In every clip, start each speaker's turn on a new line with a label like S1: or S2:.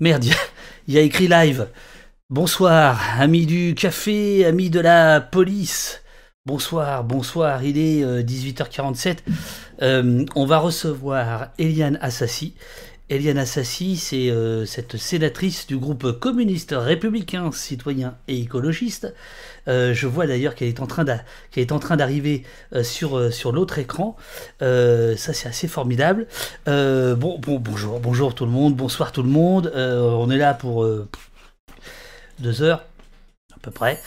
S1: Merde, il y, a écrit live. Bonsoir, amis du café, amis de la police. Bonsoir, bonsoir, il est 18h47. Euh, on va recevoir Eliane Assassi. Eliane Assassi, c'est euh, cette sénatrice du groupe communiste républicain, citoyen et écologiste. Euh, je vois d'ailleurs qu'elle est en train d'arriver sur, sur l'autre écran. ça, c'est assez formidable. bon, bon, bonjour, bonjour tout le monde, bonsoir tout le monde. on est là pour deux heures à peu près.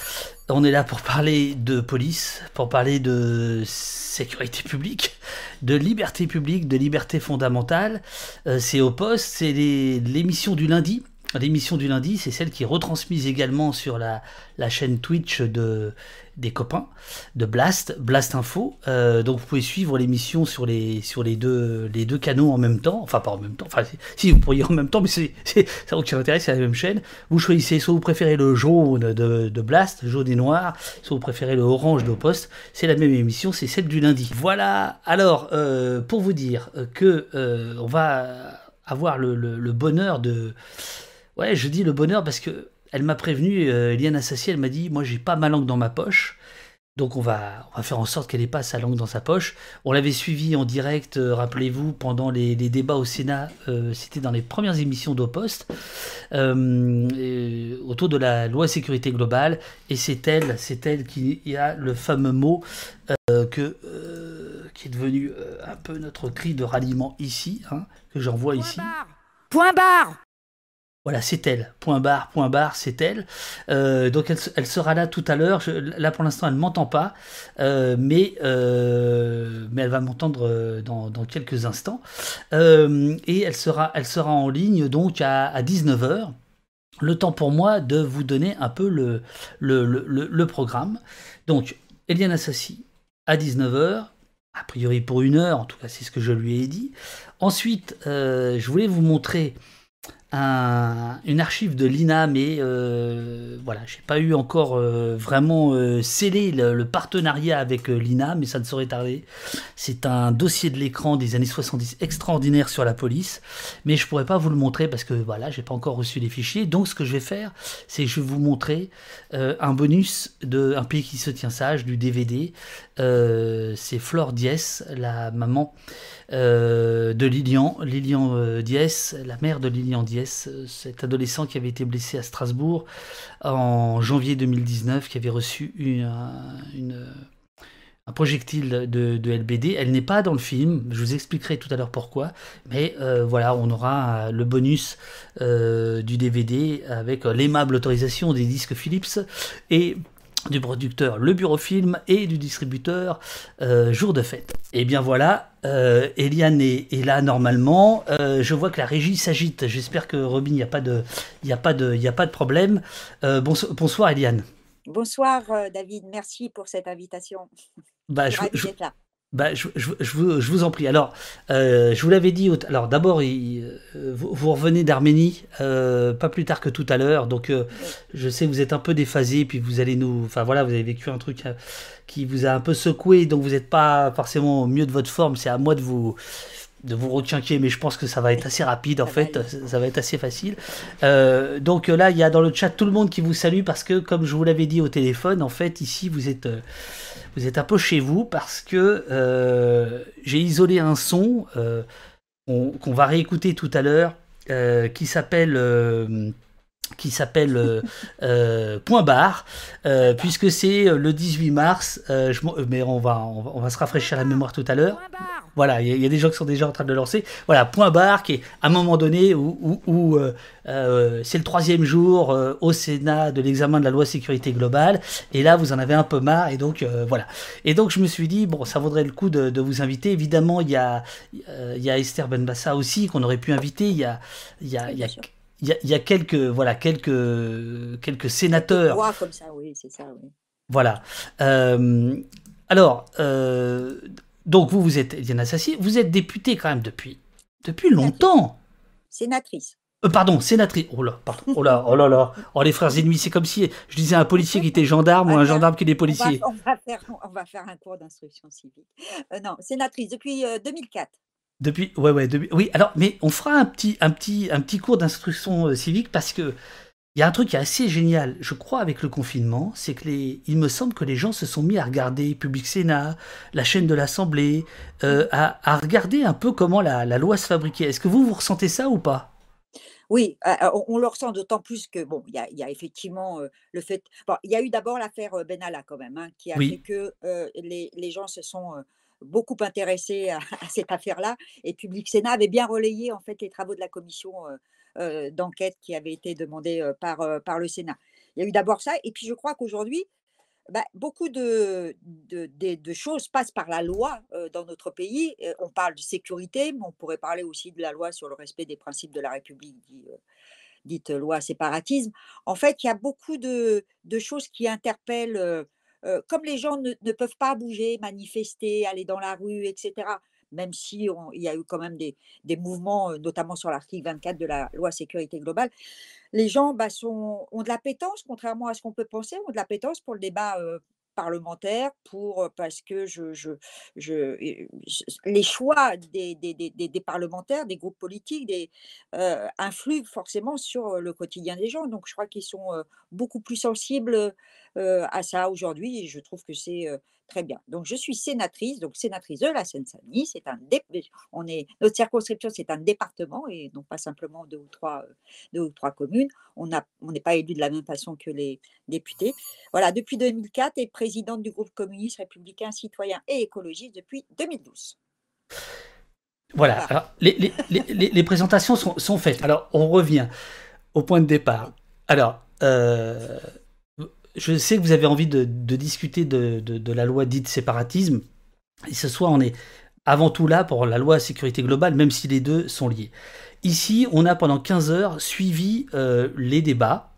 S1: On est là pour parler de police, pour parler de sécurité publique, de liberté publique, de liberté fondamentale. Euh, c'est au poste, c'est l'émission du lundi. L'émission du lundi, c'est celle qui est retransmise également sur la, la chaîne Twitch de, des copains de Blast, Blast Info. Euh, donc vous pouvez suivre l'émission sur les, sur les deux, les deux canaux en même temps. Enfin, pas en même temps. Enfin, si vous pourriez en même temps, mais c'est ça qui intéresse, c'est la même chaîne. Vous choisissez soit vous préférez le jaune de, de Blast, jaune et noir, soit vous préférez le orange de Poste. C'est la même émission, c'est celle du lundi. Voilà. Alors, euh, pour vous dire que euh, on va avoir le, le bonheur de. Ouais, je dis le bonheur parce que elle m'a prévenu, euh, Eliane Assassi, elle m'a dit Moi, j'ai pas ma langue dans ma poche. Donc, on va, on va faire en sorte qu'elle ait pas sa langue dans sa poche. On l'avait suivi en direct, euh, rappelez-vous, pendant les, débats au Sénat. Euh, c'était dans les premières émissions d'Opost, autour de la loi sécurité globale. Et c'est elle, c'est elle qui a le fameux mot que, qui est devenu un peu notre cri de ralliement ici, hein, que j'envoie ici.
S2: Point barre
S1: voilà, c'est elle. Point barre, point barre, c'est elle. Euh, donc elle, sera là tout à l'heure. Là pour l'instant, elle ne m'entend pas, euh, mais, euh, mais elle va m'entendre dans, quelques instants. et elle sera, en ligne donc à, 19h. Le temps pour moi de vous donner un peu le, programme. Donc, Eliane Assassi à 19h, a priori pour une heure, en tout cas c'est ce que je lui ai dit. Ensuite, je voulais vous montrer une archive de l'INA, mais euh, voilà, j'ai pas eu encore euh, vraiment euh, scellé le, partenariat avec l'INA, mais ça ne saurait tarder. C'est un dossier de l'écran des années 70 extraordinaire sur la police, mais je pourrais pas vous le montrer parce que voilà, j'ai pas encore reçu les fichiers. Donc ce que je vais faire, c'est je vais vous montrer un bonus de Un pays qui se tient sage du DVD. c'est Flore Diès, la maman euh, de Lilian, Lilian euh, la mère de Lilian Diès, euh, cet adolescent qui avait été blessé à Strasbourg en janvier 2019, qui avait reçu une, un projectile de, LBD. Elle n'est pas dans le film, je vous expliquerai tout à l'heure pourquoi, mais voilà, on aura le bonus du DVD avec l'aimable autorisation des disques Philips et du producteur Le Bureau Film et du distributeur euh, Jour de Fête. Et eh bien voilà, euh, Eliane est, là normalement. Euh, je vois que la régie s'agite. J'espère que Robin, il n'y a, pas de, y a, pas de, y a pas de problème. bonsoir Eliane.
S2: Bonsoir David, merci pour cette invitation.
S1: Bah, je, là. Bah, je, je, vous, je, vous, en prie. Alors, euh, je vous l'avais dit. Alors, d'abord, euh, vous, revenez d'Arménie, euh, pas plus tard que tout à l'heure. Donc, je sais que vous êtes un peu déphasé, puis vous allez nous. Enfin, voilà, vous avez vécu un truc qui vous a un peu secoué, donc vous n'êtes pas forcément au mieux de votre forme. C'est à moi de vous de vous requinquer, mais je pense que ça va être assez rapide en fait, ça va être assez facile. donc là, il y a dans le chat tout le monde qui vous salue parce que, comme je vous l'avais dit au téléphone, en fait, ici, vous êtes vous êtes un peu chez vous parce que euh, j'ai isolé un son euh, qu'on va réécouter tout à l'heure euh, qui s'appelle qui s'appelle Point barre, puisque c'est le 18 mars, mais on va, on va, se rafraîchir la mémoire tout à l'heure. Voilà, il y, a des gens qui sont déjà en train de le lancer. Voilà, point barre, qui est à un moment donné où, euh, euh, c'est le troisième jour euh, au Sénat de l'examen de la loi sécurité globale. Et là, vous en avez un peu marre. Et donc, voilà. Et donc, je me suis dit, bon, ça vaudrait le coup de, vous inviter. Évidemment, il y a, il y a Esther Benbassa aussi qu'on aurait pu inviter. Il y a, il y a, il y a il y, a, quelques voilà quelques quelques sénateurs.
S2: comme ça, oui, c'est ça, oui.
S1: Voilà. alors, donc vous, vous êtes Eliane Assassi, vous êtes députée quand même depuis, depuis longtemps.
S2: Sénatrice.
S1: Euh, pardon, sénatrice. Oh là, pardon. Oh là, oh là là. Oh les frères ennemis, c'est comme si je disais un policier qui était gendarme ou un gendarme qui était policier.
S2: On va, faire, on va faire un cours d'instruction civique. Euh, non, sénatrice depuis 2004.
S1: Depuis, ouais, ouais, oui. Alors, mais on fera un petit, un petit, un petit cours d'instruction civique parce que il y a un truc qui est assez génial, je crois, avec le confinement, c'est que les, il me semble que les gens se sont mis à regarder Public Sénat, la chaîne de l'Assemblée, euh, à, regarder un peu comment la, loi se fabriquait. Est-ce que vous, vous ressentez ça ou pas?
S2: Oui, euh, euh, on, le ressent d'autant plus que, bon, il y, a, effectivement le fait. Bon, il y a eu d'abord l'affaire Benalla quand même, hein, qui a fait que les, gens se sont beaucoup intéressés à, cette affaire-là. Et Public Sénat avait bien relayé en fait les travaux de la commission euh, d'enquête qui avait été demandé par, par le Sénat. Il y a eu d'abord ça, et puis je crois qu'aujourd'hui, bah, beaucoup de, de, choses passent par la loi dans notre pays. on parle de sécurité, mais on pourrait parler aussi de la loi sur le respect des principes de la République, dite loi séparatisme. En fait, il y a beaucoup de, choses qui interpellent, comme les gens ne, peuvent pas bouger, manifester, aller dans la rue, etc même si il y a eu quand même des, mouvements, notamment sur l'article 24 de la loi sécurité globale, les gens bah, ont de la pétence, contrairement à ce qu'on peut penser, ont de la pétence pour le débat parlementaire pour parce que je, je, je les choix des, des, des, des, parlementaires, des groupes politiques, des, influent forcément sur le quotidien des gens. Donc je crois qu'ils sont beaucoup plus sensibles à ça aujourd'hui je trouve que c'est très bien. Donc je suis sénatrice, donc sénatrice de la Seine-Saint-Denis. C'est un on est notre circonscription, c'est un département et non pas simplement deux ou trois deux ou trois communes. On a on n'est pas élu de la même façon que les députés. Voilà, depuis 2004 et présidente du groupe communiste républicain citoyen et écologiste depuis 2012.
S1: Voilà, Alors, les, les, les, présentations sont, sont, faites. Alors, on revient au point de départ. Alors, euh, je sais que vous avez envie de, discuter de, la loi dite séparatisme. Et ce soir, on est avant tout là pour la loi sécurité globale, même si les deux sont liés. Ici, on a pendant 15 heures suivi euh, les débats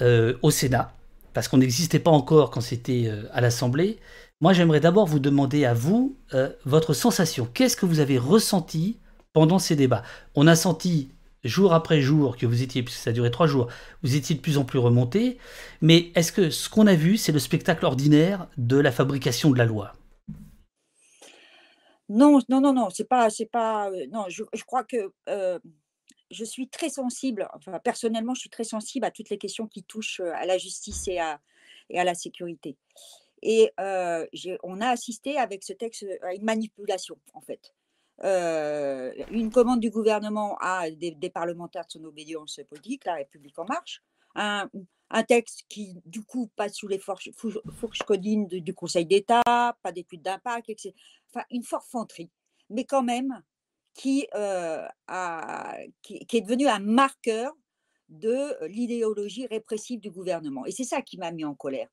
S1: euh, au Sénat parce qu'on n'existait pas encore quand c'était euh, à l'Assemblée. Moi, j'aimerais d'abord vous demander à vous votre sensation. Qu'est-ce que vous avez ressenti pendant ces débats? On a senti jour après jour que vous étiez, puisque ça a duré trois jours, vous étiez de plus en plus remonté. Mais est-ce que ce qu'on a vu, c'est le spectacle ordinaire de la fabrication de la loi?
S2: Non, non, non, non, c'est pas, c'est pas. Euh, non, je, crois que je suis très sensible, enfin personnellement, je suis très sensible à toutes les questions qui touchent à la justice et à, et à la sécurité. Et on a assisté avec ce texte à une manipulation, en fait. Une commande du gouvernement à des, parlementaires de son obédience politique, La République en marche, un, texte qui, du coup, passe sous les fourches, codines du Conseil d'État, pas d'études d'impact, etc. Enfin, une forfanterie, mais quand même qui, a, qui, est devenu un marqueur de l'idéologie répressive du gouvernement. Et c'est ça qui m'a mis en colère.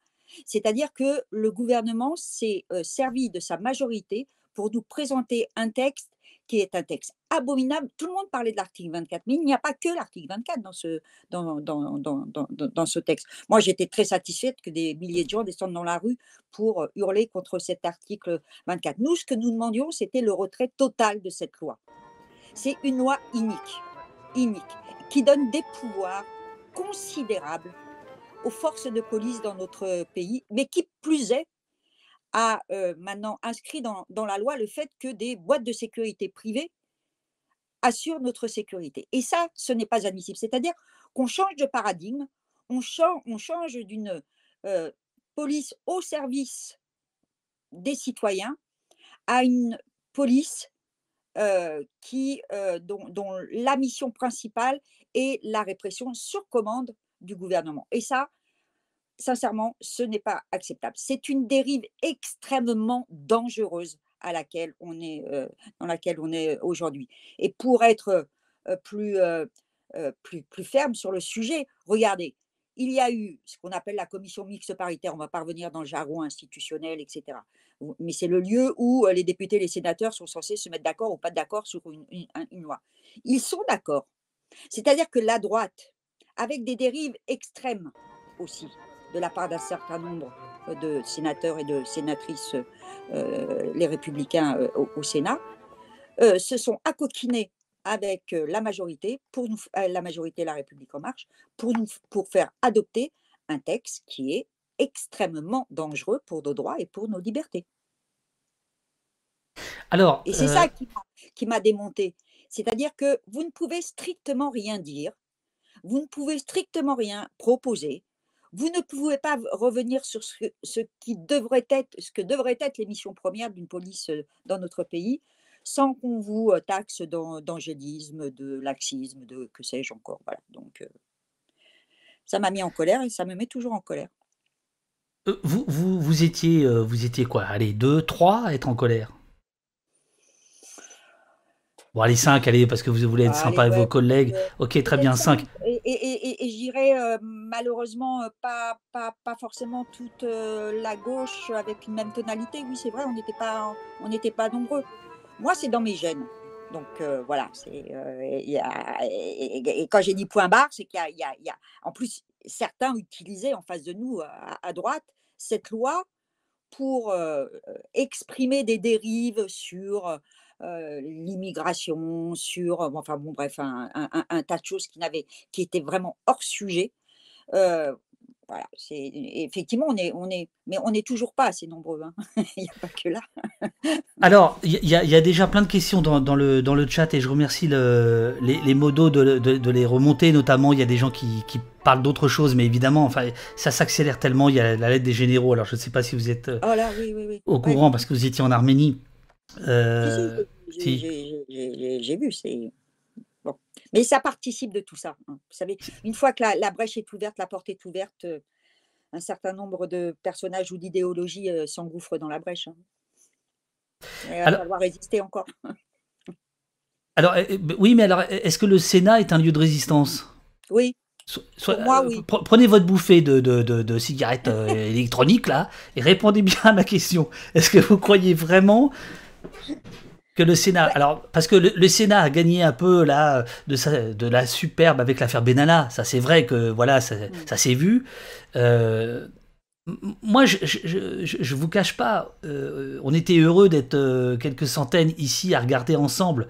S2: C'est-à-dire que le gouvernement s'est servi de sa majorité pour nous présenter un texte qui est un texte abominable. Tout le monde parlait de l'article 24, mais il n'y a pas que l'article 24 dans ce, dans, dans, dans, dans, ce texte. Moi, j'étais très satisfaite que des milliers de gens descendent dans la rue pour hurler contre cet article 24. Nous, ce que nous demandions, c'était le retrait total de cette loi. C'est une loi inique, inique, qui donne des pouvoirs considérables aux forces de police dans notre pays, mais qui plus est, a maintenant inscrit dans, la loi le fait que des boîtes de sécurité privées assurent notre sécurité. Et ça, ce n'est pas admissible. C'est-à-dire qu'on change de paradigme, on change, d'une police au service des citoyens à une police qui, dont, dont, la mission principale est la répression sur commande du gouvernement. Et ça, sincèrement, ce n'est pas acceptable. C'est une dérive extrêmement dangereuse à laquelle on est, dans laquelle on est aujourd'hui. Et pour être plus, plus, plus ferme sur le sujet, regardez, il y a eu ce qu'on appelle la commission mixte paritaire, on va parvenir dans le jargon institutionnel, etc. Mais c'est le lieu où les députés et les sénateurs sont censés se mettre d'accord ou pas d'accord sur une loi. Ils sont d'accord. C'est-à-dire que la droite, avec des dérives extrêmes aussi, de la part d'un certain nombre de sénateurs et de sénatrices, euh, les républicains euh, au, Sénat, euh, se sont accoquinés avec la majorité, pour nous, la majorité La République en marche, pour, nous, pour faire adopter un texte qui est extrêmement dangereux pour nos droits et pour nos libertés.
S1: Alors,
S2: et c'est ça qui m'a démonté. C'est-à-dire que vous ne pouvez strictement rien dire, vous ne pouvez strictement rien proposer, vous ne pouvez pas revenir sur ce, qui devrait être, ce que devrait être les missions premières d'une police dans notre pays, sans qu'on vous taxe d'angélisme, de laxisme, de que sais-je encore. Voilà. Donc, ça m'a mis en colère et ça me met toujours en colère.
S1: vous, vous, vous, étiez, vous étiez quoi? Allez, deux, trois à être en colère? Bon, allez, 5, allez, parce que vous voulez être sympa avec vos collègues. ok, très bien, 5.
S2: Et, et, et, je dirais, malheureusement, pas, pas, pas, forcément toute la gauche avec une même tonalité. Oui, c'est vrai, on n'était pas, on pas nombreux. Moi, c'est dans mes gènes. Donc voilà, c'est et, quand j'ai dit point barre, c'est qu'il y, a, en plus certains utilisaient en face de nous à, droite cette loi pour exprimer des dérives sur l'immigration, sur enfin bon bref un, un, tas de choses qui n'avaient qui étaient vraiment hors sujet voilà, c'est effectivement on est on est mais on n'est toujours pas assez nombreux. Hein. il n'y a pas que là.
S1: Alors il y, y, a déjà plein de questions dans, dans, le dans le chat et je remercie le, les, les modos de, de, de, les remonter. Notamment il y a des gens qui, qui parlent d'autres choses, mais évidemment enfin ça s'accélère tellement. Il y a la lettre des généraux. Alors je ne sais pas si vous êtes
S2: oh là, oui, oui, oui.
S1: au courant parce que vous étiez en Arménie.
S2: Euh, si, J'ai vu, c'est mais ça participe de tout ça. Hein. Vous savez, une fois que la, brèche est ouverte, la porte est ouverte, euh, un certain nombre de personnages ou d'idéologies euh, s'engouffrent dans la brèche. Hein. il va falloir résister encore.
S1: alors, eh, eh, oui, mais alors, est-ce que le Sénat est un lieu de résistance?
S2: Oui. moi, oui.
S1: Prenez votre bouffée de, de, de, cigarettes euh, électroniques, là, et répondez bien à ma question. Est-ce que vous croyez vraiment que le Sénat. Alors, parce que le, Sénat a gagné un peu là, de, de la superbe avec l'affaire Benalla. Ça, c'est vrai que voilà, ça, mm. s'est vu. Euh, moi, je, je, vous cache pas, euh, on était heureux d'être euh, quelques centaines ici à regarder ensemble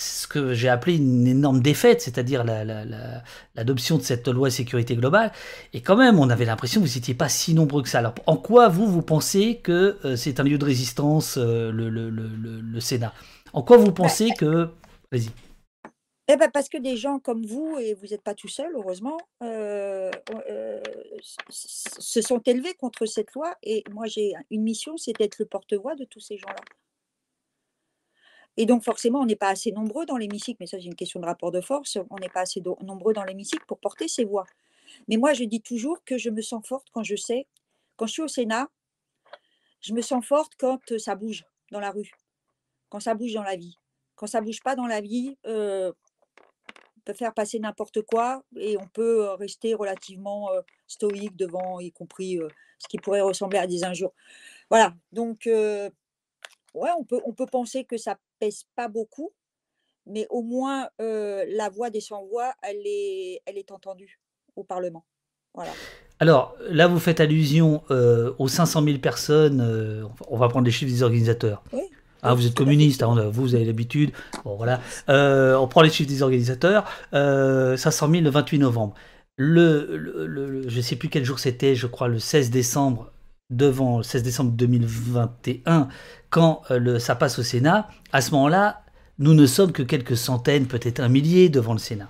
S1: ce que j'ai appelé une énorme défaite, c'est-à-dire l'adoption la, de cette loi sécurité globale. Et quand même, on avait l'impression que vous n'étiez pas si nombreux que ça. Alors, en quoi vous, vous pensez que euh, c'est un lieu de résistance, euh, le, Sénat? En quoi vous pensez que... Vas-y.
S2: Eh ben parce que des gens comme vous, et vous n'êtes pas tout seul, heureusement, euh, se sont élevés contre cette loi. Et moi, j'ai une mission, c'est d'être le porte-voix de tous ces gens-là. Et donc, forcément, on n'est pas assez nombreux dans l'hémicycle, mais ça, c'est une question de rapport de force. On n'est pas assez nombreux dans l'hémicycle pour porter ces voix. Mais moi, je dis toujours que je me sens forte quand je sais, quand je suis au Sénat, je me sens forte quand ça bouge dans la rue, quand ça bouge dans la vie. Quand ça bouge pas dans la vie, euh, on peut faire passer n'importe quoi et on peut rester relativement stoïque devant, y compris ce qui pourrait ressembler à des injures. Voilà, donc ouais, on peut, on peut penser que ça pèse pas beaucoup, mais au moins la voix des sans-voix, elle est, elle est entendue au Parlement. Voilà.
S1: Alors là, vous faites allusion aux 500 000 personnes. on va prendre les chiffres des organisateurs. Oui. Ah, vous êtes communiste, hein, vous, avez l'habitude. Bon, voilà. on prend les chiffres des organisateurs. 500 000 le 28 novembre. Le, le je ne sais plus quel jour c'était, je crois le 16 décembre, devant le 16 décembre 2021, quand euh, le, ça passe au Sénat, à ce moment-là, nous ne sommes que quelques centaines, peut-être un millier devant le Sénat,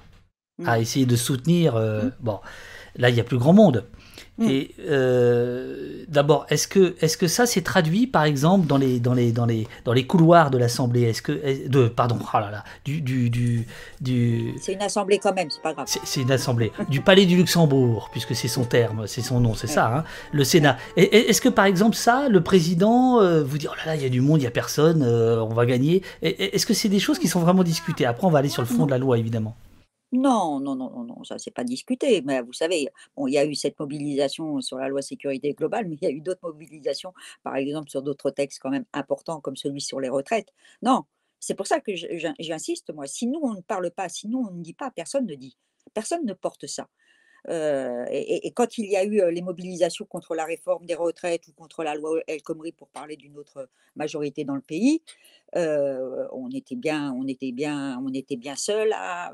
S1: à mm. essayer de soutenir. Euh, mm. Bon, là, il y a plus grand monde. Mm. Et euh, d'abord, est-ce que, est-ce que ça s'est traduit, par exemple, dans les, dans les, dans les, dans les couloirs de l'Assemblée? Est-ce que, de, pardon, oh là là, du, du, du, du...
S2: C'est une assemblée quand même, c'est pas grave.
S1: C'est, une assemblée du Palais du Luxembourg, puisque c'est son terme, c'est son nom, c'est ça, hein, le Sénat. est-ce que, par exemple, ça, le président euh, vous dit, oh là là, il y a du monde, il y a personne, euh, on va gagner. Est-ce que c'est des choses qui sont vraiment discutées? Après, on va aller sur le fond de la loi, évidemment.
S2: Non, non, non, non, non, ça c'est pas discuté. Mais vous savez, bon, il y a eu cette mobilisation sur la loi sécurité globale, mais il y a eu d'autres mobilisations, par exemple sur d'autres textes quand même importants comme celui sur les retraites. Non, c'est pour ça que j'insiste, moi. Si nous on ne parle pas, si nous on ne dit pas, personne ne dit, personne ne porte ça. Euh, et, quand il y a eu les mobilisations contre la réforme des retraites ou contre la loi El Khomri pour parler d'une autre majorité dans le pays, euh, on était bien, on était bien, on était bien seul à,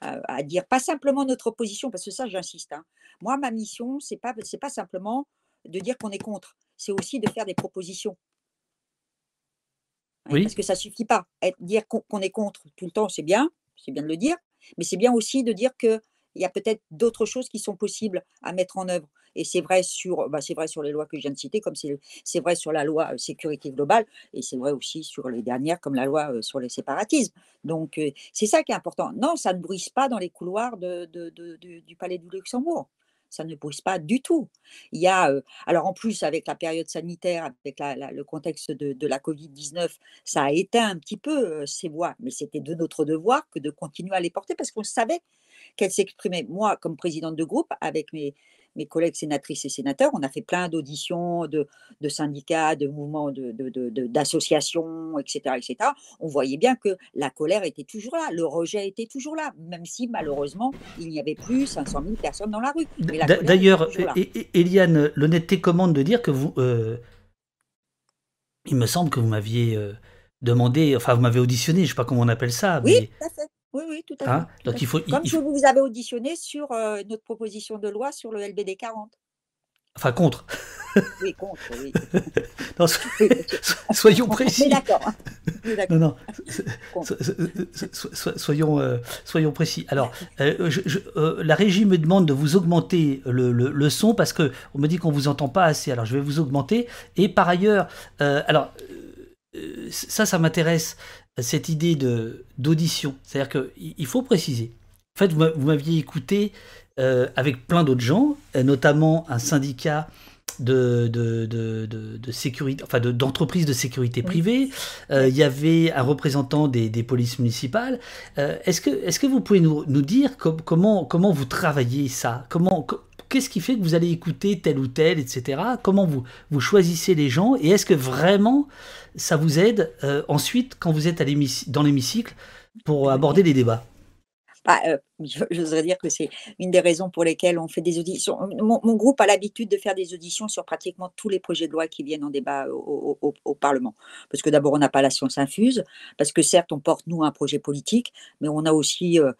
S2: à, dire pas simplement notre opposition, parce que ça, j'insiste. Hein. Moi, ma mission, c'est pas c'est pas simplement de dire qu'on est contre, c'est aussi de faire des propositions.
S1: Oui.
S2: Parce que ça suffit pas. Dire qu'on est contre tout le temps, c'est bien, c'est bien de le dire, mais c'est bien aussi de dire qu'il y a peut-être d'autres choses qui sont possibles à mettre en œuvre. Et c'est vrai sur, bah, vrai sur les lois que je viens de citer, comme c'est vrai sur la loi euh, sécurité globale, et c'est vrai aussi sur les dernières, comme la loi euh, sur les séparatismes. Donc, euh, c'est ça qui est important. Non, ça ne brise pas dans les couloirs du Palais du Luxembourg. Ça ne brise pas du tout. Il y a, alors en plus, avec la période sanitaire, avec le contexte de, la Covid-19, ça a éteint un petit peu ces voix, mais c'était de notre devoir que de continuer à les porter parce qu'on savait qu'elles s'exprimaient. Moi, comme présidente de groupe, avec mes, mes collègues sénatrices et sénateurs, on a fait plein d'auditions de, de syndicats, de mouvements, de, de- d'associations, etc., etc. On voyait bien que la colère était toujours là, le rejet était toujours là, même si malheureusement, il n'y avait plus 500 000 personnes dans la rue.
S1: D'ailleurs, Eliane, l'honnêteté commande de dire que vous. euh, il me semble que vous m'aviez euh, demandé, enfin, vous m'avez auditionné, je ne sais pas comment on appelle ça,
S2: Oui,
S1: mais.
S2: tout à fait. Oui, oui, tout à fait.
S1: hein,
S2: tout à
S1: donc
S2: fait.
S1: il faut. il-
S2: Comme
S1: il
S2: je
S1: faut-
S2: vous avais auditionné sur euh, notre proposition de loi sur le LBD 40.
S1: enfin, contre.
S2: Oui, contre, oui.
S1: Non, so-
S2: Oui,
S1: soyons précis.
S2: d'accord.
S1: Non, non. So- so- Soyons, euh, soyons précis. Alors, euh, je- je- euh, la régie me demande de vous augmenter le, le- le son parce que on me dit qu'on vous entend pas assez. Alors, je vais vous augmenter. Et par ailleurs, alors ça, ça m'intéresse cette idée de d'audition. C'est-à-dire que il il faut préciser. En fait, vous m'a- vous m'aviez écouté euh, avec plein d'autres gens, euh, notamment un syndicat de, de, de, sécurité, enfin de- d'entreprises de, sécurité
S2: Oui.
S1: privée. Euh, il y avait un représentant des, des polices municipales. Euh, est-ce que, est-ce que vous pouvez nous, nous dire com- comment, comment vous travaillez ça? Comment, co- qu'est-ce qui fait que vous allez écouter tel ou tel, etc. Comment vous, vous choisissez les gens? Et est-ce que vraiment ça vous aide euh, ensuite quand vous êtes à dans l'hémicycle pour aborder les débats?
S2: Bah, euh, j'oserais dire que c'est une des raisons pour lesquelles on fait des auditions. Mon, mon groupe a l'habitude de faire des auditions sur pratiquement tous les projets de loi qui viennent en débat au, au- au- au Parlement. Parce que d'abord, on n'a pas la science infuse, parce que certes, on porte, nous, un projet politique, mais on a aussi euh,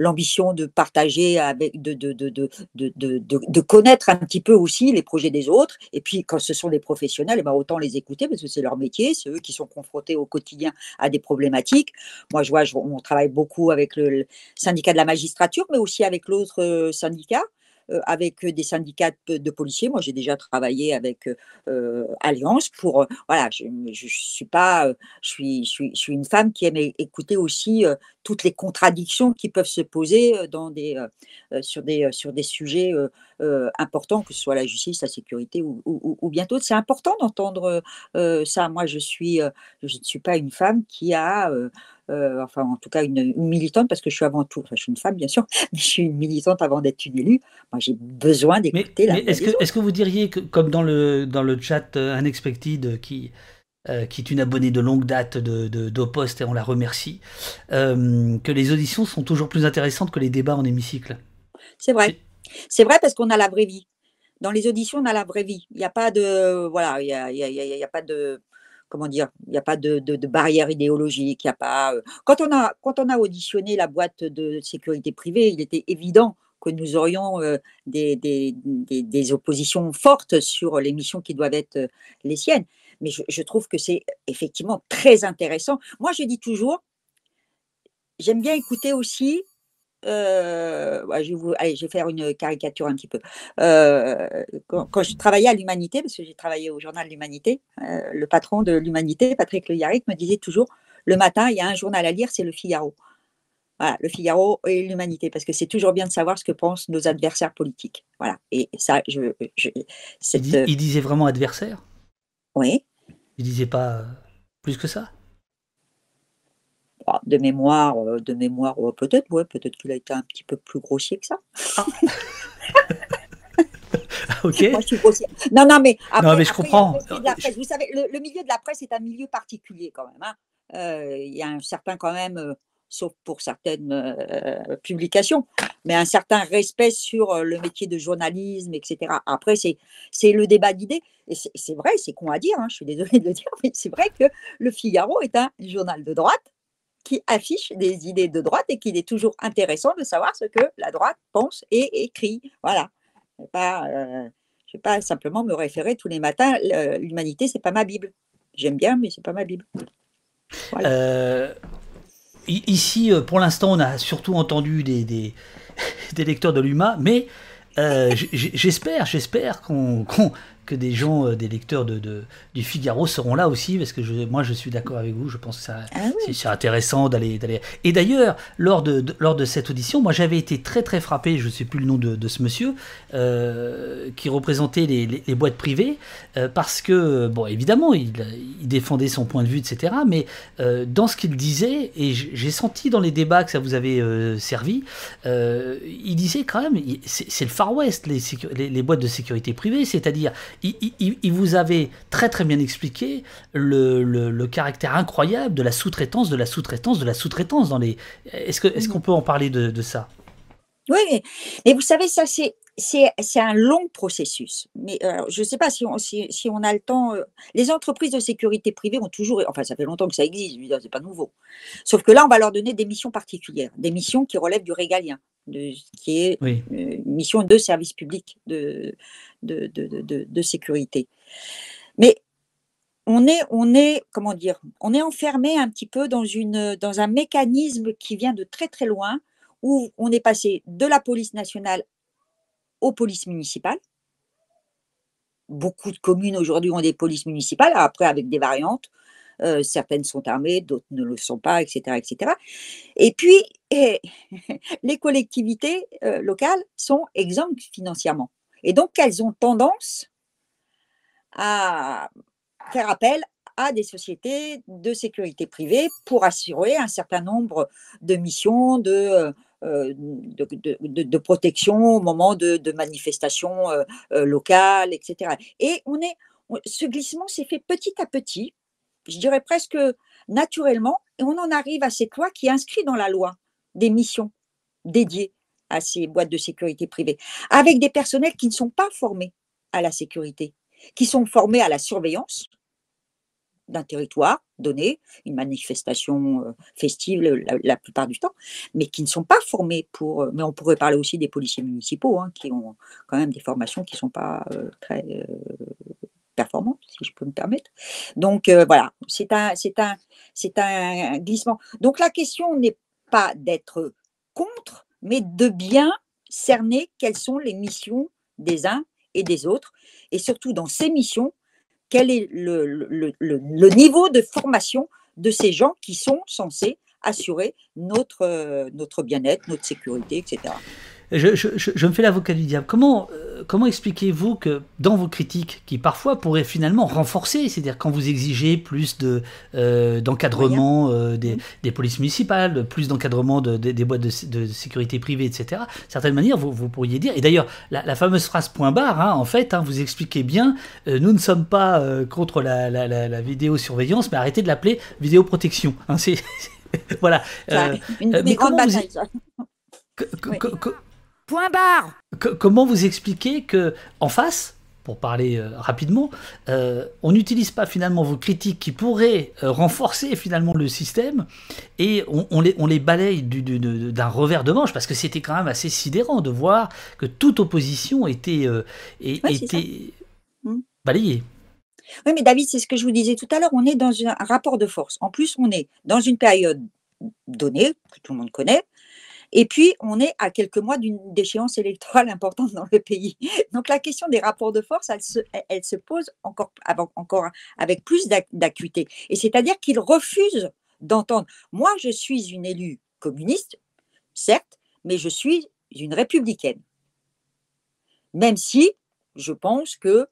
S2: l'ambition de partager, avec, de, de, de, de, connaître un petit peu aussi les projets des autres. Et puis, quand ce sont des professionnels, eh ben, autant les écouter, parce que c'est leur métier, c'est eux qui sont confrontés au quotidien à des problématiques. Moi, je vois, je- on travaille beaucoup avec le, syndicat de la magistrature, mais aussi avec l'autre euh, syndicat, euh, avec des syndicats de, policiers. Moi, j'ai déjà travaillé avec euh, Alliance pour, voilà, je suis pas, je suis, je, suis, une femme qui aime écouter aussi toutes les contradictions qui peuvent se poser euh, dans des, euh, euh, sur, des, sur des sujets euh, importants, que ce soit la justice, la sécurité ou, ou, ou- ou bien d'autres. C'est important d'entendre ça. Moi, je suis, je ne suis pas une femme qui a, euh, enfin, en tout cas, une, une militante, parce que je suis avant tout, enfin, je suis une femme, bien sûr, mais je suis une militante avant d'être une élue. Moi, j'ai besoin d'écouter la
S1: est-ce que, vous diriez que, comme dans le, dans le chat Unexpected, qui, euh, qui est une abonnée de longue date de, d'Opost, et on la remercie, euh, que les auditions sont toujours plus intéressantes que les débats en hémicycle
S2: C'est vrai. C'est vrai parce qu'on a la vraie vie. Dans les auditions, on a la vraie vie. Il n'y a pas de, voilà, il y a, y a- y a- y a pas de, comment dire, il n'y a pas de, de, de barrière idéologique. Il a pas. euh, Quand on a, quand on a auditionné la boîte de sécurité privée, il était évident que nous aurions euh, des, des, des, des oppositions fortes sur les missions qui doivent être les siennes. Mais je, je trouve que c'est effectivement très intéressant. Moi, je dis toujours, j'aime bien écouter aussi ouais, je vais vous allez, je vais faire une caricature un petit peu. Heu, quand quand je travaillais à l'Humanité, parce que j'ai travaillé au journal L'Humanité, heu, le patron de l'Humanité, Patrick Le Yarrick, me disait toujours: «Le matin, il y a un journal à lire, c'est Le Figaro». Voilà, Le Figaro et l'Humanité, parce que c'est toujours bien de savoir ce que pensent nos adversaires politiques. Voilà et ça, je je cette,
S1: il disait vraiment adversaire?
S2: Oui,
S1: Il disait pas euh, plus que ça?
S2: Bah, de mémoire, heu, de mémoire, peut-être, ouais, peut-être qu'il a été un petit peu plus grossier que ça.
S1: Ah, Ok
S2: Moi, je suis grossière. Non, non, mais après,
S1: mais je
S2: après,
S1: comprends.
S2: Vous savez, le, le milieu de la presse est un milieu particulier quand même. hein. Euh, il y a un certain quand même, euh, sauf pour certaines euh, publications, mais un certain respect sur euh, le métier de journalisme, etc. Après, c'est le débat d'idées. Et c'est vrai, c'est con à dire, hein, je suis désolée de le dire, mais c'est vrai que Le Figaro est un journal de droite qui affiche des idées de droite et qu'il est toujours intéressant de savoir ce que la droite pense et écrit. Voilà. Je ne euh, vais pas simplement me référer tous les matins. L'humanité, c'est pas ma Bible. J'aime bien, mais c'est pas ma Bible.
S1: Ici, pour l'instant, on a surtout entendu des, lecteurs de l'UMA, mais j'espère, j'espère qu'on que des gens, euh, des lecteurs de, du Figaro seront là aussi, parce que je, moi je suis d'accord avec vous, je pense que ça, ah c'est intéressant d'aller. Et d'ailleurs, lors de, lors de cette audition, moi j'avais été très très frappé, je ne sais plus le nom de, ce monsieur, euh, qui représentait les, les, boîtes privées, euh, parce que, bon, évidemment, il, il, défendait son point de vue, etc., mais dans ce qu'il disait, et j'ai senti dans les débats que ça vous avait servi, il disait quand même, c'est le Far West, les, les, les boîtes de sécurité privée, c'est-à-dire il, vous avait très très bien expliqué le, caractère incroyable de la sous-traitance, de la sous-traitance, de la sous-traitance dans les. Est-ce que est-ce qu'on peut en parler de, ça?
S2: Oui, mais, vous savez ça c'est c'est un long processus. Mais je ne sais pas si on, si, on, a le temps. Euh, les entreprises de sécurité privée ont toujours, enfin ça fait longtemps que ça existe, c'est pas nouveau. Sauf que là, on va leur donner des missions particulières, des missions qui relèvent du régalien, de, qui est une mission de service public, de, de, sécurité. Mais on est, on est, comment dire, on est enfermé un petit peu dans, une, dans un mécanisme qui vient de très très loin, où on est passé de la police nationale aux polices municipales. Beaucoup de communes aujourd'hui ont des polices municipales, après avec des variantes. Euh, certaines sont armées, d'autres ne le sont pas, etc. etc. Et puis, les collectivités euh, locales sont exemptes financièrement. Et donc, elles ont tendance à faire appel à des sociétés de sécurité privée pour assurer un certain nombre de missions de, euh, de, protection au moment de, manifestations locales, etc. Et on est, ce glissement s'est fait petit à petit, je dirais presque naturellement, et on en arrive à cette loi qui inscrit dans la loi des missions dédiées à ces boîtes de sécurité privée, avec des personnels qui ne sont pas formés à la sécurité, qui sont formés à la surveillance d'un territoire donné, une manifestation euh, festive la, plupart du temps, mais qui ne sont pas formés pour. Euh, mais on pourrait parler aussi des policiers municipaux, hein, qui ont quand même des formations qui ne sont pas euh, très performantes, si je peux me permettre. Donc voilà, c'est un, glissement. Donc la question n'est pas d'être contre, mais de bien cerner quelles sont les missions des uns et des autres, et surtout dans ces missions, quel est le, niveau de formation de ces gens qui sont censés assurer notre, notre bien-être, notre sécurité, etc.
S1: Je, je, je, me fais l'avocat du diable. Comment, euh, comment expliquez-vous que dans vos critiques, qui parfois pourraient finalement renforcer, c'est-à-dire quand vous exigez plus de, euh, d'encadrement euh, des, des, polices municipales, plus d'encadrement de, des boîtes de, sécurité privée, etc., certaines manières, vous, vous pourriez dire, et d'ailleurs, la, fameuse phrase point barre, hein, en fait, hein, vous expliquez bien, nous ne sommes pas contre la, la, la, vidéosurveillance, mais arrêtez de l'appeler vidéoprotection. Hein, c'est, voilà.
S2: une des grandes batailles,
S3: Point barre
S1: Comment vous expliquez que en face, pour parler euh, rapidement, euh, on n'utilise pas finalement vos critiques qui pourraient euh, renforcer finalement le système et on, les, on les, balaye d'un revers de manche parce que c'était quand même assez sidérant de voir que toute opposition était, était mmh. balayée.
S2: Oui, mais David, c'est ce que je vous disais tout à l'heure, on est dans un rapport de force. En plus, on est dans une période donnée, que tout le monde connaît, et puis, on est à quelques mois d'une déchéance électorale importante dans le pays. Donc, la question des rapports de force, elle se, pose encore, encore avec plus d'acuité. Et c'est-à-dire qu'ils refusent d'entendre. Moi, je suis une élue communiste, certes, mais je suis une républicaine. Même si je pense que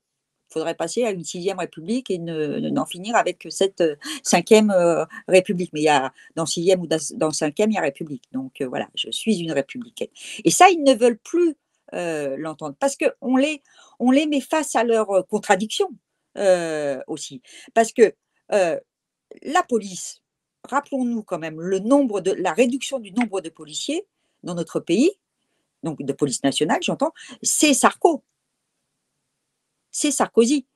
S2: il faudrait passer à une sixième république et n'en finir avec cette euh, cinquième euh, république. Mais il y a, dans sixième ou dans cinquième, il y a république. Donc euh, voilà, je suis une républicaine. Et ça, ils ne veulent plus l'entendre parce qu'on les, on les met face à leurs contradictions aussi. Parce que la police, rappelons-nous quand même le nombre de la réduction du nombre de policiers dans notre pays, donc de police nationale, j'entends, c'est Sarko c'est Sarkozy.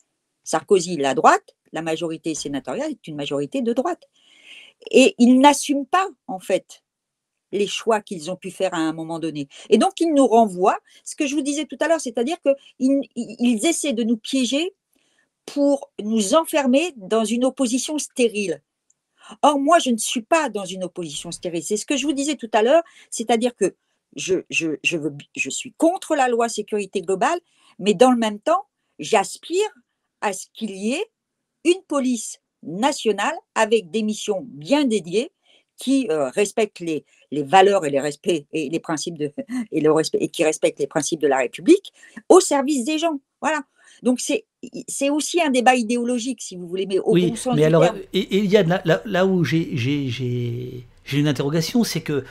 S2: Sarkozy, la droite, la majorité sénatoriale est une majorité de droite. Et ils n'assument pas, en fait, les choix qu'ils ont pu faire à un moment donné. Et donc, ils nous renvoient, ce que je vous disais tout à l'heure, c'est-à-dire qu'ils ils essaient de nous piéger pour nous enfermer dans une opposition stérile. Or, moi, je ne suis pas dans une opposition stérile. C'est ce que je vous disais tout à l'heure, c'est-à-dire que je, je suis contre la loi sécurité globale, mais dans le même temps, j'aspire à ce qu'il y ait une police nationale avec des missions bien dédiées qui euh, respectent les, les, valeurs et les respects et les principes de et le respect et qui respectent les principes de la République au service des gens. Voilà. Donc c'est c'est aussi un débat idéologique si vous voulez, mais au
S1: oui,
S2: bon sens
S1: mais
S2: du
S1: alors
S2: terme.
S1: et, et il y a là, là, là où j'ai une interrogation, c'est que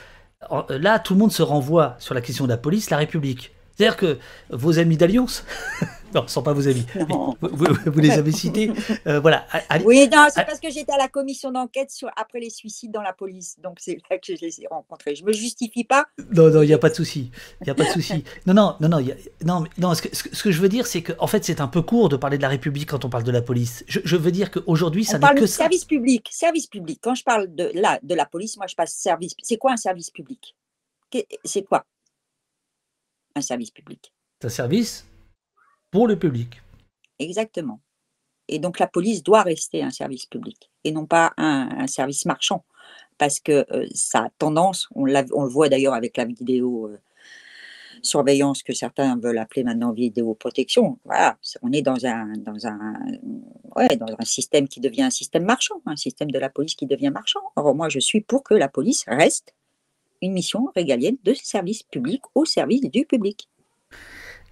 S1: là tout le monde se renvoie sur la question de la police, la République. C'est-à-dire que vos amis d'Alliance, non, ce sont pas vos amis, vous, vous- vous les avez cités, euh, voilà,
S2: Oui, non, c'est parce que j'étais à la commission d'enquête sur après les suicides dans la police, donc c'est là que je les ai rencontrés. Je me justifie pas.
S1: Non, non, il n'y a pas de souci. Il n'y a pas de souci. Non, non, non, non. il y a- non, non ce, que, ce je veux dire, c'est que, en fait, c'est un peu court de parler de la République quand on parle de la police. Je, je veux dire qu'aujourd'hui, ça n'est que
S2: de
S1: ça.
S2: service public, service public. Quand je parle de là de la police, moi je passe service. C'est quoi un service public? C'est quoi? Un service public
S1: C'est un service pour le public.
S2: Exactement. Et donc la police doit rester un service public et non pas un, un service marchand, parce que euh, ça a tendance, on, le voit d'ailleurs avec la vidéo euh, surveillance que certains veulent appeler maintenant vidéoprotection. Voilà, c'est- on est dans un, dans un, ouais, dans un système qui devient un système marchand, un système de la police qui devient marchand. Or moi je suis pour que la police reste une mission régalienne de service public au service du public.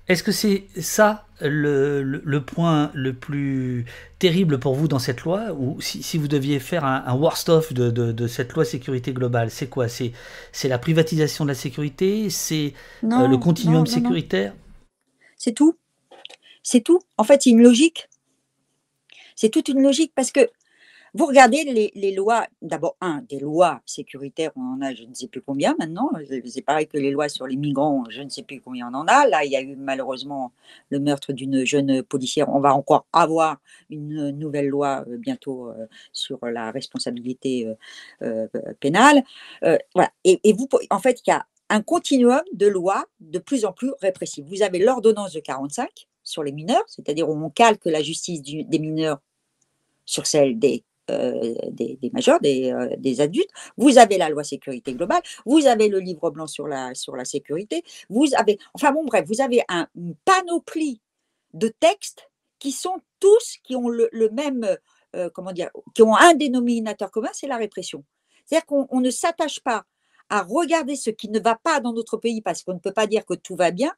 S1: Est-ce que c'est ça le, le- le point le plus terrible pour vous dans cette loi Ou si, si vous deviez faire un, un worst-of de, de- de cette loi sécurité globale, c'est quoi? C'est la privatisation de la sécurité? C'est euh, le continuum
S2: non, non.
S1: sécuritaire?
S2: C'est tout. C'est tout. En fait, c'est une logique. C'est toute une logique parce que vous regardez les, lois, d'abord, un, des lois sécuritaires, on en a je ne sais plus combien maintenant. C'est pareil que les lois sur les migrants, je ne sais plus combien on en a. Là, il y a eu malheureusement le meurtre d'une jeune policière. On va encore avoir une nouvelle loi euh, bientôt euh, sur la responsabilité euh, pénale. Voilà. Et, vous, en fait, il y a un continuum de lois de plus en plus répressives. Vous avez l'ordonnance de 45 sur les mineurs, c'est-à-dire où on calque la justice des mineurs sur celle des, euh, des, des majeurs, des, euh, des adultes. Vous avez la loi sécurité globale, vous avez le livre blanc sur la, sur la sécurité, vous avez, enfin bon, bref, vous avez un, une panoplie de textes qui sont tous, qui ont le, même, euh, comment dire, qui ont un dénominateur commun, c'est la répression. C'est-à-dire qu'on on ne s'attache pas à regarder ce qui ne va pas dans notre pays parce qu'on ne peut pas dire que tout va bien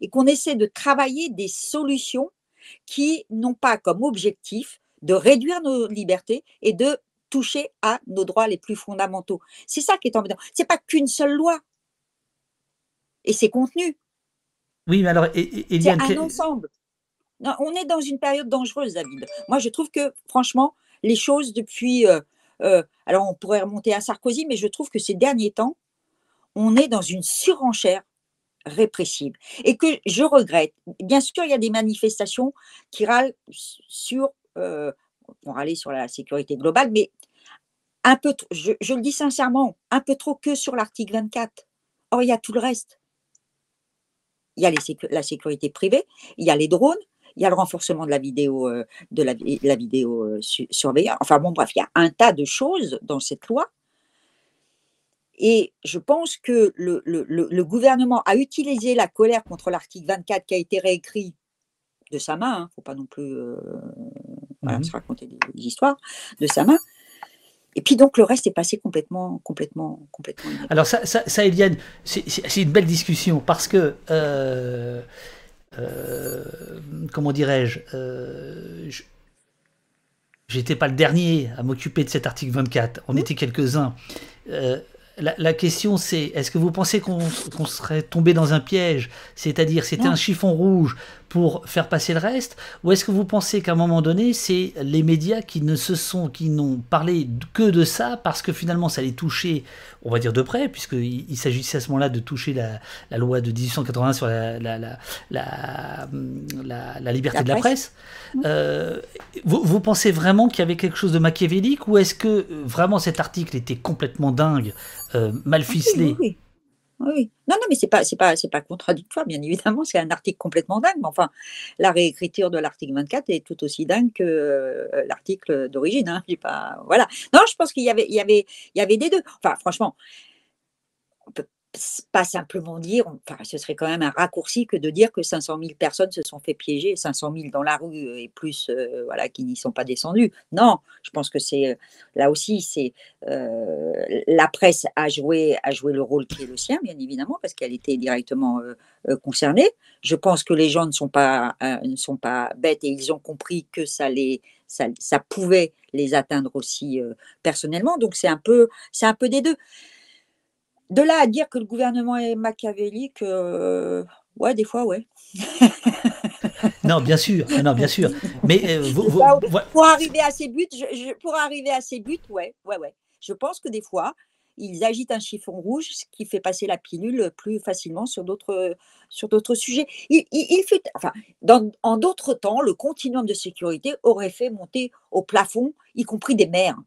S2: et qu'on essaie de travailler des solutions qui n'ont pas comme objectif de réduire nos libertés et de toucher à nos droits les plus fondamentaux. C'est ça qui est embêtant. C'est pas qu'une seule loi et ses contenus,
S1: Oui, mais alors, et- et-
S2: c'est un ensemble. Non, on est dans une période dangereuse, David. Moi, je trouve que, franchement, les choses depuis. euh, euh, alors, on pourrait remonter à Sarkozy, mais je trouve que ces derniers temps, on est dans une surenchère répressive. Et que je regrette. Bien sûr, il y a des manifestations qui râlent sur. Euh, on râler sur la sécurité globale, mais un peu, je, je le dis sincèrement, un peu trop que sur l'article 24. Or, il y a tout le reste. Il y a la sécurité privée, il y a les drones, il y a le renforcement de la vidéo, euh, de la, vi- la vidéo euh. Enfin bon, bref, il y a un tas de choses dans cette loi. Et je pense que le, gouvernement a utilisé la colère contre l'article 24 qui a été réécrit de sa main, il ne faut pas non plus euh, voilà,
S1: Mhm.
S2: se raconter des, des histoires, de sa main. Et puis donc le reste est passé complètement, complètement, complètement.
S1: Alors ça, ça, ça, Eliane, c'est une belle discussion parce que, euh, euh, comment dirais-je, euh, je- j'étais pas le dernier à m'occuper de cet article 24, on était quelques-uns. Euh, la, la question c'est, est-ce que vous pensez qu'on serait tombé dans un piège? C'est-à-dire, c'était un chiffon rouge pour faire passer le reste Ou est-ce que vous pensez qu'à un moment donné, c'est les médias qui ne se sont, qui n'ont parlé que de ça parce que finalement ça les touchait, on va dire de près, puisqu'il il s'agissait à ce moment-là de toucher la, la loi de 1880 sur la, liberté de la
S2: presse.
S1: presse Euh, vous, vous pensez vraiment qu'il y avait quelque chose de machiavélique ou est-ce que euh, vraiment cet article était complètement dingue, euh, mal
S2: Ah,
S1: ficelé?
S2: oui, oui. Oui. Non, non, mais c'est pas, c'est pas, c'est pas contradictoire, bien évidemment. C'est un article complètement dingue. Mais enfin, la réécriture de l'article 24 est tout aussi dingue que euh, l'article d'origine. Hein. Pas, voilà. Non, je pense qu'il y avait, il y avait, il y avait des deux. Enfin, franchement, on peut pas simplement dire, enfin, ce serait quand même un raccourci que de dire que 500 000 personnes se sont fait piéger, 500 000 dans la rue et plus, euh, voilà, qui n'y sont pas descendus. Non, je pense que c'est euh, là aussi, c'est euh, la presse a joué, a joué le rôle qui est le sien, bien évidemment, parce qu'elle était directement concernée. Je pense que les gens ne sont pas, ne sont pas bêtes et ils ont compris que ça les, ça, ça pouvait les atteindre aussi personnellement. Donc c'est un peu, c'est un peu des deux. De là à dire que le gouvernement est machiavélique, euh, ouais, des fois, ouais.
S1: non, bien sûr, non, bien sûr. Mais euh,
S2: pour arriver à ces buts, je, pour arriver à ces buts, ouais, ouais, ouais. Je pense que des fois, ils agitent un chiffon rouge, ce qui fait passer la pilule plus facilement sur d'autres sur d'autres sujets. Il, il, fait, enfin, dans, en d'autres temps, le continuum de sécurité aurait fait monter au plafond, y compris des maires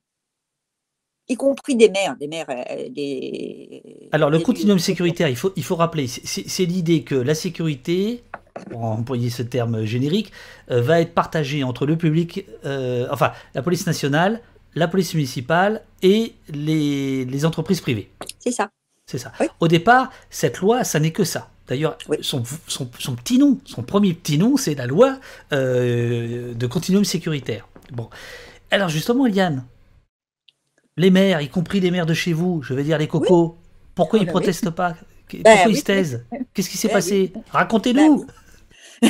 S2: y compris des maires, des maires, euh, des.
S1: Alors le continuum sécuritaire, il faut, il faut rappeler, c'est l'idée que la sécurité, pour employer ce terme générique, euh, va être partagée entre le public, euh, enfin la police nationale, la police municipale et les, entreprises privées.
S2: C'est ça.
S1: C'est ça. Au départ, cette loi, ça n'est que ça. D'ailleurs, son, son, son, petit nom, son premier petit nom, c'est la loi de continuum sécuritaire. Bon. Alors justement, Yann, les maires, y compris les maires de chez vous, je veux dire les cocos, pourquoi ils ne protestent pas ben Pourquoi ils se taisent Qu'est-ce qui s'est ben passé Racontez-nous.
S2: Ben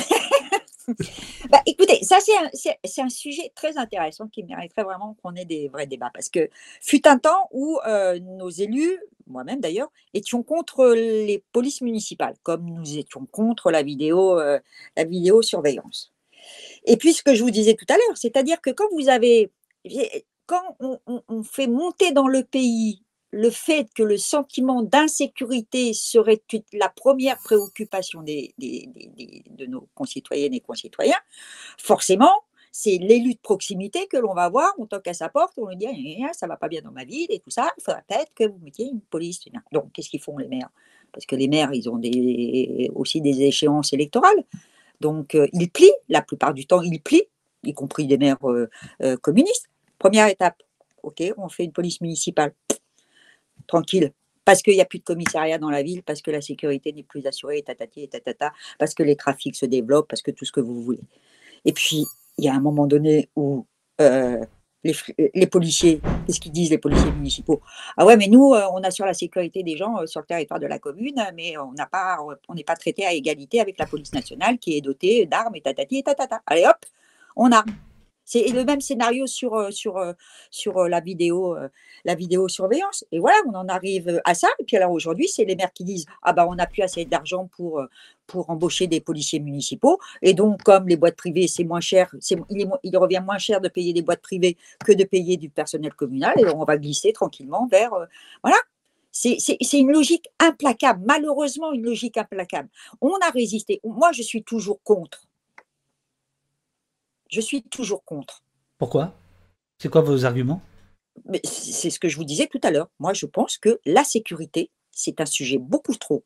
S2: bah, écoutez, ça c'est un, sujet très intéressant qui mériterait vraiment qu'on ait des vrais débats parce que fut un temps où euh, nos élus, moi-même d'ailleurs, étions contre les polices municipales, comme nous étions contre la vidéo, euh, la vidéosurveillance. Et puis ce que je vous disais tout à l'heure, c'est-à-dire que quand vous avez quand on, fait monter dans le pays le fait que le sentiment d'insécurité serait la première préoccupation des, de nos concitoyennes et concitoyens, forcément, c'est l'élu de proximité que l'on va voir, on toque à sa porte, on lui dit «Ah, ça va pas bien dans ma ville et tout ça, il faudrait peut-être que vous mettiez une police. Donc, qu'est-ce qu'ils font les maires? Parce que les maires, ils ont aussi des échéances électorales. Donc, euh, ils plient, la plupart du temps, ils plient, y compris des maires euh, euh, communistes. Première étape, ok, on fait une police municipale. Tranquille. Parce qu'il n'y a plus de commissariat dans la ville, parce que la sécurité n'est plus assurée, tatati, tatata, parce que les trafics se développent, parce que tout ce que vous voulez. Et puis, il y a un moment donné où euh, les, policiers, qu'est-ce qu'ils disent les policiers municipaux? Ah ouais, mais nous, euh, on assure la sécurité des gens euh, sur le territoire de la commune, mais on on n'est pas traité à égalité avec la police nationale qui est dotée d'armes et tatati et tatata. Allez hop, on a c'est le même scénario sur, euh, sur, euh, sur euh, la, vidéo, la vidéosurveillance. Et voilà, on en arrive à ça. Et puis alors aujourd'hui, c'est les maires qui disent Ah bah on n'a plus assez d'argent pour, pour embaucher des policiers municipaux. Et donc, comme les boîtes privées, c'est moins cher, il, il, revient moins cher de payer des boîtes privées que de payer du personnel communal. Et on va glisser tranquillement vers. voilà. C'est une logique implacable, malheureusement une logique implacable. On a résisté. Moi, je suis toujours contre je suis toujours contre.
S1: Pourquoi? C'est quoi vos arguments?
S2: C'est ce que je vous disais tout à l'heure. Moi, je pense que la sécurité, c'est un sujet beaucoup trop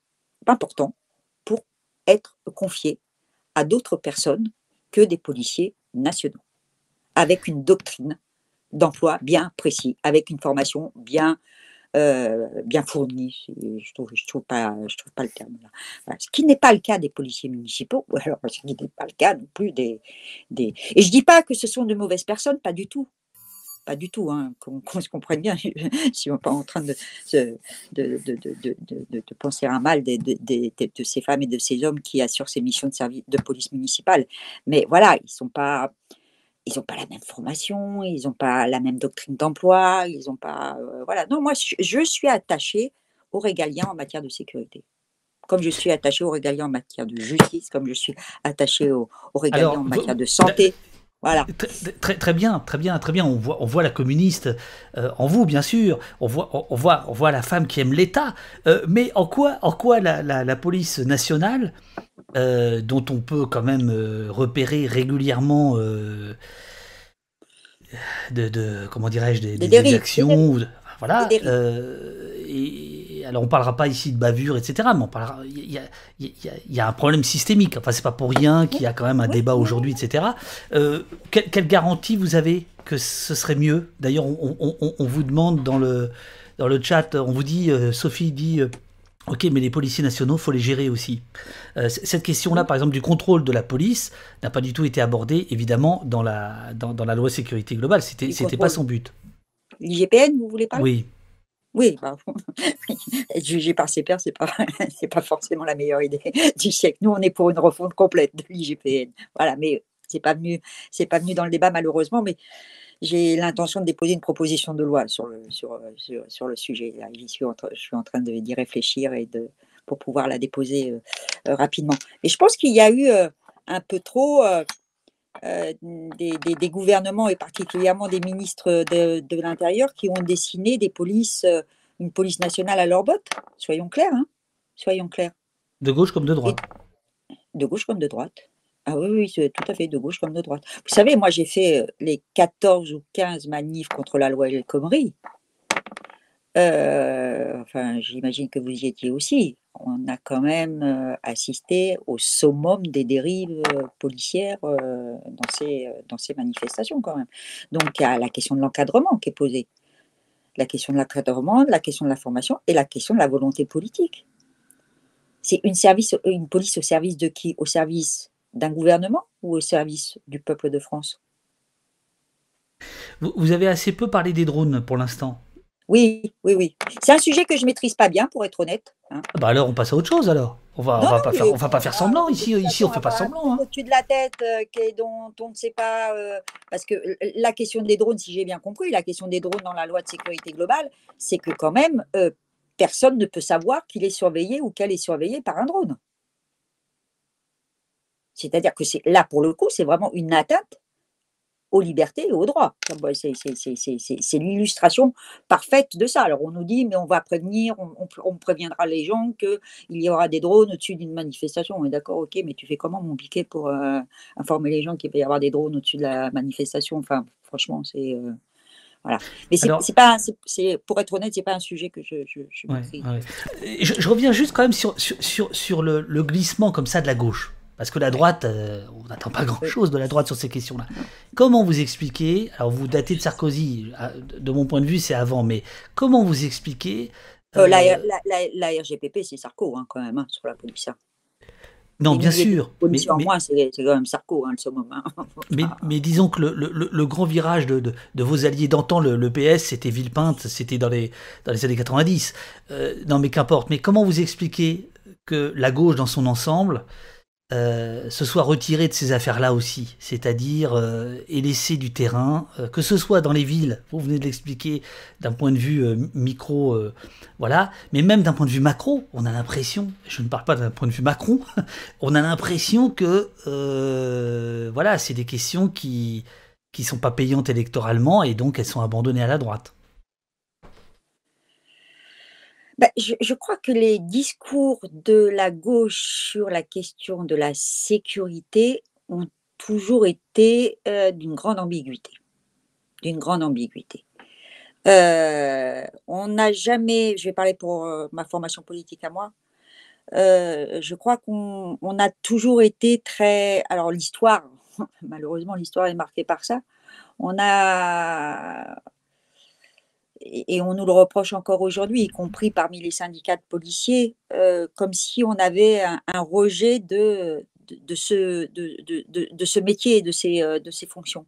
S2: important pour être confié à d'autres personnes que des policiers nationaux, avec une doctrine d'emploi bien précis, avec une formation bien euh, bien fourni, je trouve, trouve pas, je trouve pas le terme là. ce qui n'est pas le cas des policiers municipaux, ou alors ce qui n'est pas le cas non plus des, des. Et je dis pas que ce sont de mauvaises personnes, pas du tout, pas du tout, hein, qu'on se comprenne bien, si on n'est pas en train de, de, de, de penser un mal de, de, ces femmes et de ces hommes qui assurent ces missions de service de police municipale. Mais voilà, ils sont pas ils n'ont pas la même formation, ils n'ont pas la même doctrine d'emploi, ils n'ont pas. Euh, voilà. Non, moi, je suis attachée aux régaliens en matière de sécurité. Comme je suis attachée aux régaliens en matière de justice, comme je suis attachée aux, régaliens en matière de santé. Voilà.
S1: Très, très, bien, très bien, très bien. On voit, on voit la communiste euh, en vous, bien sûr. On voit, on, voit, on voit la femme qui aime l'État. Euh, mais en quoi, en quoi la, la, police nationale, euh, dont on peut quand même repérer régulièrement de, de, comment dirais-je, des, des, actions, voilà, et alors on parlera pas ici de bavure, etc., mais on parlera, il y a, y a, un problème systémique. Enfin, c'est pas pour rien qu'il y a quand même un débat aujourd'hui, etc. Euh, quelle, garantie vous avez que ce serait mieux? D'ailleurs, on, vous demande dans le, dans le chat, on vous dit, euh, Sophie dit, euh, Ok, mais les policiers nationaux, faut les gérer aussi. cette question-là, par exemple, du contrôle de la police, n'a pas du tout été abordée, évidemment, dans la, dans, dans la loi sécurité globale. C'était, c'était pas son but.
S2: L'IGPN, vous voulez parler?
S1: Oui.
S2: Oui, bah, être jugé par ses pairs, ce n'est pas, pas forcément la meilleure idée du siècle. Nous, on est pour une refonte complète de l'IGPN. Voilà, mais ce n'est pas, venu, pas venu dans le débat, malheureusement, mais j'ai l'intention de déposer une proposition de loi sur le, sur, sur, le sujet. Je suis, en, je suis en train d'y réfléchir et de, pour pouvoir la déposer euh, euh, rapidement. Et je pense qu'il y a eu euh, un peu trop euh, des, gouvernements et particulièrement des ministres de, l'Intérieur qui ont dessiné des polices, une police nationale à leur botte. Soyons clairs, hein soyons clairs.
S1: De gauche comme de droite.
S2: de gauche comme de droite. Ah oui, oui, c'est tout à fait de gauche comme de droite. Vous savez, moi j'ai fait euh, les 14 ou 15 manifs contre la loi El Khomri. enfin, j'imagine que vous y étiez aussi on a quand même assisté au summum des dérives policières dans, ces, dans ces manifestations quand même. Donc il y a la question de l'encadrement qui est posée. La question de l'encadrement, la question de la formation et la question de la volonté politique. C'est une, une police au service de qui? Au service d'un gouvernement ou au service du peuple de France?
S1: Vous avez assez peu parlé des drones pour l'instant.
S2: Oui, oui, oui. C'est un sujet que je maîtrise pas bien, pour être honnête.
S1: Hein. Ah bah alors, on passe à autre chose alors. On va, va pas faire, on va pas faire semblant ici. Ici, on fait pas semblant. Hein.
S2: Au-dessus de la tête, euh, dont on ne sait pas, euh, parce que la question des drones, si j'ai bien compris, la question des drones dans la loi de sécurité globale, c'est que quand même, euh, personne ne peut savoir qu'il est surveillé ou qu'elle est surveillée par un drone. C'est-à-dire que c'est là, pour le coup, c'est vraiment une atteinte aux libertés et aux droits. C'est l'illustration parfaite de ça. Alors on nous dit, mais on va prévenir, on, préviendra les gens qu'il y aura des drones au-dessus d'une manifestation. On est d'accord, ok, mais tu fais comment mon piquet pour euh, informer les gens qu'il va y avoir des drones au-dessus de la manifestation? Enfin, franchement, c'est... Euh, voilà. Mais c'est pas, c'est pour être honnête, c'est pas un sujet que je. Je,
S1: je, reviens juste quand même sur, sur, sur, le, le, glissement comme ça de la gauche. Parce que la droite, euh, on n'attend pas grand-chose de la droite sur ces questions-là. Comment vous expliquez, alors vous datez de Sarkozy, de mon point de vue c'est avant, mais comment vous expliquez...
S2: Euh, la, la, RGPP c'est Sarko hein, quand même, hein, sur la police. Hein.
S1: Non, bien sûr.
S2: Mais, mais c'est quand même Sarko, hein, le moment.
S1: mais, mais, disons que le, le, le grand virage de, de, de, vos alliés d'antan, le, le, PS, c'était Villepinte, c'était dans les, dans les années 90. Euh, non, mais qu'importe. Mais comment vous expliquez que la gauche, dans son ensemble, euh, se soit retiré de ces affaires-là aussi, c'est-à-dire euh, et laisser du terrain, euh, que ce soit dans les villes, vous venez de l'expliquer d'un point de vue micro, voilà, mais même d'un point de vue macro, on a l'impression, je ne parle pas d'un point de vue Macron, on a l'impression que voilà, c'est des questions qui qui sont pas payantes électoralement et donc elles sont abandonnées à la droite.
S2: Bah, je, crois que les discours de la gauche sur la question de la sécurité ont toujours été euh, d'une grande ambiguïté. D'une grande ambiguïté. Euh, on n'a jamais, je vais parler pour euh, ma formation politique à moi, je crois qu'on a toujours été très. Alors, l'histoire, malheureusement, l'histoire est marquée par ça. On a, et, on nous le reproche encore aujourd'hui, y compris parmi les syndicats de policiers, euh, comme si on avait un, rejet de, ce, métier de ces, euh, de ces fonctions.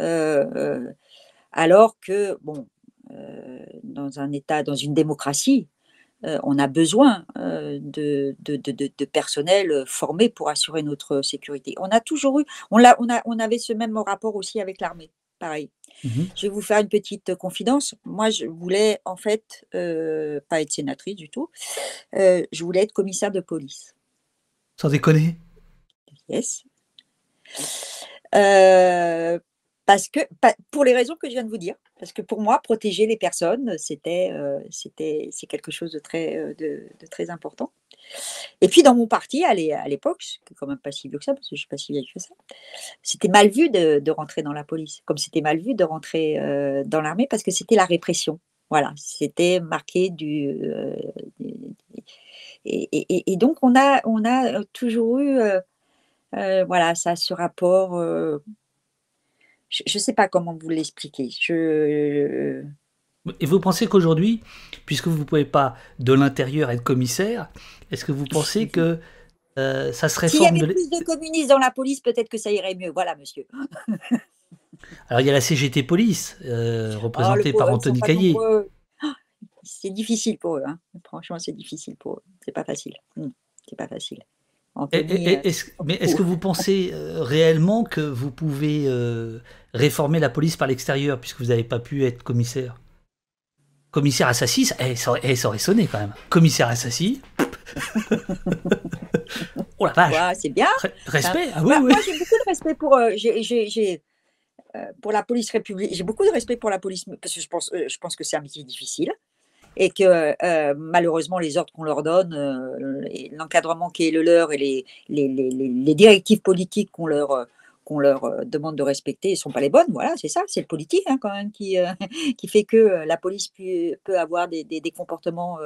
S2: Euh, alors que, bon, dans un État, dans une démocratie, on a besoin de, personnel formé pour assurer notre sécurité. On a toujours eu, on avait ce même rapport aussi avec l'armée, pareil. Mmh je vais vous faire une petite confidence. Moi, je voulais en fait pas être sénatrice du tout. je voulais être commissaire de police.
S1: Sans déconner
S2: Yes. parce que, pour les raisons que je viens de vous dire, parce que pour moi, protéger les personnes, c'était, c'était, c'est quelque chose de très, de très important. Et puis dans mon parti, à l'époque, c'est quand même pas si vieux que ça, parce que je suis pas si vieille que ça, c'était mal vu de, rentrer dans la police, comme c'était mal vu de rentrer euh, dans l'armée, parce que c'était la répression. Voilà, c'était marqué du. Euh, et, donc, on a, on a toujours eu, voilà, ça, ce rapport. Je ne sais pas comment vous l'expliquer. Je.
S1: Et vous pensez qu'aujourd'hui, puisque vous ne pouvez pas de l'intérieur être commissaire, est-ce que vous pensez que euh, ça serait
S2: S'il y avait plus de communistes dans la police, peut-être que ça irait mieux. Voilà, monsieur.
S1: Alors, il y a la CGT Police, euh, représentée ah, par Anthony Caillé.
S2: Ah, c'est difficile pour eux. Hein. Franchement, c'est difficile pour eux. C'est pas facile. Hmm, c'est pas facile.
S1: Euh, mais est-ce que vous pensez réellement que vous pouvez réformer la police par l'extérieur, puisque vous n'avez pas pu être commissaire? Commissaire Assassi, eh, ça, eh, ça, aurait sonné quand même. Commissaire Assassi. oh la vache.
S2: c'est bien.
S1: respect.
S2: Ah, oui, oui. Moi, j'ai beaucoup de respect pour. Euh, j'ai, euh, pour la police républicaine. J'ai beaucoup de respect pour la police parce que je pense, euh, je pense que c'est un métier difficile et que malheureusement les ordres qu'on leur donne, l'encadrement qui est le leur et les, directives politiques qu'on leur euh, demande de respecter ne sont pas les bonnes. Voilà, c'est ça, c'est le politique hein, quand même qui, euh, fait que euh, la police peut, avoir des, des, comportements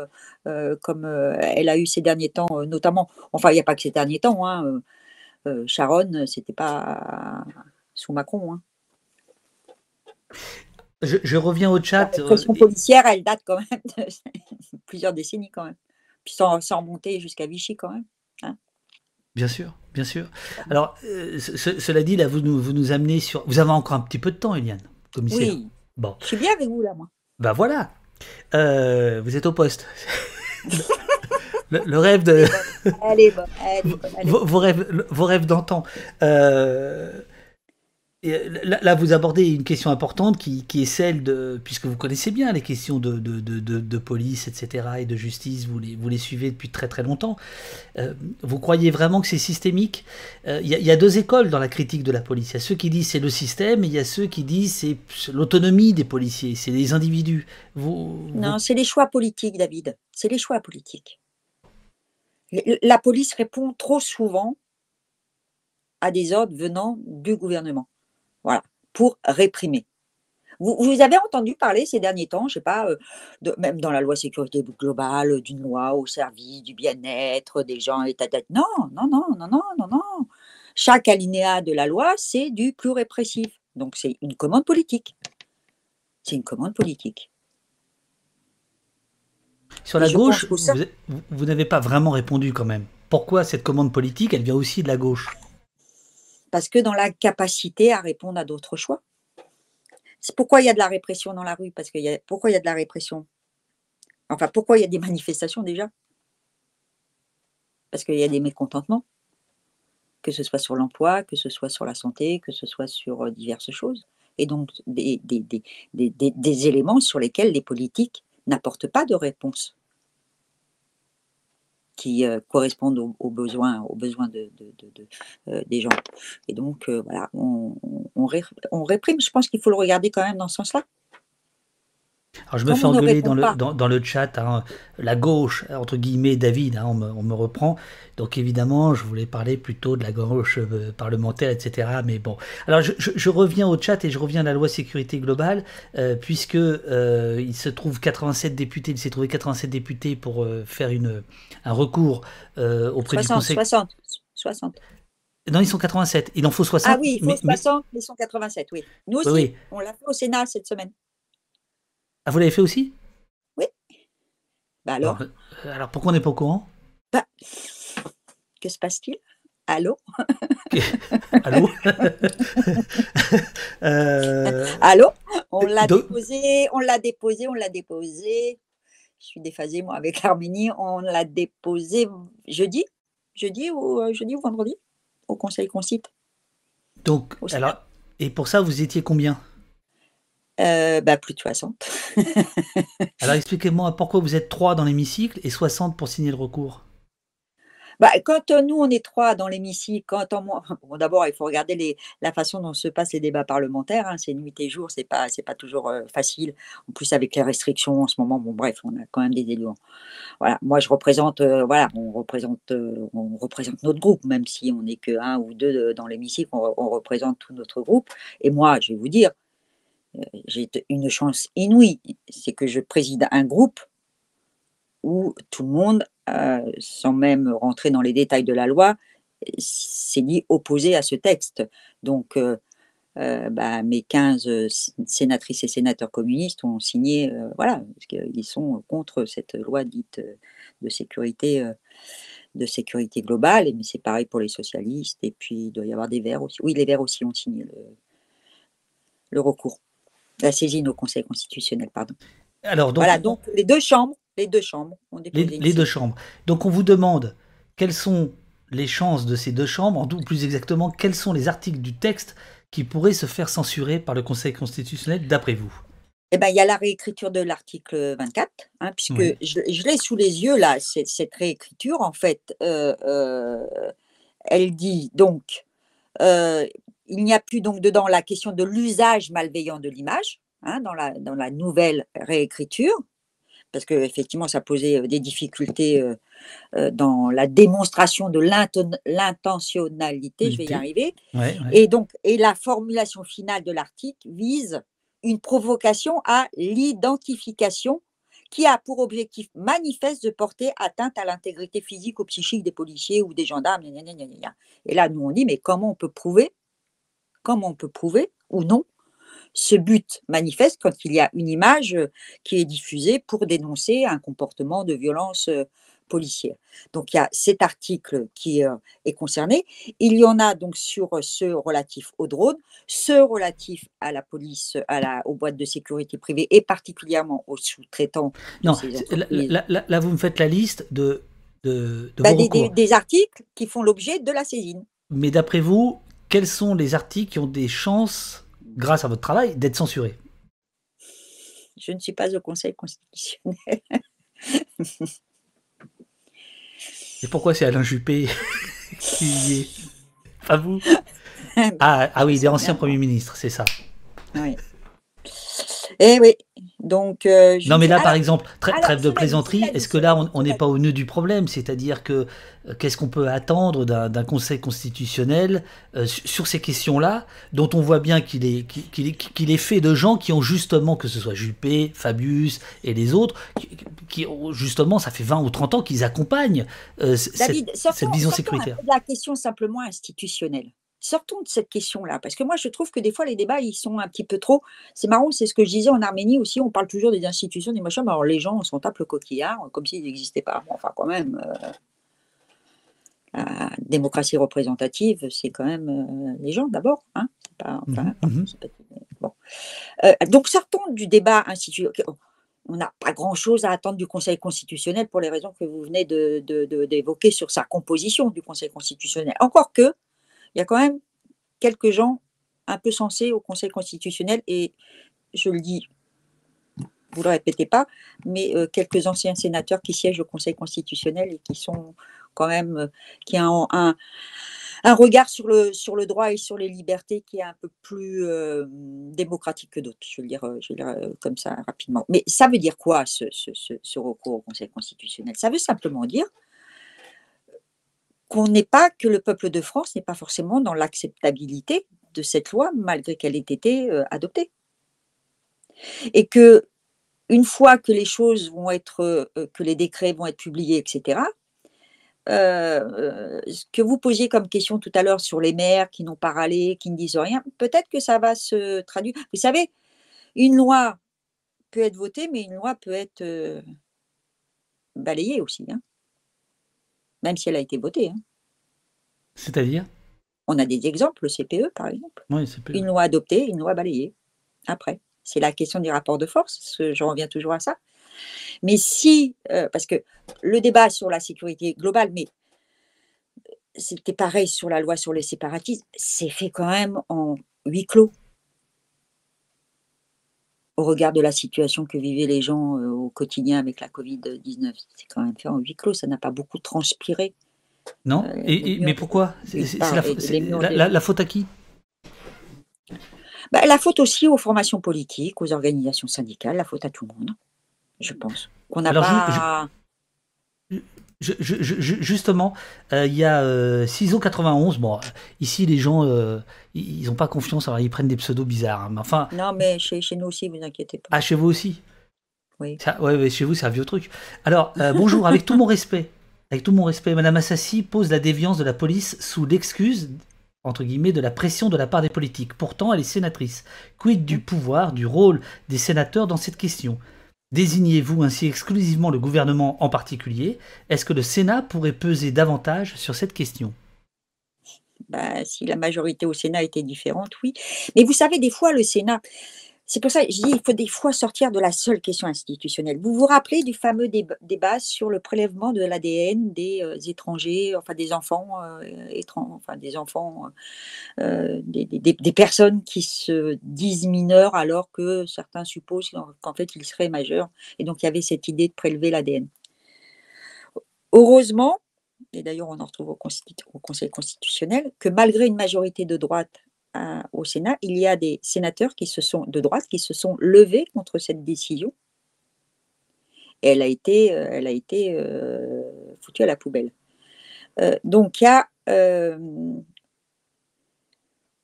S2: comme elle a eu ces derniers temps, notamment, enfin il n'y a pas que ces derniers temps, hein, Sharon, c'était pas sous Macron. Hein.
S1: Je, reviens au chat.
S2: La pression policière, elle date quand même de plusieurs décennies quand même. Puis sans, sans remonter jusqu'à Vichy quand même. Hein.
S1: Bien sûr, bien sûr. Alors, euh, cela dit, là, vous nous, vous nous amenez sur. Vous avez encore un petit peu de temps, Eliane, commissaire.
S2: Oui. Bon. Je suis bien avec vous, là, moi.
S1: Ben voilà. Euh, vous êtes au poste. le, rêve de.
S2: Allez, bon, allez,
S1: Vos, rêves, vos rêves d'antan. Euh, euh, là, vous abordez une question importante qui, est celle de, puisque vous connaissez bien les questions de, police, etc., et de justice, vous les, suivez depuis très très longtemps. Euh, vous croyez vraiment que c'est systémique? Euh, Il y, a deux écoles dans la critique de la police. Il y a ceux qui disent c'est le système, et il y a ceux qui disent c'est l'autonomie des policiers, c'est les individus.
S2: Non, c'est les choix politiques, David. C'est les choix politiques. La police répond trop souvent à des ordres venant du gouvernement. Pour réprimer. Vous, vous, avez entendu parler ces derniers temps, je sais pas, euh, de, même dans la loi sécurité globale, d'une loi au service du bien-être des gens et. Non, non, non, non, non, non, non. Chaque alinéa de la loi, c'est du plus répressif. Donc c'est une commande politique. C'est une commande politique.
S1: Sur la gauche, vous, vous n'avez pas vraiment répondu quand même. Pourquoi cette commande politique, elle vient aussi de la gauche?
S2: Parce que dans la capacité à répondre à d'autres choix. C'est pourquoi il y a de la répression dans la rue, parce que pourquoi il y a de la répression? Enfin, pourquoi il y a des manifestations déjà? Parce qu'il y a des mécontentements, que ce soit sur l'emploi, que ce soit sur la santé, que ce soit sur euh, diverses choses. Et donc, des éléments sur lesquels les politiques n'apportent pas de réponse qui euh, correspondent aux, besoins, aux besoins de, euh, des gens. Et donc, euh, voilà, on, on, réprime. Je pense qu'il faut le regarder quand même dans ce sens-là.
S1: Alors je me fais engueuler dans le, dans, le chat, hein, la gauche, entre guillemets, David, hein, on, me, on, me, reprend. Donc évidemment, je voulais parler plutôt de la gauche euh, parlementaire, etc. Mais bon. Alors je, je, reviens au chat et je reviens à la loi sécurité globale, euh, puisque euh, il se trouve 87 députés, il s'est trouvé 87 députés pour faire une, un recours auprès du Conseil.
S2: 60, 60.
S1: Non, ils sont 87. Il en faut 60.
S2: Ah oui, il faut 60, mais, ils sont 87, oui. Nous aussi, on l'a fait au Sénat cette semaine.
S1: Ah, vous l'avez fait aussi?
S2: Oui. Bah alors?
S1: Euh, alors, pourquoi on n'est pas au courant?
S2: Bah, Que se passe-t-il? Allô?
S1: Allô?
S2: Euh, Allô? On l'a déposé, on l'a déposé, on l'a déposé. Je suis déphasée, moi, avec l'Arménie. On l'a déposé jeudi. Jeudi ou, euh, jeudi ou vendredi Au Conseil Concite.
S1: Donc, alors, et pour ça, vous étiez combien?
S2: Euh, bah, plus de 60.
S1: Alors expliquez-moi pourquoi vous êtes 3 dans l'hémicycle et 60 pour signer le recours
S2: bah, quand euh, nous, on est trois dans l'hémicycle, quand on, bon, d'abord, il faut regarder les, la façon dont se passent les débats parlementaires. Hein, c'est nuit et jour, c'est pas, c'est pas toujours euh, facile. En plus, avec les restrictions en ce moment, bon, bref, on a quand même des élus. Voilà, moi, je représente, voilà, on représente, on représente notre groupe, même si on n'est que un ou deux dans l'hémicycle, on, on représente tout notre groupe. Et moi, je vais vous dire, j'ai une chance inouïe, c'est que je préside un groupe où tout le monde, sans même rentrer dans les détails de la loi, s'est dit opposé à ce texte. Donc, bah, mes 15 sénatrices et sénateurs communistes ont signé, voilà, parce qu'ils sont contre cette loi dite de sécurité de sécurité globale, mais c'est pareil pour les socialistes, et puis il doit y avoir des Verts aussi. Oui, les Verts aussi ont signé le, recours, la saisine au Conseil constitutionnel, pardon. Alors, donc, voilà, donc les deux chambres, les deux chambres ont
S1: les, deux chambres. Donc on vous demande quelles sont les chances de ces deux chambres, en tout plus exactement, quels sont les articles du texte qui pourraient se faire censurer par le Conseil constitutionnel d'après vous?
S2: Eh ben, il y a la réécriture de l'article 24, hein, puisque je, l'ai sous les yeux là, cette réécriture, en fait, euh, euh, elle dit donc, euh, il n'y a plus donc dedans la question de l'usage malveillant de l'image, hein, dans, la, dans la nouvelle réécriture, parce que effectivement ça posait des difficultés dans la démonstration de l'intentionnalité, je vais y arriver, et donc, et la formulation finale de l'article vise une provocation à l'identification qui a pour objectif manifeste de porter atteinte à l'intégrité physique ou psychique des policiers ou des gendarmes. Et là, nous, on dit, mais comment on peut prouver, comment on peut prouver ou non ce but manifeste quand il y a une image qui est diffusée pour dénoncer un comportement de violence policière. Donc il y a cet article qui euh, est concerné. Il y en a donc sur euh, ce relatif aux drones, ce relatif à la police, à la, aux boîtes de sécurité privée et particulièrement aux sous-traitants.
S1: Non, là, vous me faites la liste de, de,
S2: bah, des, articles qui font l'objet de la saisine.
S1: Mais d'après vous, quels sont les articles qui ont des chances, grâce à votre travail, d'être censurés
S2: Je ne suis pas au Conseil constitutionnel.
S1: Et pourquoi c'est Alain Juppé qui y est Pas vous ah, ah, oui, des anciens premiers ministres, c'est ça.
S2: Oui. Eh oui, donc, euh,
S1: non, mais là, par exemple, trêve de plaisanterie, est-ce que là, on n'est pas au nœud du problème? C'est-à-dire que qu'est-ce qu'on peut attendre d'un Conseil constitutionnel euh, sur ces questions-là, dont on voit bien qu'il est, qu'il est, fait de gens qui ont justement, que ce soit Juppé, Fabius et les autres, qui, justement, ça fait 20 ou 30 ans qu'ils accompagnent cette, cette, vision sécuritaire.
S2: La question simplement institutionnelle sortons de cette question-là, parce que moi, je trouve que des fois, les débats, ils sont un petit peu trop. C'est marrant, c'est ce que je disais en Arménie aussi, on parle toujours des institutions, des machins, mais alors les gens, on s'en tape le coquillard, comme s'ils n'existaient pas. Enfin, quand même, euh, la démocratie représentative, c'est quand même euh, les gens d'abord. Hein pas, enfin, mmh mmh bon. Euh, donc, sortons du débat institutionnel. On n'a pas grand-chose à attendre du Conseil constitutionnel pour les raisons que vous venez d'évoquer de, sur sa composition du Conseil constitutionnel. Encore que, il y a quand même quelques gens un peu sensés au Conseil constitutionnel et je le dis, vous ne le répétez pas, mais euh, quelques anciens sénateurs qui siègent au Conseil constitutionnel et qui sont quand même, euh, qui ont un, regard sur le, sur le droit et sur les libertés qui est un peu plus euh, démocratique que d'autres, je veux dire, veux dire comme ça rapidement. Mais ça veut dire quoi ce, ce, recours au Conseil constitutionnel? Ça veut simplement dire qu'on n'est pas, que le peuple de France n'est pas forcément dans l'acceptabilité de cette loi, malgré qu'elle ait été euh, adoptée. Et que, une fois que les choses vont être, euh, que les décrets vont être publiés, etc., euh, ce que vous posiez comme question tout à l'heure sur les maires qui n'ont pas râlé, qui ne disent rien, peut-être que ça va se traduire. Vous savez, une loi peut être votée, mais une loi peut être balayée aussi. Hein même si elle a été votée. Hein.
S1: C'est-à-dire?
S2: On a des exemples, le CPE par exemple.
S1: Oui, CPE.
S2: Une loi adoptée, une loi balayée. Après, c'est la question du rapport de force, je reviens toujours à ça. Mais si, euh, parce que le débat sur la sécurité globale, mais c'était pareil sur la loi sur les séparatistes, c'est fait quand même en huis clos au regard de la situation que vivaient les gens euh, au quotidien avec la Covid-19. C'est quand même fait en huis clos, ça n'a pas beaucoup transpiré.
S1: Non euh, et, Mais pourquoi? C'est la, la, faute à qui?
S2: Bah, La faute aussi aux formations politiques, aux organisations syndicales, la faute à tout le monde, je pense. Qu'on n'a pas...
S1: justement, il y a CISO 91. Bon, ici, les gens, ils n'ont pas confiance, alors ils prennent des pseudos bizarres. Hein, mais enfin,
S2: Non, mais chez, chez nous aussi, vous inquiétez pas.
S1: ah, chez vous aussi?
S2: Oui.
S1: Ça- ouais, ouais, chez vous, c'est un vieux truc. Alors, euh, bonjour, avec tout mon respect, avec tout mon respect, Madame Assassi pose la déviance de la police sous l'excuse, entre guillemets, de la pression de la part des politiques. Pourtant, elle est sénatrice. Quid du pouvoir, du rôle des sénateurs dans cette question? Désignez-vous ainsi exclusivement le gouvernement en particulier Est-ce que le Sénat pourrait peser davantage sur cette question?
S2: Bah, si la majorité au Sénat était différente, oui. Mais vous savez, des fois, le Sénat, c'est pour ça que je dis il faut des fois sortir de la seule question institutionnelle. Vous vous rappelez du fameux déb- débat sur le prélèvement de l'ADN des euh, étrangers, enfin des enfants, euh, enfin des enfants, euh, des, personnes qui se disent mineurs alors que certains supposent qu'en fait ils seraient majeurs. Et donc il y avait cette idée de prélever l'ADN. Heureusement, et d'ailleurs on en retrouve au Conseil constitutionnel, que malgré une majorité de droite au Sénat, il y a des sénateurs qui se sont de droite qui se sont levés contre cette décision. Elle a été, euh, elle a été euh, foutue à la poubelle. Euh, donc il y a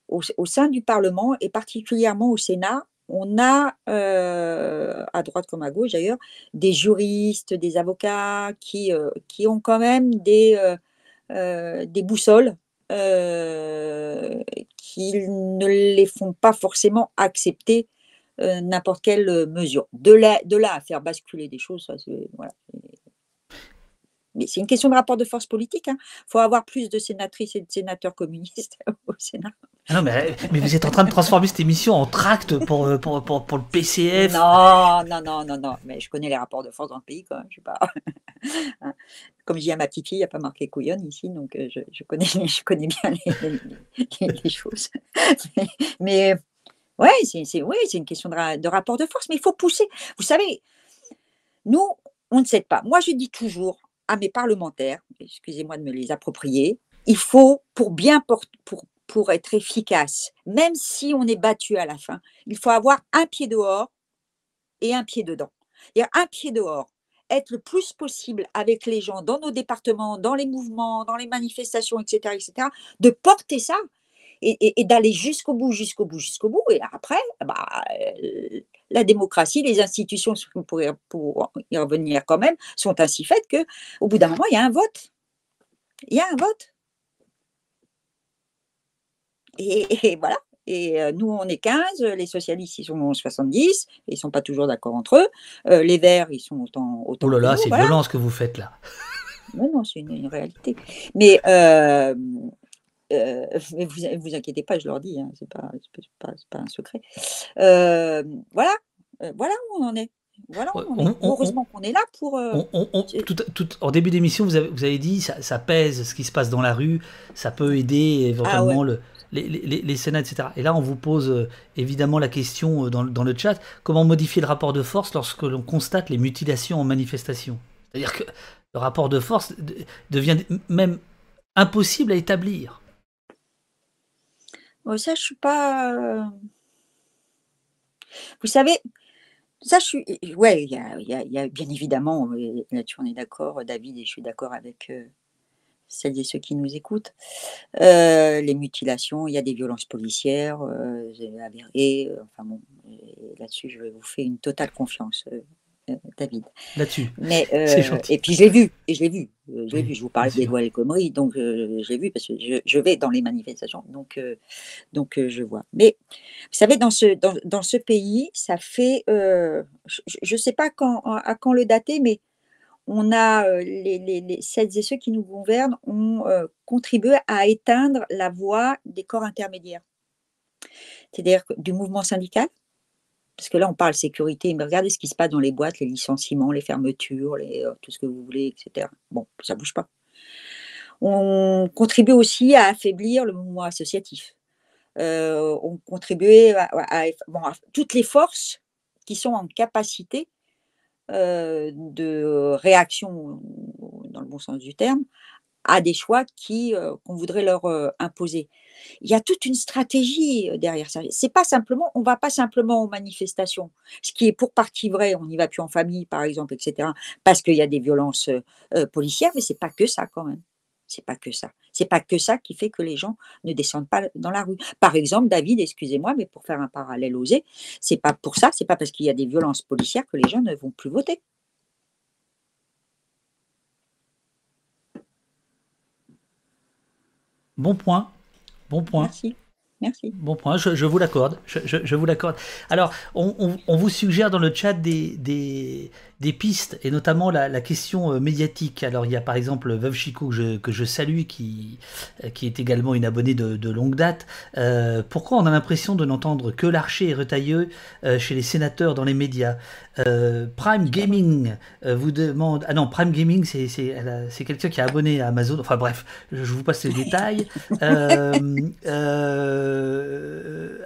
S2: au, sein du Parlement et particulièrement au Sénat, on a, à droite comme à gauche d'ailleurs, des juristes, des avocats qui, ont quand même des boussoles euh, qui ne les font pas forcément accepter euh, n'importe quelle euh, mesure. De là, à faire basculer des choses, ça, voilà. Mais c'est une question de rapport de force politique. Il faut avoir plus de sénatrices et de sénateurs communistes au Sénat.
S1: Ah non, mais, mais vous êtes en train de transformer cette émission en tract pour, euh, pour, pour, pour le PCF.
S2: Non, non, non, non, non. Mais je connais les rapports de force dans le pays quand même. Je sais pas. Hein. Comme je dis à ma petite fille, il n'y a pas marqué couillonne ici, donc euh, je, je connais, je connais bien les, les- les- les choses. Mais, mais, ouais, c'est ouais, une question de, de rapport de force, mais il faut pousser. Vous savez, nous, on ne cède pas. Moi, je dis toujours à mes parlementaires, excusez-moi de me les approprier, il faut, pour bien pour, pour être efficace, même si on est battu à la fin, il faut avoir un pied dehors et un pied dedans. C'est-à-dire un pied dehors, être le plus possible avec les gens dans nos départements, dans les mouvements, dans les manifestations, etc., etc., de porter ça et, et- et d'aller jusqu'au bout, jusqu'au bout, jusqu'au bout. Et après, bah, la démocratie, les institutions, pour, y- pour y revenir quand même, sont ainsi faites que au bout d'un moment, il y a un vote. Il y a un vote. Et, et voilà. Et euh, nous, on est 15, les socialistes, ils sont 70, ils ne sont pas toujours d'accord entre eux. Euh, les Verts, ils sont autant, autant
S1: Oh là là, c'est
S2: voilà.
S1: violent ce que vous faites là.
S2: Non, non, c'est une, une réalité. Mais, euh, euh, mais vous vous inquiétez pas, je leur dis, hein, c'est pas, pas, un secret. Euh, voilà, euh, voilà où on en est. Voilà on est.
S1: on-
S2: Heureusement qu'on est là pour.
S1: tout, tout- en début d'émission, vous avez, vous avez dit ça, ça pèse ce qui se passe dans la rue, ça peut aider éventuellement le- les, les- les Sénats, etc. Et là, on vous pose évidemment la question dans, le- dans le chat comment modifier le rapport de force lorsque l'on constate les mutilations en manifestation? C'est-à-dire que le rapport de force de- devient même impossible à établir.
S2: Ça, je suis pas. euh, Vous savez, ça, je suis. Ouais, il y a, bien évidemment, euh, là-dessus, on est d'accord, David, et je suis d'accord avec euh, celles et ceux qui nous écoutent. Les mutilations, il y a des violences policières, euh, c'est avéré. euh, enfin bon, là-dessus, je vous fais une totale confiance, David.
S1: Là-dessus.
S2: Mais, euh, et puis je l'ai vu, et je l'ai vu,
S1: Oui,
S2: vu, je vous parlais des lois El Khomri, donc euh, je l'ai vu parce que je, je vais dans les manifestations, donc, euh, donc euh, je vois. Mais vous savez, dans ce, dans, dans ce pays, ça fait, je ne sais pas quand, à quand le dater, mais on a, les, les, les, celles et ceux qui nous gouvernent ont contribué à éteindre la voix des corps intermédiaires, c'est-à-dire du mouvement syndical. Parce que là, on parle sécurité, mais regardez ce qui se passe dans les boîtes, les licenciements, les fermetures, euh, tout ce que vous voulez, etc. Bon, ça bouge pas. On contribue aussi à affaiblir le mouvement associatif. Euh, on contribue à toutes les forces qui sont en capacité euh, de réaction, dans le bon sens du terme, à des choix qui, qu'on voudrait leur imposer. Il y a toute une stratégie derrière ça. C'est pas simplement, on va pas simplement aux manifestations, ce qui est pour partie vrai. On n'y va plus en famille, par exemple, etc. Parce qu'il y a des violences policières, mais c'est pas que ça quand même. C'est pas que ça. C'est pas que ça qui fait que les gens ne descendent pas dans la rue. Par exemple, David, excusez-moi, mais pour faire un parallèle osé, c'est pas pour ça, c'est pas parce qu'il y a des violences policières que les gens ne vont plus voter.
S1: Bon point. Bon point.
S2: Merci. Merci.
S1: Bon point, je, vous l'accorde. Je, vous l'accorde. Alors, on, vous suggère dans le chat des, des pistes, et notamment la, question euh, médiatique. Alors, il y a par exemple Veuve Chico que je, que je salue, qui, euh, qui est également une abonnée de, longue date. Euh, pourquoi on a l'impression de n'entendre que l'archer et retailleux chez les sénateurs dans les médias? Prime Gaming vous demande. Ah non, Prime Gaming, c'est, c'est, quelqu'un qui est abonné à Amazon. Enfin bref, je, vous passe les détails.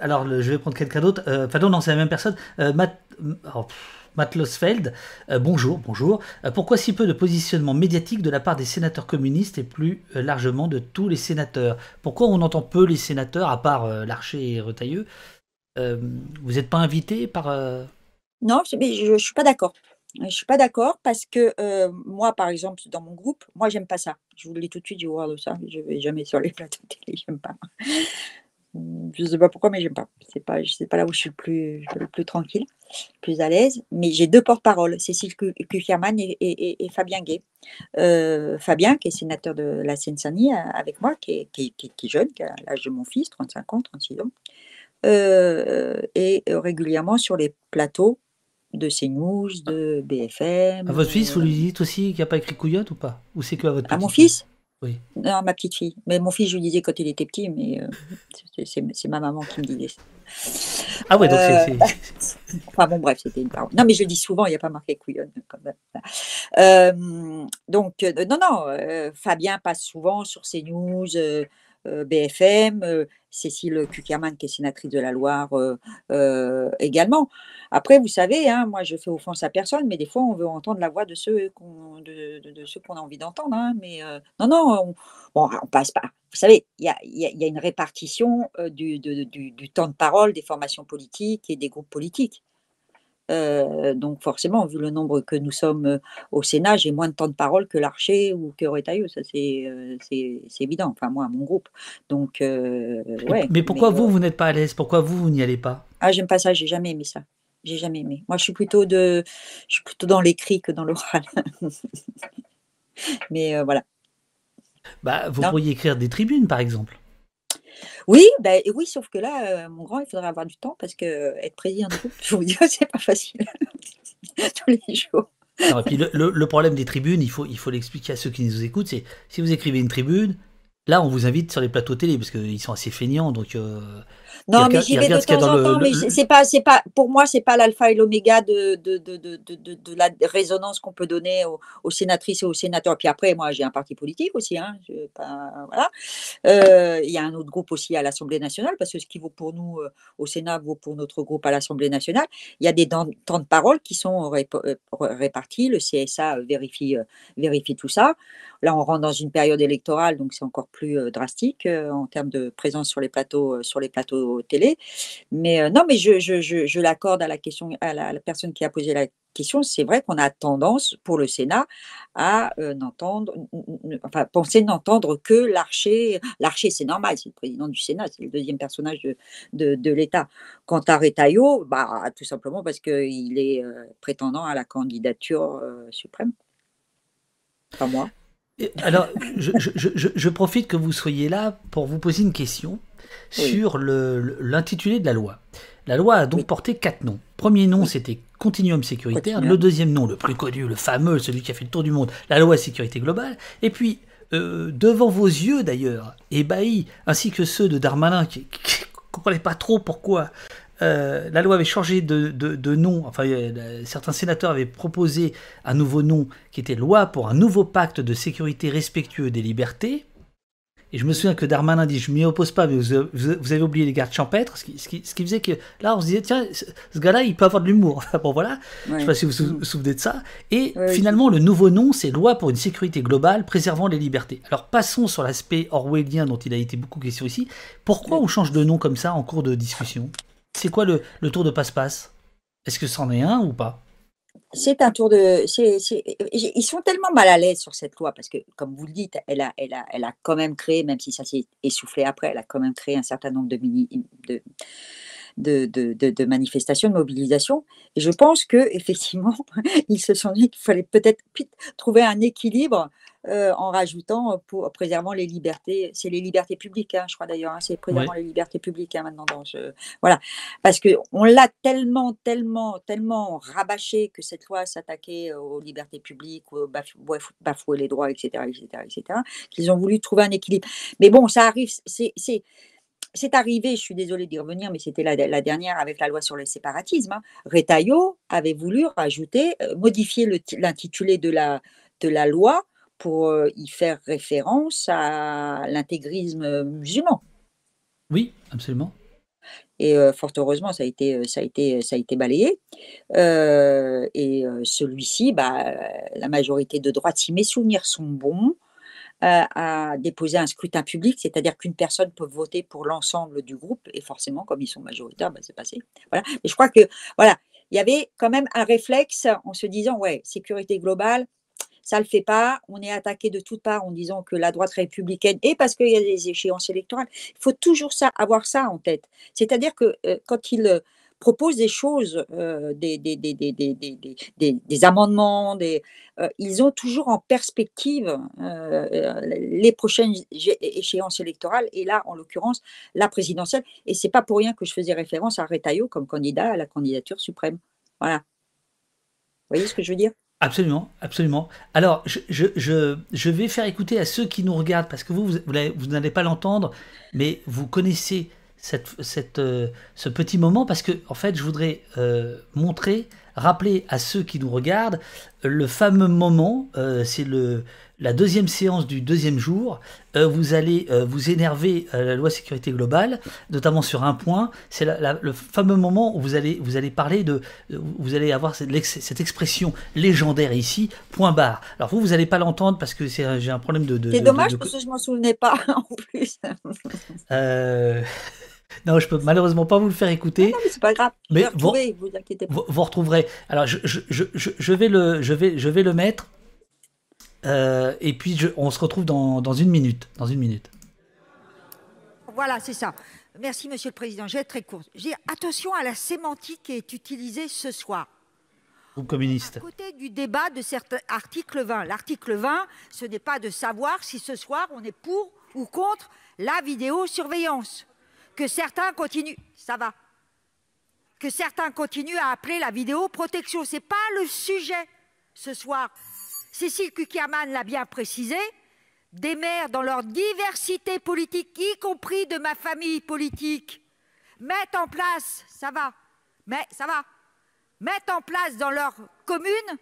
S1: alors, je vais prendre quelqu'un d'autre. Enfin, non, non, c'est la même personne. Matt. Oh, Matt Losfeld, euh, bonjour, bonjour. Euh, pourquoi si peu de positionnement médiatique de la part des sénateurs communistes et plus euh, largement de tous les sénateurs? Pourquoi on entend peu les sénateurs, à part Larcher et Retailleux Vous n'êtes pas invité par...
S2: Non, je ne suis pas d'accord. Je suis pas d'accord parce que moi, par exemple, dans mon groupe, moi, j'aime pas ça. Je vous le dis tout de suite, je voir de ça. Je vais jamais sur les plateaux télé, j'aime pas. Je sais pas pourquoi, mais j'aime pas. C'est pas, sais pas là où je suis le plus, le plus tranquille, le plus à l'aise. Mais j'ai deux porte-paroles, Cécile Kucherman et, et, Fabien Gay. Euh, Fabien, qui est sénateur de la Seine-Saint-Denis euh, avec moi, qui est, qui, qui, jeune, qui a l'âge de mon fils, 35 ans, 36 ans, euh, et régulièrement sur les plateaux de CNews, de BFM.
S1: À votre fils, vous lui dites aussi qu'il n'y a pas écrit couillotte ou pas? Ou c'est que à votre
S2: À mon fils? Oui. Non, ma petite fille. Mais mon fils, je lui disais quand il était petit, mais euh, c'est ma maman qui me disait
S1: Ah ouais, donc c'est.
S2: Euh, enfin bon, bref, c'était une parole. Non, mais je le dis souvent, il n'y a pas marqué couillonne. Quand même. Euh, donc, non, non, Fabien passe souvent sur CNews, BFM, Cécile Kuckerman, qui est sénatrice de la Loire également. Après, vous savez, hein, moi, je fais offense à personne, mais des fois, on veut entendre la voix de ceux qu'on a envie d'entendre. Hein, mais non, non, on, on passe pas. Vous savez, il y a, une répartition du, temps de parole des formations politiques et des groupes politiques. Donc forcément, vu le nombre que nous sommes au Sénat, j'ai moins de temps de parole que Larcher ou que Retailleux, ça c'est c'est évident, enfin moi, mon groupe. Donc, ouais.
S1: Mais pourquoi vous, vous n'êtes pas à l'aise? Pourquoi vous, vous n'y allez pas?
S2: Ah, j'aime pas ça, j'ai jamais aimé ça. J'ai jamais aimé. Moi, je suis plutôt de, je suis plutôt dans l'écrit que dans l'oral. Mais euh, voilà.
S1: Bah, vous pourriez écrire des tribunes, par exemple.
S2: Oui, bah, oui, sauf que là, euh, mon grand, il faudrait avoir du temps parce que euh, être président de groupe, je vous dis, c'est pas facile tous les jours.
S1: et puis le, problème des tribunes, il faut il faut l'expliquer à ceux qui nous écoutent, c'est si vous écrivez une tribune, là on vous invite sur les plateaux télé parce qu'ils sont assez feignants, donc
S2: non, mais j'y vais de temps en temps, mais c'est pas, c'est pas, pour moi, c'est pas l'alpha et l'oméga de, de, de, de, la résonance qu'on peut donner aux, sénatrices et aux sénateurs. Puis après, moi, j'ai un parti politique aussi, hein, voilà. Euh, il y a un autre groupe aussi à l'Assemblée nationale, parce que ce qui vaut pour nous euh, au Sénat vaut pour notre groupe à l'Assemblée nationale. Il y a des temps de parole qui sont euh, répartis. Le CSA vérifie, vérifie tout ça. Là, on rentre dans une période électorale, donc c'est encore plus drastique en termes de présence sur les plateaux, sur les plateaux télé. Mais non, mais je, je, je, l'accorde à la question, à la, personne qui a posé la question. C'est vrai qu'on a tendance, pour le Sénat, à n'entendre, enfin, penser n'entendre que l'archer. L'archer, c'est normal, c'est le président du Sénat, c'est le deuxième personnage de, de, l'État. Quant à Retailleau, bah, tout simplement parce qu'il est prétendant à la candidature suprême. Pas moi.
S1: Alors, je, je, profite que vous soyez là pour vous poser une question sur l'intitulé de la loi. La loi a donc porté quatre noms. Premier nom, c'était Continuum sécuritaire. Le deuxième nom, le plus connu, le fameux, celui qui a fait le tour du monde, la loi sécurité globale. Et puis, euh, devant vos yeux d'ailleurs, ébahis, ainsi que ceux de Darmanin, qui ne comprenaient pas trop pourquoi euh, la loi avait changé de, nom, enfin euh, certains sénateurs avaient proposé un nouveau nom qui était loi pour un nouveau pacte de sécurité respectueux des libertés. Et je me souviens que Darmanin dit Je m'y oppose pas, mais vous, vous, avez oublié les gardes champêtres. Ce qui, ce, qui, ce qui, faisait que là, on se disait Tiens, ce gars-là, il peut avoir de l'humour. bon, voilà. Je ne sais pas si vous vous souvenez de ça. Et finalement, le nouveau nom, c'est Loi pour une sécurité globale préservant les libertés. Alors, passons sur l'aspect orwellien dont il a été beaucoup question ici. Pourquoi on change de nom comme ça en cours de discussion? C'est quoi le, le tour de passe-passe? Est-ce que c'en est un ou pas?
S2: C'est un tour de. ils sont tellement mal à l'aise sur cette loi parce que, comme vous le dites, elle a, elle a, elle a quand même créé, même si ça s'est essoufflé après, elle a quand même créé un certain nombre de, de, de, de, de, manifestations, de mobilisations. Et je pense que effectivement, ils se sont dit qu'il fallait peut-être trouver un équilibre euh, en rajoutant euh, pour préservant les libertés. C'est les libertés publiques, hein, je crois d'ailleurs. Hein, c'est préservant les libertés publiques hein, maintenant. voilà, parce que on l'a tellement, tellement, tellement rabâché que cette loi s'attaquait aux libertés publiques, bafouer les droits, etc., etc., etc., qu'ils ont voulu trouver un équilibre. Mais bon, ça arrive. C'est c'est arrivé, je suis désolée d'y revenir, mais c'était la, dernière avec la loi sur le séparatisme. Hein. Retailleau avait voulu rajouter, euh, modifier l'intitulé de la, de la loi pour y faire référence à l'intégrisme musulman.
S1: Oui, absolument.
S2: Et fort heureusement, ça a été, ça a été, ça a été balayé. et celui-ci, bah, la majorité de droite, si mes souvenirs sont bons, a déposé un scrutin public, c'est-à-dire qu'une personne peut voter pour l'ensemble du groupe, et forcément, comme ils sont majoritaires, bah, c'est passé. Voilà. Et je crois que voilà, il y avait quand même un réflexe en se disant, ouais, sécurité globale, ça ne le fait pas. On est attaqué de toutes parts en disant que la droite républicaine, et parce qu'il y a des échéances électorales, il faut toujours ça, avoir ça en tête. C'est-à-dire que euh, quand il euh, propose des choses, euh, des, des, des, des, amendements, des, ils ont toujours en perspective les prochaines échéances électorales, et là, en l'occurrence, la présidentielle. Et c'est pas pour rien que je faisais référence à Retailleau comme candidat à la candidature suprême. Voilà. Vous voyez ce que je veux dire?
S1: Absolument, absolument. Alors, je, je, je, vais faire écouter à ceux qui nous regardent, parce que vous, vous, n'allez pas l'entendre, mais vous connaissez cette, cette, euh, ce petit moment, parce que, en fait, je voudrais euh, montrer, rappeler à ceux qui nous regardent le fameux moment, euh, c'est le, la deuxième séance du deuxième jour, euh, vous allez euh, vous énerver à la loi sécurité globale, notamment sur un point, c'est le fameux moment où vous allez, vous allez parler de, vous allez avoir cette, cette, expression légendaire ici, point barre. Alors vous, vous n'allez pas l'entendre parce que j'ai un problème de...
S2: c'est dommage parce que je m'en souvenais pas en plus.
S1: Euh... Non, je peux malheureusement pas vous le faire écouter.
S2: Non, mais c'est pas grave. Mais vous, vous,
S1: inquiétez pas. vous, retrouverez. Alors, je, je, je, je, vais le, je vais, je vais le mettre. Euh, et puis, on se retrouve dans, dans, une minute. Dans une minute.
S3: Voilà, c'est ça. Merci, Monsieur le Président. Je vais être très court. Attention à la sémantique qui est utilisée ce soir.
S1: Groupe communiste.
S3: À côté du débat de certains article 20. L'article 20, ce n'est pas de savoir si ce soir on est pour ou contre la vidéosurveillance. Que certains continuent, ça va. Que certains continuent à appeler la vidéoprotection. Ce n'est pas le sujet ce soir. Cécile Kuckerman l'a bien précisé, des maires dans leur diversité politique, y compris de ma famille politique, mettent en place, ça va, mais ça va, mettent en place dans leur commune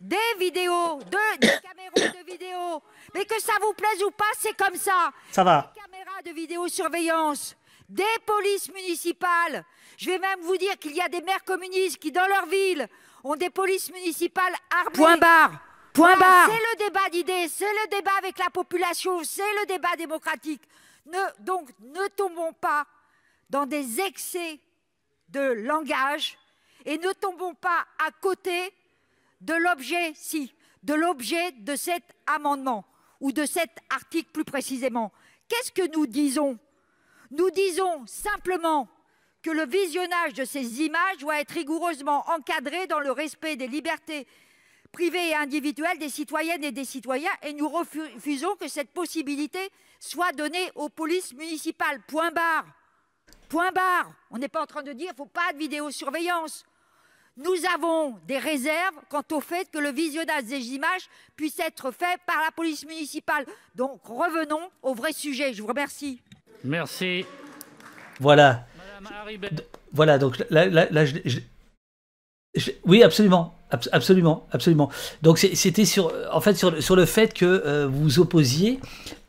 S3: des vidéos, de, des caméras de vidéo. Mais que ça vous plaise ou pas, c'est comme ça.
S1: Ça va.
S3: Des caméras de vidéosurveillance, des polices municipales. Je vais même vous dire qu'il y a des maires communistes qui, dans leur ville, ont des polices municipales armées.
S1: Point barre. Point
S3: barre. C'est le débat d'idées, c'est le débat avec la population, c'est le débat démocratique. Ne, donc, ne tombons pas dans des excès de langage et ne tombons pas à côté de l'objet, si, de l'objet de cet amendement ou de cet article plus précisément. Qu'est-ce que nous disons Nous disons simplement que le visionnage de ces images doit être rigoureusement encadré dans le respect des libertés privée et individuelle des citoyennes et des citoyens et nous refusons que cette possibilité soit donnée aux polices municipales. Point barre. Point barre. On n'est pas en train de dire qu'il ne faut pas de vidéosurveillance. Nous avons des réserves quant au fait que le visionnage des images puisse être fait par la police municipale. Donc revenons au vrai sujet. Je vous remercie.
S1: Merci. Voilà. Voilà, donc là, là, je, oui, absolument. Absolument, absolument. Donc c'était sur, en fait, sur, sur le fait que euh, vous opposiez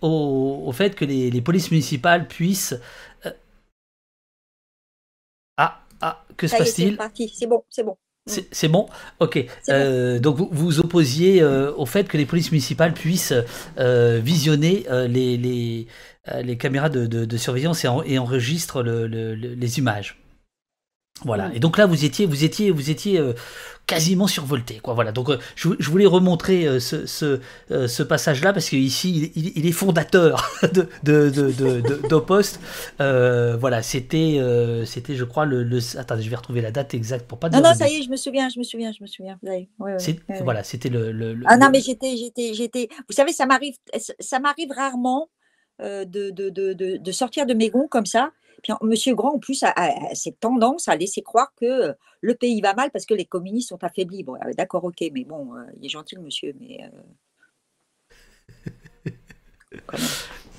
S1: au, fait que les, polices municipales puissent. Euh, ah, ah, que se passe-t-il?
S2: C'est bon, c'est bon.
S1: C'est bon? Ok. Euh, donc vous vous opposiez euh, au fait que les polices municipales puissent visionner les, les, les, caméras de, de, surveillance et, et enregistrent les images. Voilà. Mm. Et donc là, vous étiez, vous étiez, vous étiez euh, quasiment survolté, quoi. Voilà. Donc, euh, je, voulais remontrer euh, ce, ce, passage-là parce qu'ici, il, il, est fondateur de, de, de, voilà. C'était, c'était, je crois, le, Attendez, je vais retrouver la date exacte pour pas.
S2: Non, non, ça y est, je me souviens, je me souviens, je me souviens.
S1: Voilà, c'était le,
S2: Ah non, mais j'étais, j'étais, j'étais. Vous savez, ça m'arrive, ça m'arrive rarement de, de, sortir de mes gonds comme ça puis Monsieur Grand, en plus, a, cette tendance à laisser croire que le pays va mal parce que les communistes sont affaiblis. Bon, d'accord, ok, mais bon, il est gentil, monsieur, mais.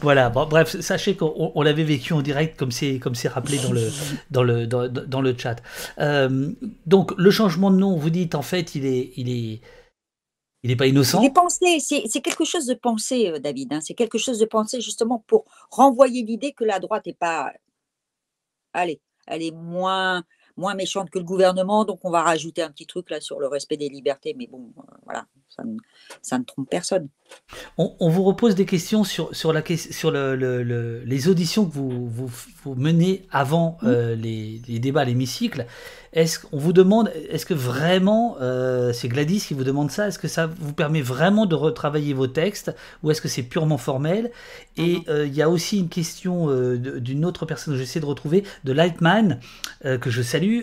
S1: Voilà, bref, sachez qu'on l'avait vécu en direct comme c'est comme c'est rappelé dans le dans le dans, le chat. donc le changement de nom, vous dites en fait, il est il est il n'est pas innocent.
S2: Il est pensé, c'est quelque chose de pensé, David. Hein. c'est quelque chose de pensé justement pour renvoyer l'idée que la droite n'est pas allez, elle est moins, moins méchante que le gouvernement, donc on va rajouter un petit truc là sur le respect des libertés, mais bon, euh, voilà, ça ne, trompe personne.
S1: On, vous repose des questions sur, sur, la, sur le, les auditions que vous, vous, menez avant mmh. euh, les, les, débats à l'hémicycle. Est-ce qu'on vous demande, est-ce que vraiment, euh, c'est Gladys qui vous demande ça, est-ce que ça vous permet vraiment de retravailler vos textes ou est-ce que c'est purement formel? Et euh, il y a aussi une question d'une autre personne que j'essaie de retrouver, de Lightman, que je salue,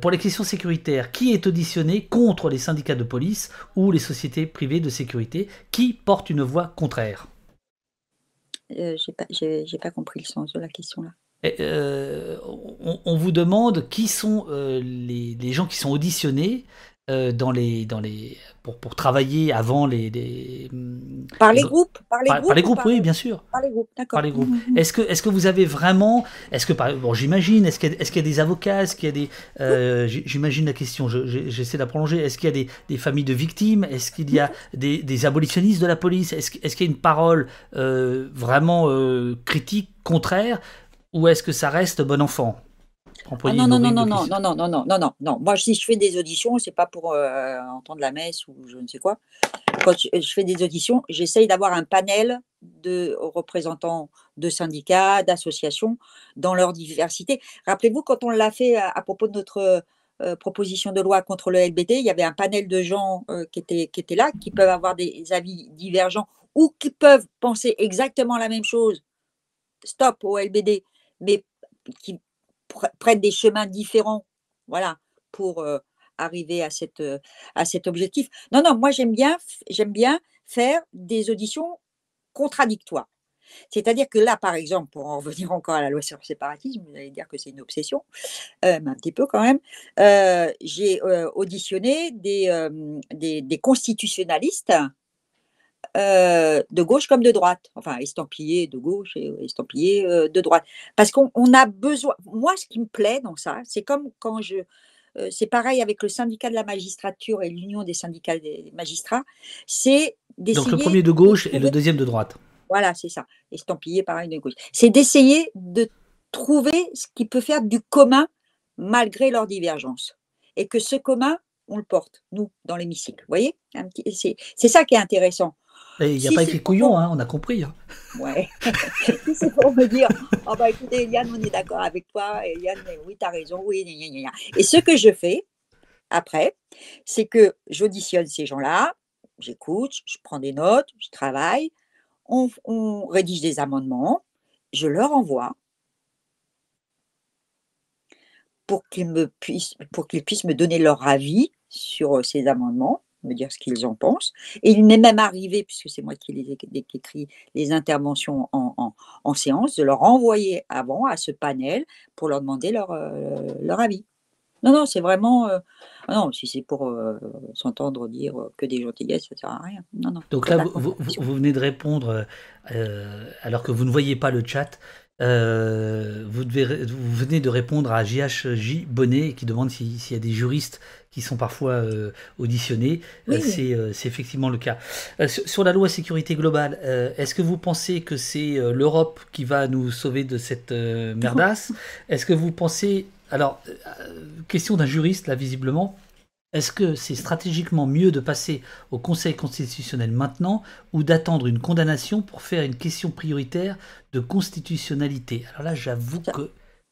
S1: pour les questions sécuritaires. Qui est auditionné contre les syndicats de police ou les sociétés privées de sécurité Qui porte une voix contraire
S2: J'ai pas, pas compris le sens de la question là.
S1: Euh, on, vous demande qui sont euh, les, gens qui sont auditionnés euh, dans les, dans les, pour, pour travailler avant les.
S2: Hmm, par les, groupes
S1: Par les groupes, les groupes oui, bien sûr.
S2: Par les groupes, d'accord.
S1: Par les groupes. Mhm. Est-ce que, est que vous avez vraiment. Est-ce que, bon, j'imagine, est-ce qu'il y, est y, a des avocats Est-ce qu'il y a des. j'imagine la question, j'essaie de la prolonger. Est-ce qu'il y a des, des, familles de victimes? Est-ce qu'il y a des, des, abolitionnistes de la police? Est-ce est qu'il y a une parole vraiment critique, contraire? Ou est-ce que ça reste bon enfant?
S2: Ah non, non, non, non, non, non, non, non, non, non, non. Moi, si je fais des auditions, c'est pas pour euh, entendre la messe ou je ne sais quoi. Quand je, fais des auditions, j'essaye d'avoir un panel de représentants de syndicats, d'associations, dans leur diversité. Rappelez-vous, quand on l'a fait à, propos de notre euh, proposition de loi contre le LBT, il y avait un panel de gens euh, qui, étaient, qui étaient là, qui peuvent avoir des avis divergents ou qui peuvent penser exactement la même chose. Stop au LBD mais qui prennent des chemins différents, voilà, pour arriver à, cette, à cet objectif. Non, non, moi j'aime bien, j'aime bien faire des auditions contradictoires. C'est-à-dire que là, par exemple, pour en revenir encore à la loi sur le séparatisme, vous allez dire que c'est une obsession, mais un petit peu quand même, j'ai auditionné des, des, des, constitutionnalistes euh, de gauche comme de droite, enfin estampillé de gauche et estampillé euh, de droite. Parce qu'on a besoin, moi ce qui me plaît dans ça, c'est comme quand je, euh, c'est pareil avec le syndicat de la magistrature et l'union des syndicats des magistrats, c'est
S1: d'essayer... Donc le premier de gauche et le deuxième de droite.
S2: Voilà, c'est ça, estampillé pareil de gauche. C'est d'essayer de trouver ce qui peut faire du commun malgré leurs divergences. Et que ce commun, on le porte, nous, dans l'hémicycle. Vous voyez? C'est ça qui est intéressant.
S1: Il n'y a pas écrit couillon, hein, on a compris. Hein.
S2: Ouais. c'est pour me dire, oh bah écoutez, Eliane, on est d'accord avec toi. Eliane, oui, tu as raison, oui, Et ce que je fais après, c'est que j'auditionne ces gens-là, j'écoute, je prends des notes, je travaille, on, on rédige des amendements, je leur envoie pour qu'ils me puissent, pour qu'ils puissent me donner leur avis sur ces amendements me dire ce qu'ils en pensent. Et il m'est même arrivé, puisque c'est moi qui, les, écrit les interventions en, séance, de leur envoyer avant à ce panel pour leur demander leur, euh, leur avis. Non, non, c'est vraiment. Euh, ah non, si c'est pour euh, s'entendre dire que des gentillesses, ça ne sert à rien. Non, non.
S1: Donc là, vous, vous, venez de répondre, alors que vous ne voyez pas le chat, Euh, vous, devez, vous venez de répondre à JHJ Bonnet qui demande s'il y a des juristes qui sont parfois euh, auditionnés. Euh, c'est effectivement le cas. Sur, la loi sécurité globale, est-ce que vous pensez que c'est l'Europe qui va nous sauver de cette merdasse? Est-ce que vous pensez... Alors, question d'un juriste, là, visiblement. Est-ce que c'est stratégiquement mieux de passer au Conseil constitutionnel maintenant ou d'attendre une condamnation pour faire une question prioritaire de constitutionnalité? Alors là, j'avoue que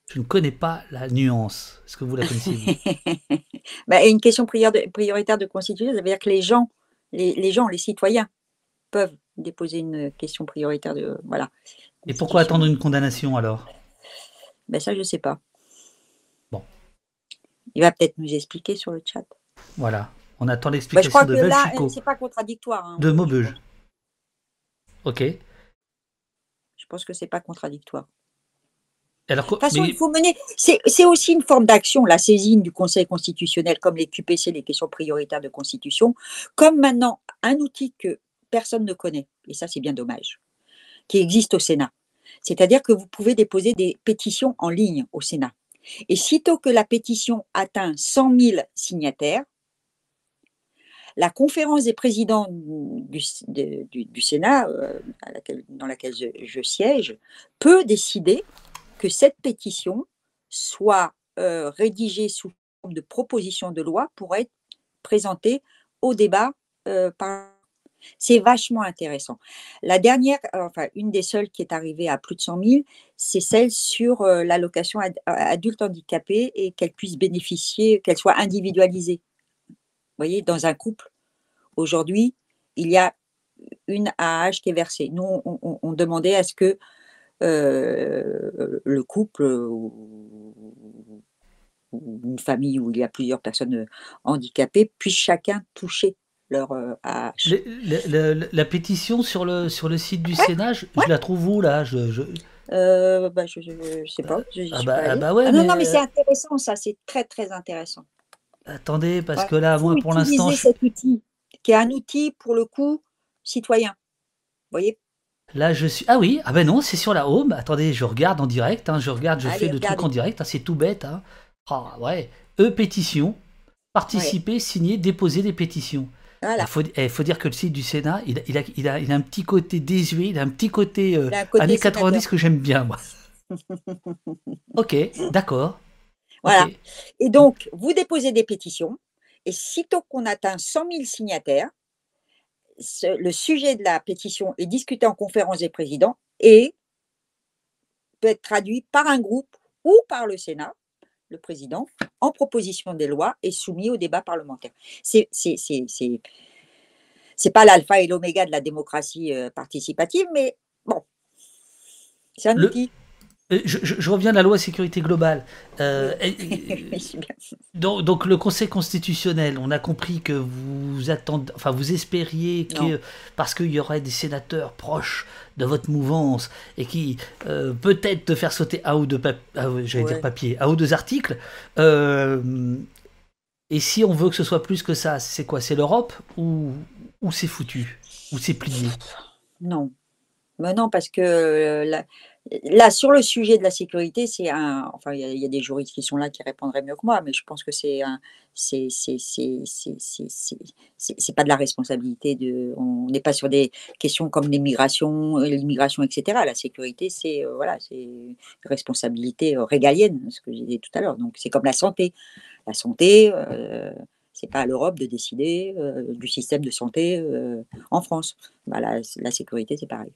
S1: je ne connais pas la nuance. Est-ce que vous la connaissez
S2: bah, Une question prioritaire de constitution, ça veut dire que les gens, les, gens, les citoyens peuvent déposer une question prioritaire de voilà.
S1: Et pourquoi attendre une condamnation alors?
S2: Ben Ça, je ne sais pas. Bon. Il va peut-être nous expliquer sur le chat.
S1: Voilà. On attend bah, l'explication de là,
S2: C'est pas contradictoire. Hein,
S1: de Maubeuge. Ok.
S2: Je pense que c'est pas contradictoire. Alors, de toute façon, il faut mener. C'est aussi une forme d'action, la saisine du Conseil constitutionnel, comme les QPC, les questions prioritaires de constitution, comme maintenant un outil que personne ne connaît, et ça c'est bien dommage, qui existe au Sénat. C'est-à-dire que vous pouvez déposer des pétitions en ligne au Sénat. Et sitôt que la pétition atteint 100 000 signataires, la conférence des présidents du, Sénat, euh, dans laquelle je, siège, peut décider que cette pétition soit euh, rédigée sous forme de proposition de loi pour être présentée au débat euh, c'est vachement intéressant. La dernière, euh, enfin une des seules qui est arrivée à plus de 100 000, c'est celle sur euh, l'allocation adulte handicapé et qu'elle puisse bénéficier, qu'elle soit individualisée. Vous voyez, dans un couple, aujourd'hui, il y a une AH qui est versée. Nous, on, demandait à ce que euh, le couple ou une famille où il y a plusieurs personnes handicapées puisse chacun toucher leur
S1: la pétition sur le, sur le site du Sénat, je, la trouve où là? Je, je...
S2: Euh, bah, je, sais pas. ah bah, ah bah ouais, ah non, mais... non, mais c'est intéressant ça, c'est très très intéressant.
S1: Attendez, parce que là, moi pour l'instant.
S2: cet outil, qui est un outil pour le coup citoyen. Vous voyez?
S1: Là, je suis. Ah oui, ah ben non, c'est sur la home. Attendez, je regarde en direct. Hein, je regarde, je fais le truc en direct. Hein, c'est tout bête. Hein. Ah ouais. E-pétition. Participer, signer, déposer des pétitions. Il faut, eh, faut, dire que le site du Sénat, il, il, a, il, a, il a, un petit côté désuet, il a un petit côté, euh, années 90 que j'aime bien, moi. ok, d'accord.
S2: Voilà. Et donc, vous déposez des pétitions, et sitôt qu'on atteint 100 000 signataires, le sujet de la pétition est discuté en conférence des présidents et peut être traduit par un groupe ou par le Sénat le président, en proposition des lois et soumis au débat parlementaire. C'est c'est pas l'alpha et l'oméga de la démocratie euh, participative, mais bon, c'est un outil.
S1: Euh, je, reviens à la loi sécurité globale. Euh, donc, donc, le Conseil constitutionnel, on a compris que vous attendez, enfin vous espériez que parce qu'il y aurait des sénateurs proches de votre mouvance et qui euh, peut-être te faire sauter un ou deux dire papier, un ou deux articles. et si on veut que ce soit plus que ça, c'est quoi C'est l'Europe ou, ou c'est foutu Ou c'est plié?
S2: Non. Mais non, parce que la, Là, sur le sujet de la sécurité, c'est un. Enfin, il y, a des juristes qui sont là qui répondraient mieux que moi, mais je pense que c'est un. C'est pas de la responsabilité de. On n'est pas sur des questions comme l'immigration, l'immigration, etc. La sécurité, c'est euh, voilà, c'est responsabilité euh, régalienne, ce que j'ai dit tout à l'heure. Donc, c'est comme la santé. La santé. Euh, c'est pas à l'Europe de décider du système de santé en France. Voilà, la sécurité, c'est pareil.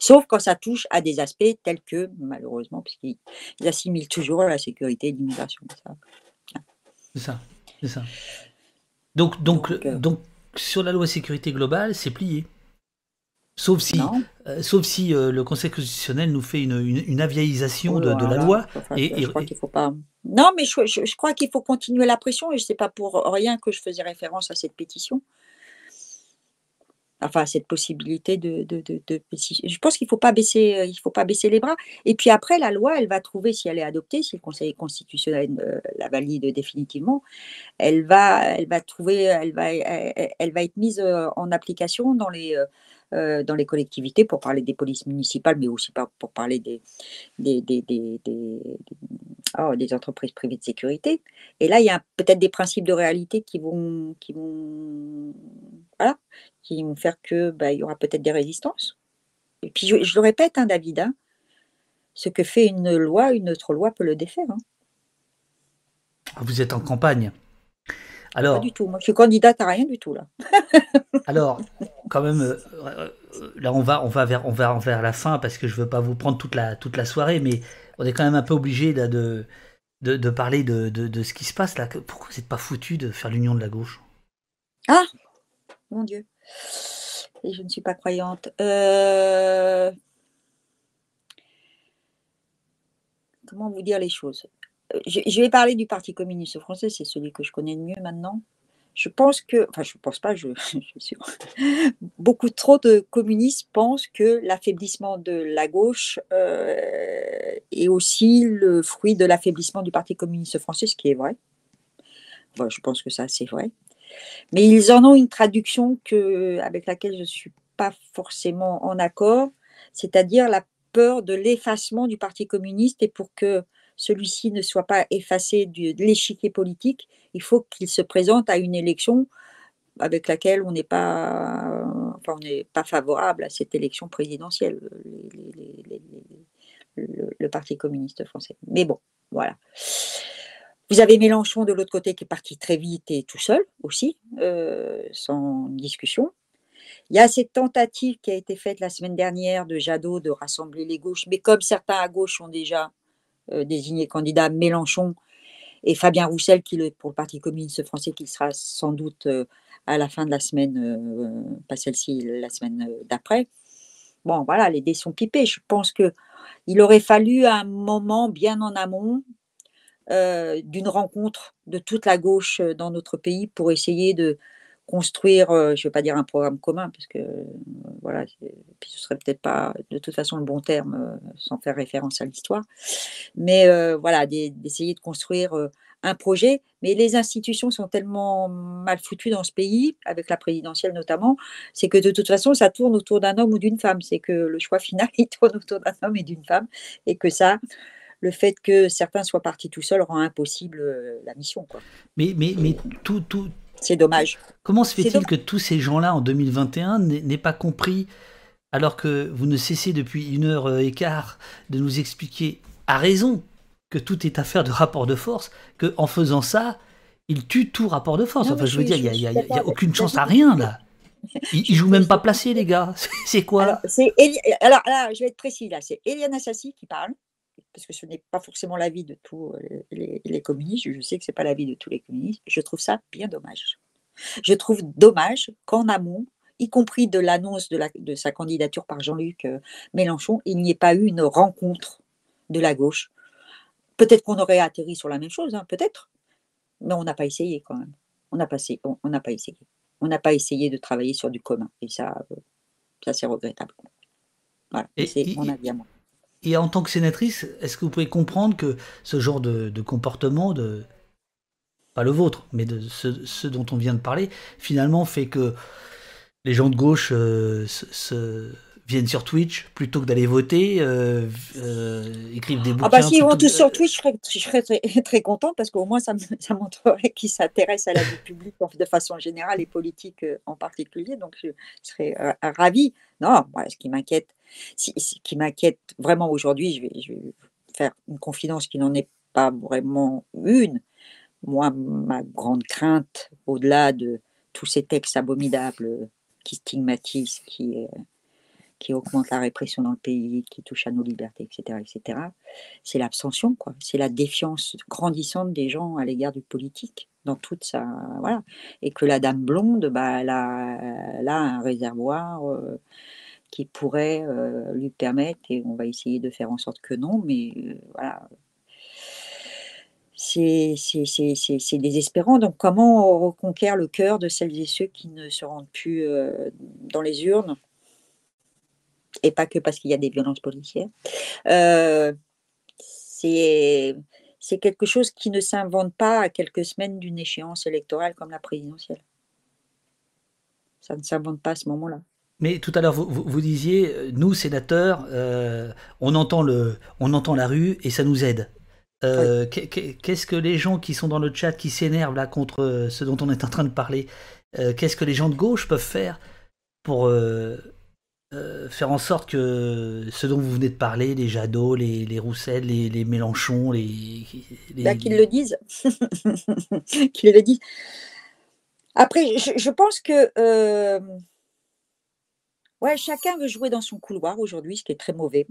S2: Sauf quand ça touche à des aspects tels que, malheureusement, puisqu'ils assimilent toujours la sécurité et l'immigration.
S1: C'est ça, c'est ça. Donc, donc, donc, euh donc, sur la loi sécurité globale, c'est plié. Sauf si, euh, sauf si euh, le Conseil constitutionnel nous fait une, une, aviaisation oh de, de, la loi.
S2: et, je crois qu'il faut pas. Non, mais je, je, je crois qu'il faut continuer la pression et je sais pas pour rien que je faisais référence à cette pétition enfin cette possibilité de, je pense qu'il faut pas baisser euh, il faut pas baisser les bras et puis après la loi elle va trouver si elle est adoptée si le Conseil constitutionnel euh, la valide définitivement elle va elle va trouver elle va elle, va être mise euh, en application dans les dans les collectivités pour parler des polices municipales, mais aussi pour parler des, des, des, des, oh, des, entreprises privées de sécurité. Et là, il y a peut-être des principes de réalité qui vont, qui vont, voilà, qui vont faire que bah, il y aura peut-être des résistances. Et puis, je, le répète, hein, David, hein, ce que fait une loi, une autre loi peut le défaire. Hein.
S1: Vous êtes en campagne. Alors,
S2: pas du tout. Moi, je suis candidate à rien du tout là.
S1: alors, quand même, euh, euh, là, on va, on va vers, on va vers la fin parce que je veux pas vous prendre toute la, toute la soirée, mais on est quand même un peu obligé de, de, de, parler de, de, ce qui se passe là. Pourquoi vous n'êtes pas foutu de faire l'union de la gauche?
S2: Ah, mon Dieu. Et je ne suis pas croyante. Euh, comment vous dire les choses? Je, vais parler du Parti communiste français, c'est celui que je connais le mieux maintenant. Je pense que, enfin, je ne pense pas, je, suis sûr, beaucoup trop de communistes pensent que l'affaiblissement de la gauche euh, est aussi le fruit de l'affaiblissement du Parti communiste français, ce qui est vrai. je pense que ça, c'est vrai. Mais ils en ont une traduction que, avec laquelle je ne suis pas forcément en accord, c'est-à-dire la peur de l'effacement du Parti communiste et pour que celui-ci ne soit pas effacé de l'échiquier politique, il faut qu'il se présente à une élection avec laquelle on n'est pas, enfin, on n'est pas favorable à cette élection présidentielle, le, Parti communiste français. Mais bon, voilà. Vous avez Mélenchon de l'autre côté qui est parti très vite et tout seul aussi, euh, sans discussion. Il y a cette tentative qui a été faite la semaine dernière de Jadot de rassembler les gauches, mais comme certains à gauche ont déjà euh, désigné candidat Mélenchon et Fabien Roussel qui pour le Parti communiste français qui sera sans doute euh, à la fin de la semaine, pas celle-ci, la semaine d'après. Bon, voilà, les dés sont pipés. Je pense que il aurait fallu un moment bien en amont d'une rencontre de toute la gauche dans notre pays pour essayer de, construire, euh, je ne vais pas dire un programme commun, parce que euh, voilà, puis ce serait peut-être pas de toute façon le bon terme euh, sans faire référence à l'histoire, mais voilà, d'essayer de construire un projet. Mais les institutions sont tellement mal foutues dans ce pays, avec la présidentielle notamment, c'est que de toute façon, ça tourne autour d'un homme ou d'une femme. C'est que le choix final, il tourne autour d'un homme et d'une femme, et que ça, le fait que certains soient partis tout seuls rend impossible la mission. Quoi.
S1: Mais, mais, mais tout, tout,
S2: c'est dommage.
S1: Comment se fait-il que tous ces gens-là, en 2021, n'aient pas compris, alors que vous ne cessez depuis une heure et quart de nous expliquer à raison que tout est affaire de rapport de force, qu'en faisant ça, ils tuent tout rapport de force? enfin, je veux dire, il n'y a, aucune chance à rien, là. Ils, ne jouent même pas placé, les gars. C'est quoi?
S2: Alors, alors, là, je vais être précis, là. C'est Eliane Assassi qui parle parce que ce n'est pas forcément l'avis de tous euh, les, communistes, je sais que ce n'est pas l'avis de tous les communistes, je trouve ça bien dommage. Je trouve dommage qu'en amont, y compris de l'annonce de, de, sa candidature par Jean-Luc euh, Mélenchon, il n'y ait pas eu une rencontre de la gauche. Peut-être qu'on aurait atterri sur la même chose, hein, peut-être, mais on n'a pas essayé quand même. On n'a pas, on, pas essayé. On n'a pas essayé de travailler sur du commun, et ça, euh, ça c'est regrettable. Voilà, c'est mon avis à moi.
S1: Et en tant que sénatrice, est-ce que vous pouvez comprendre que ce genre de, comportement, pas le vôtre, mais de ce, dont on vient de parler, finalement fait que les gens de gauche euh, se, viennent sur Twitch plutôt que d'aller voter, euh, euh, écrivent des bouquins. Ah
S2: bah si ils vont tous sur Twitch, je serais, très, très contente parce qu'au moins ça, ça montrerait qu'ils s'intéressent à la vie publique de façon générale et politique en particulier. Donc je serais ravie. Non, moi, ce qui m'inquiète, ce qui m'inquiète vraiment aujourd'hui, je vais, je vais faire une confidence qui n'en est pas vraiment une. Moi, ma grande crainte, au-delà de tous ces textes abominables qui stigmatisent, qui, euh, qui augmentent la répression dans le pays, qui touchent à nos libertés, etc., etc., c'est l'abstention, quoi. C'est la défiance grandissante des gens à l'égard du politique dans toute sa voilà et que la dame blonde bah elle a, un réservoir euh, qui pourrait euh, lui permettre, et on va essayer de faire en sorte que non, mais euh, voilà, c'est désespérant. Donc comment on reconquiert le cœur de celles et ceux qui ne se rendent plus dans les urnes? Et pas que parce qu'il y a des violences policières. c'est quelque chose qui ne s'invente pas à quelques semaines d'une échéance électorale comme la présidentielle. Ça ne s'invente pas à ce moment-là.
S1: Mais tout à l'heure, vous, vous, disiez, nous, sénateurs, on, entend le, on entend la rue et ça nous aide. Qu'est-ce que les gens qui sont dans le chat, qui s'énervent là contre ce dont on est en train de parler, qu'est-ce que les gens de gauche peuvent faire pour euh, faire en sorte que ce dont vous venez de parler, les Jadot, les, Roussel, les, Mélenchon, les.
S2: les... Bah, qu'ils le disent. qu'ils le disent. Après, je, pense que. Euh, ouais, chacun veut jouer dans son couloir aujourd'hui, ce qui est très mauvais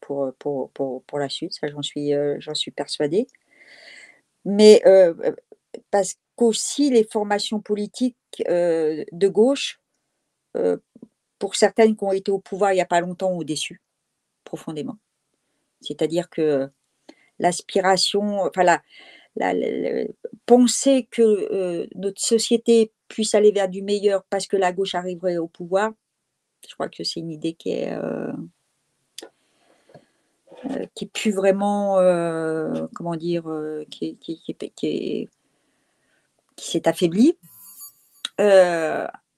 S2: pour, pour, pour, pour la suite, ça j'en suis, euh, j'en suis persuadée. Mais parce qu'aussi les formations politiques de gauche pour certaines qui ont été au pouvoir il n'y a pas longtemps ont déçu profondément. C'est-à-dire que l'aspiration, enfin la, penser que euh, notre société puisse aller vers du meilleur parce que la gauche arriverait au pouvoir, je crois que c'est une idée qui est euh, euh, qui est plus vraiment comment dire qui, qui, qui s'est affaiblie.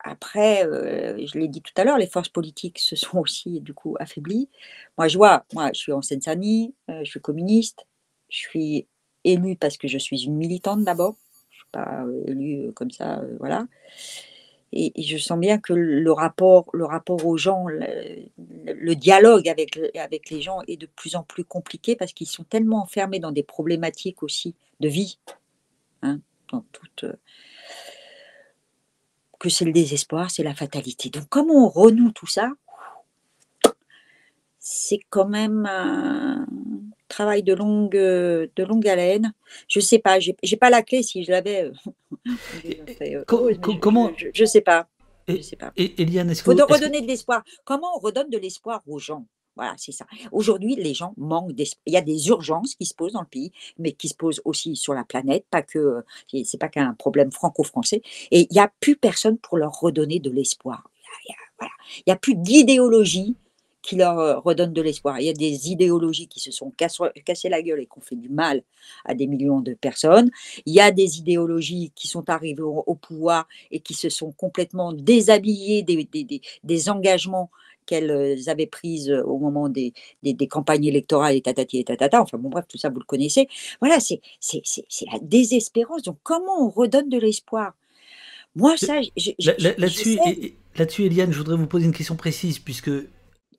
S2: Après, euh, je l'ai dit tout à l'heure, les forces politiques se sont aussi du coup affaiblies. Moi, je vois, moi, je suis en Seine-Saint-Denis, euh, je suis communiste, je suis élue parce que je suis une militante d'abord. Je ne suis pas euh, élue comme ça, voilà. Et, je sens bien que le rapport, le rapport aux gens, le, dialogue avec, avec les gens est de plus en plus compliqué parce qu'ils sont tellement enfermés dans des problématiques aussi de vie, hein, dans toute que c'est le désespoir, c'est la fatalité. Donc comment on renoue tout ça C'est quand même un travail de longue, de longue haleine. Je ne sais pas, j'ai pas la clé si je l'avais.
S1: Euh, comment
S2: Je ne sais pas. Je sais pas.
S1: Eliane,
S2: Il faut redonner de l'espoir. Comment on redonne de l'espoir aux gens? Voilà, c'est ça. Aujourd'hui, les gens manquent d'espoir. Il y a des urgences qui se posent dans le pays, mais qui se posent aussi sur la planète. Pas que euh, c'est pas qu'un problème franco-français. Et il n'y a plus personne pour leur redonner de l'espoir. Il n'y a, plus d'idéologie qui leur euh, redonne de l'espoir. Il y a des idéologies qui se sont cassées la gueule et qui ont fait du mal à des millions de personnes. Il y a des idéologies qui sont arrivées au, pouvoir et qui se sont complètement déshabillées des engagements qu'elles avaient prises au moment des, des, campagnes électorales et tatati et tatata. Enfin bon, bref, tout ça, vous le connaissez. Voilà, c'est la désespérance. Donc, comment on redonne de l'espoir? Moi, ça,
S1: Là-dessus, là Eliane, je voudrais vous poser une question précise, puisque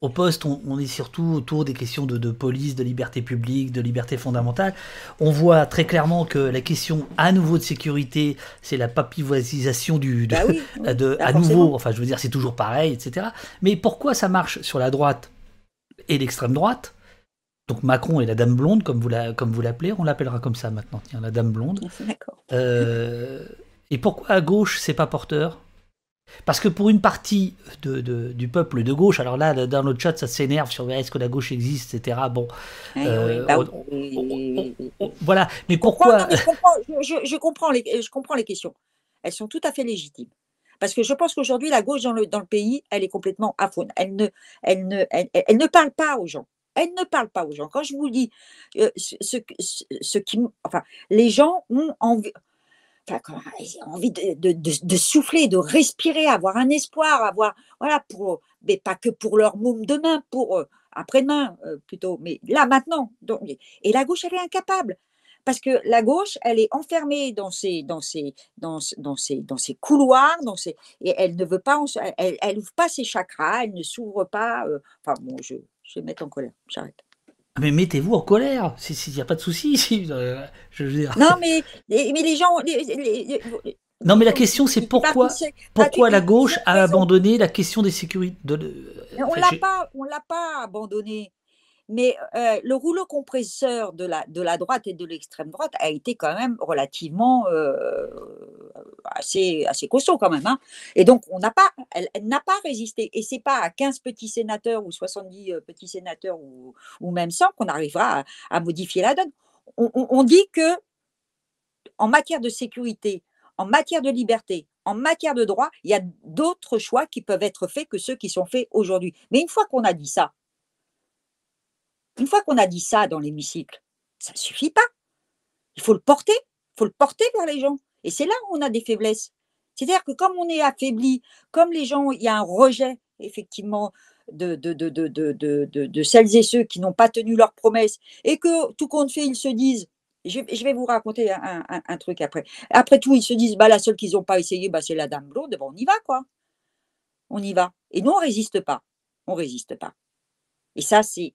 S1: au poste, on, est surtout autour des questions de, police, de liberté publique, de liberté fondamentale. On voit très clairement que la question à nouveau de sécurité, c'est la papivoisisation du, de, bah de bah à nouveau, enfin je veux dire c'est toujours pareil, etc. Mais pourquoi ça marche sur la droite et l'extrême droite? Donc Macron et la dame blonde, comme vous l'appelez, on l'appellera comme ça maintenant, tiens, la dame blonde.
S2: D'accord.
S1: Euh, et pourquoi à gauche c'est pas porteur? Parce que pour une partie de, du peuple de gauche, alors là, dans notre chat, ça s'énerve sur est-ce que la gauche existe, etc. Bon. voilà. Mais pourquoi,
S2: je, comprends, les, je comprends les questions. Elles sont tout à fait légitimes. Parce que je pense qu'aujourd'hui, la gauche dans le, dans le pays, elle est complètement faune. Elle ne, elle, ne, elle, ne parle pas aux gens. Elle ne parle pas aux gens. Quand je vous dis euh, ce, ce, qui. Enfin, les gens ont envie ont envie de, souffler, de respirer, avoir un espoir, avoir, voilà, pour, mais pas que pour leur môme demain, pour euh, après-demain euh, plutôt, mais là, maintenant. Et la gauche, elle est incapable. Parce que la gauche, elle est enfermée dans ses, dans ses, dans ses, dans ses couloirs, dans ses, et elle ne veut pas, elle, elle ouvre pas ses chakras, elle ne s'ouvre pas. Euh, enfin bon, je, je vais mettre en colère, j'arrête.
S1: Ah, mais mettez-vous en colère, s'il n'y a pas de souci.
S2: Euh, je veux dire. Non, mais, mais les gens.
S1: non, mais la question, c'est pourquoi, pourquoi la gauche a abandonné la question des sécurités. De,
S2: on ne l'a pas, pas abandonné. Mais le rouleau compresseur de la, de la droite et de l'extrême droite a été quand même relativement assez, assez costaud quand même. Hein. Et donc, on pas, elle, n'a pas résisté. Et c'est pas à 15 petits sénateurs ou 70 euh, petits sénateurs ou, ou même 100 qu'on arrivera à, modifier la donne. On, on, dit que en matière de sécurité, en matière de liberté, en matière de droit, il y a d'autres choix qui peuvent être faits que ceux qui sont faits aujourd'hui. Mais une fois qu'on a dit ça, une fois qu'on a dit ça dans l'hémicycle, ça ne suffit pas. Il faut le porter, il faut le porter vers les gens. Et c'est là où on a des faiblesses. C'est-à-dire que comme on est affaibli, comme les gens, il y a un rejet, effectivement, de, de, de, de, de celles et ceux qui n'ont pas tenu leurs promesses, et que tout compte fait, ils se disent, je, vais vous raconter un, truc après. Après tout, ils se disent, bah, la seule qu'ils n'ont pas essayé, bah, c'est la dame blonde. On y va, quoi. On y va. Et nous, on ne résiste pas. On ne résiste pas. Et ça, c'est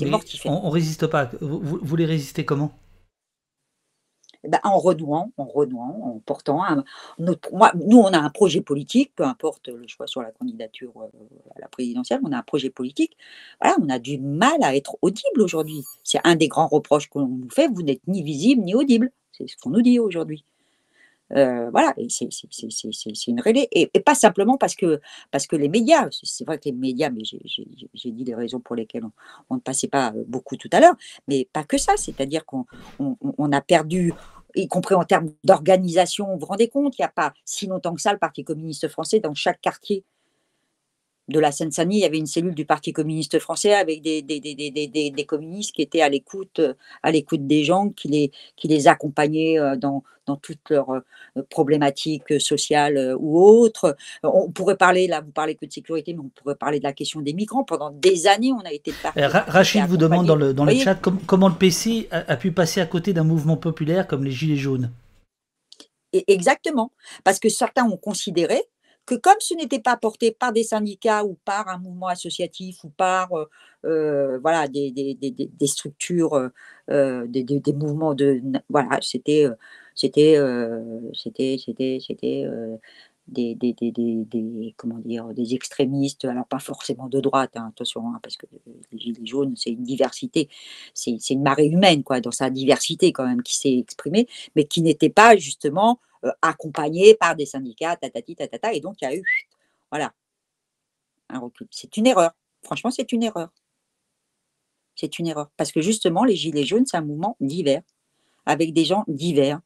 S2: mortifère.
S1: On ne résiste pas. Vous, vous, vous les résistez comment?
S2: Eh ben, en renouant, en renouant, en portant un, notre, moi, nous, on a un projet politique, peu importe le choix sur la candidature euh, à la présidentielle, on a un projet politique. Voilà, on a du mal à être audible aujourd'hui. C'est un des grands reproches qu'on nous fait. Vous n'êtes ni visible ni audible. C'est ce qu'on nous dit aujourd'hui. Euh, voilà, c'est une réalité. Et, pas simplement parce que, parce que les médias, c'est vrai que les médias, mais j'ai dit les raisons pour lesquelles on, ne passait pas euh, beaucoup tout à l'heure, mais pas que ça, c'est-à-dire qu'on on, a perdu, y compris en termes d'organisation, vous vous rendez compte, il n'y a pas si longtemps que ça le Parti communiste français dans chaque quartier de la Seine-Saint-Denis, il y avait une cellule du Parti communiste français avec des, des, des, des communistes qui étaient à l'écoute, à l'écoute des gens, qui les, qui les accompagnaient euh, dans, dans toutes leurs euh, problématiques sociales euh, ou autres. On pourrait parler, là, vous parlez que de sécurité, mais on pourrait parler de la question des migrants. Pendant des années, on a été...
S1: Rachid vous demande dans le, dans le chat comment le PC a, pu passer à côté d'un mouvement populaire comme les Gilets jaunes?
S2: exactement, parce que certains ont considéré que comme ce n'était pas porté par des syndicats ou par un mouvement associatif ou par euh, voilà, des, des, des, des structures, euh, des, mouvements de... Voilà, c'était... c'était c'était c'était c'était des, des, des, des, comment dire, des extrémistes, alors pas forcément de droite, hein, attention, hein, parce que les Gilets jaunes, c'est une diversité, c'est une marée humaine, quoi, dans sa diversité quand même, qui s'est exprimée, mais qui n'était pas justement euh, accompagné par des syndicats, tatati, tatata, et donc il y a eu, voilà, un recul. C'est une erreur. Franchement, c'est une erreur. C'est une erreur. Parce que justement, les Gilets jaunes, c'est un mouvement divers, avec des gens divers.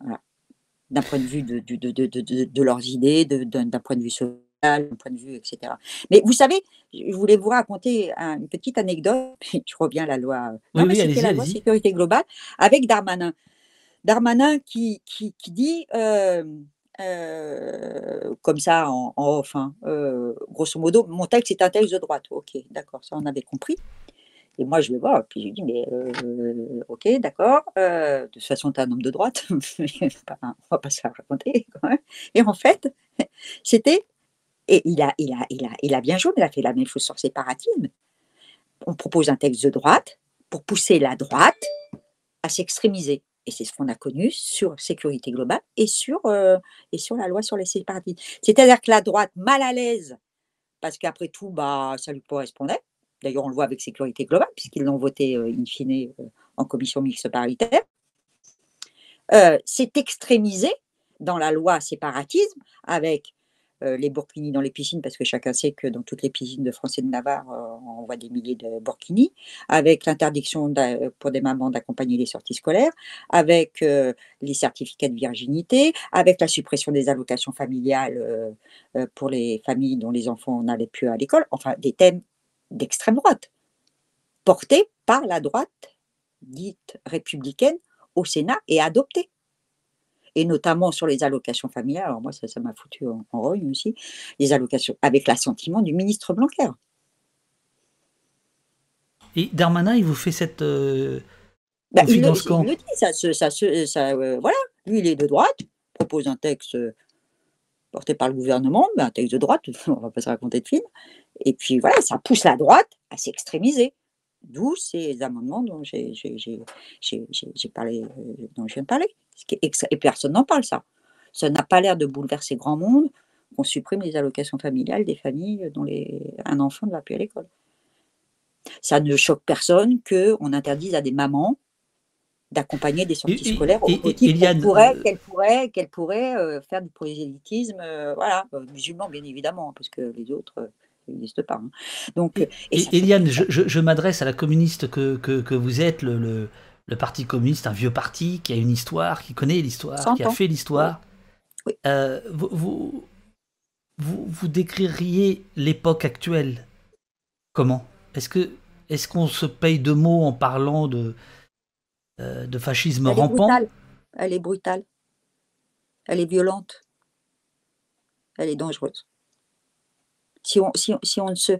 S2: Voilà. D'un point de vue de, de, de, de leurs idées, d'un point de vue social, d'un point de vue, etc. Mais vous savez, je voulais vous raconter une petite anecdote, je reviens à la loi,
S1: oui, oui,
S2: la loi sécurité globale, avec Darmanin. Darmanin qui, qui, dit, euh, euh, comme ça en, off, hein, grosso modo, mon texte est un texte de droite. Ok, d'accord, ça on avait compris. Et moi, je vais voir, puis je dis, mais ok, d'accord, de toute façon, tu un homme de droite, on va pas se faire raconter. Et en fait, c'était, et il a, il, a, il, a, il a bien joué, il a fait la même chose sur séparatisme. On propose un texte de droite pour pousser la droite à s'extrémiser. Et c'est ce qu'on a connu sur sécurité globale et sur, euh, et sur la loi sur les séparatistes. C'est-à-dire que la droite, mal à l'aise, parce qu'après tout, bah, ça lui correspondait. D'ailleurs, on le voit avec sécurité globale, puisqu'ils l'ont voté euh, in fine euh, en commission mixte paritaire, s'est extrémisé dans la loi séparatisme avec les burkinis dans les piscines, parce que chacun sait que dans toutes les piscines de France et de Navarre, euh, on voit des milliers de burkinis, avec l'interdiction pour des mamans d'accompagner les sorties scolaires, avec euh, les certificats de virginité, avec la suppression des allocations familiales pour les familles dont les enfants n'allaient plus à l'école, enfin des thèmes d'extrême droite, portés par la droite dite républicaine au Sénat et adoptés et notamment sur les allocations familiales. Alors moi, ça, ça m'a foutu en, en aussi, les allocations avec l'assentiment du ministre Blanquer.
S1: Et Darmanin, il vous fait cette euh,
S2: bah, il, le, il, le, dit, ça, ça, ça euh, voilà, lui il est de droite, propose un texte euh, porté par le gouvernement, mais un texte de droite, on va pas se raconter de film, et puis voilà, ça pousse la droite à s'extrémiser. D'où ces amendements dont j'ai parlé, dont je viens de parler. Et personne n'en parle, ça. Ça n'a pas l'air de bouleverser grand monde qu'on supprime les allocations familiales des familles dont les, un enfant ne va plus à l'école. Ça ne choque personne qu'on interdise à des mamans d'accompagner des sorties scolaires aux petits qu'elles pourraient, qu'elle pourrait euh, faire du prosélytisme, euh, voilà, euh, musulmans bien évidemment, parce que les autres n'existent pas. Hein. Donc,
S1: Eliane, je, je, m'adresse à la communiste que, que, que vous êtes, le, le, le Parti communiste, un vieux parti qui a une histoire, qui connaît l'histoire, qui a fait l'histoire. Euh, vous, vous, vous, décririez l'époque actuelle comment? Est-ce que est-ce qu'on se paye de mots en parlant de, euh, de fascisme
S2: Elle
S1: rampant?
S2: Elle est brutale. Elle est violente. Elle est dangereuse. Si on, si, on ne se,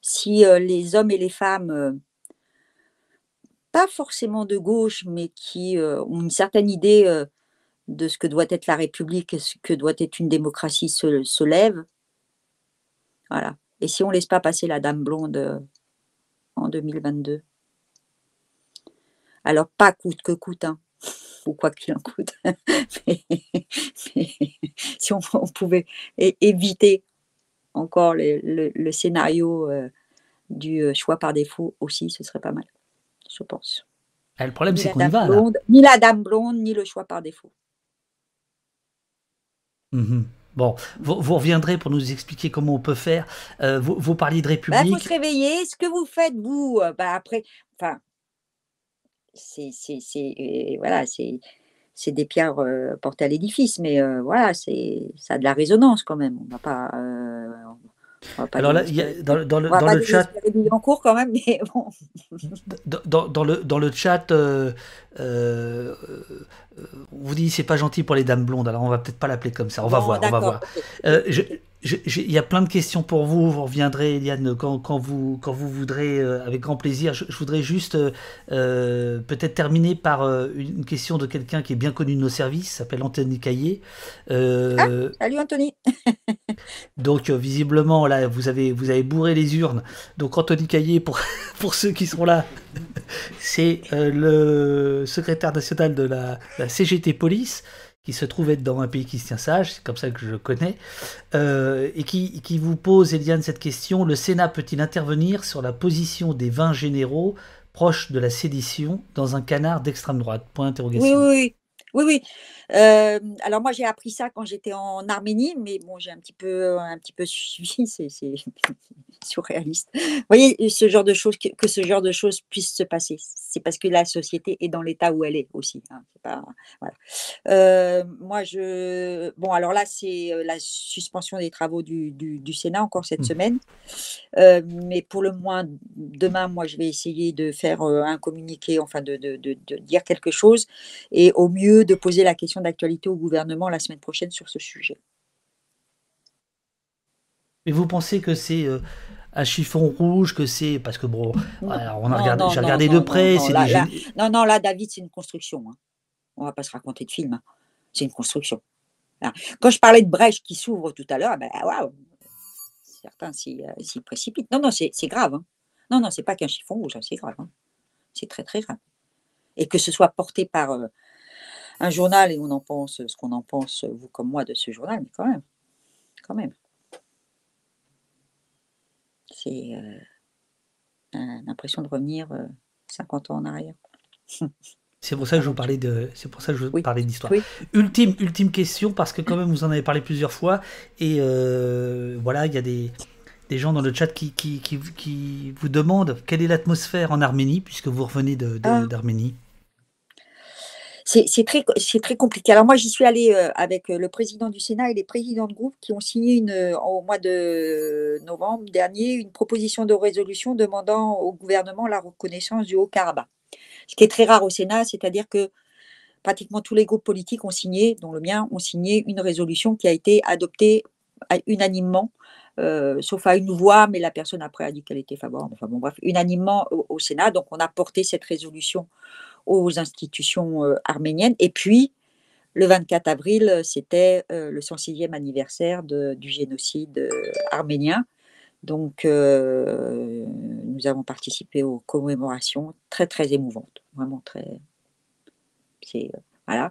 S2: si les hommes et les femmes, pas forcément de gauche, mais qui ont une certaine idée de ce que doit être la République, ce que doit être une démocratie se, se lèvent, voilà. Et si on ne laisse pas passer la dame blonde en 2022 Alors, pas coûte que coûte, hein, ou quoi qu'il en coûte. si on, pouvait éviter encore le, scénario euh, du euh, choix par défaut aussi, ce serait pas mal, je pense.
S1: Ah, le problème, c'est qu'on y va.
S2: Ni la dame blonde, ni le choix par défaut.
S1: Mmh bon, vous, reviendrez pour nous expliquer comment on peut faire. Euh, vous, vous, parliez de bah, République.
S2: Il faut se réveiller. Ce que vous faites, vous, bah, après, enfin, c'est, voilà, c'est, c'est des pierres portées à l'édifice, mais voilà, c'est ça a de la résonance quand même. On va pas.
S1: Alors là, dans, le, dans le chat.
S2: En cours quand même, mais bon.
S1: Dans, dans, le, dans le chat, euh, euh, on vous dit c'est pas gentil pour les dames blondes. Alors on va peut-être pas l'appeler comme ça. On va voir. On va voir. Euh, je, il y a plein de questions pour vous. Vous reviendrez, Eliane, quand, quand vous, quand vous voudrez, euh, avec grand plaisir. Je, voudrais juste euh, euh, peut-être terminer par une question de quelqu'un qui est bien connu de nos services, s'appelle Anthony Caillé.
S2: Ah, salut Anthony.
S1: donc visiblement, là, vous avez, vous avez bourré les urnes. Donc Anthony Caillé, pour, pour ceux qui sont là, c'est le secrétaire national de la, CGT Police qui se trouve être dans un pays qui se tient sage, c'est comme ça que je le connais, euh, et qui, qui, vous pose, Eliane, cette question. Le Sénat peut-il intervenir sur la position des 20 généraux proches de la sédition dans un canard d'extrême droite? Point.
S2: Oui, oui, oui. oui, alors moi j'ai appris ça quand j'étais en Arménie, mais bon j'ai un petit peu un petit peu suivi, c'est surréaliste. Vous voyez ce genre de choses que, ce genre de choses puisse se passer, c'est parce que la société est dans l'état où elle est aussi. Hein, pas, voilà. moi je bon alors là c'est la suspension des travaux du, du, Sénat encore cette mmh. semaine, mais pour le moins demain moi je vais essayer de faire un communiqué, enfin de, de, de, de dire quelque chose et au mieux de poser la question d'actualité au gouvernement la semaine prochaine sur ce sujet.
S1: Et vous pensez que c'est euh, un chiffon rouge, que c'est parce que bon, on a regardé, j'ai regardé de près.
S2: Non, non, là, David, c'est une construction. Hein. On va pas se raconter de film. Hein. C'est une construction. Quand je parlais de brèche qui s'ouvre tout à l'heure, ben waouh, certains s'y, euh, précipitent. Non, non, c'est, grave. Hein. Non, non, c'est pas qu'un chiffon rouge, c'est grave. C'est très, très grave. Et que ce soit porté par euh, un journal et on en pense ce qu'on en pense, vous comme moi, de ce journal, mais quand même, quand même. C'est euh, l'impression de revenir 50 euh, ans en arrière.
S1: C'est pour ça que je vous parlais de, c'est pour ça que je vous parlais d'histoire. Ultime, ultime question parce que quand même vous en avez parlé plusieurs fois et euh, voilà, il y a des, des gens dans le chat qui, qui, qui, vous demandent quelle est l'atmosphère en Arménie puisque vous revenez ah.
S2: C'est très, compliqué. Alors moi, j'y suis allée euh, avec euh, le président du Sénat et les présidents de groupe qui ont signé euh, au mois de novembre dernier une proposition de résolution demandant au gouvernement la reconnaissance du Haut-Karabakh. Ce qui est très rare au Sénat, c'est-à-dire que pratiquement tous les groupes politiques ont signé, dont le mien, ont signé une résolution qui a été adoptée unanimement, sauf à une voix, mais la personne après a dit qu'elle était favorable. Enfin bon, bref, unanimement au Sénat. Donc on a porté cette résolution aux institutions euh, arméniennes. Et puis, le 24 avril, euh, c'était euh, le 106e anniversaire du génocide arménien. Donc, nous avons participé aux commémorations très, très émouvantes. Vraiment très. C'est. voilà.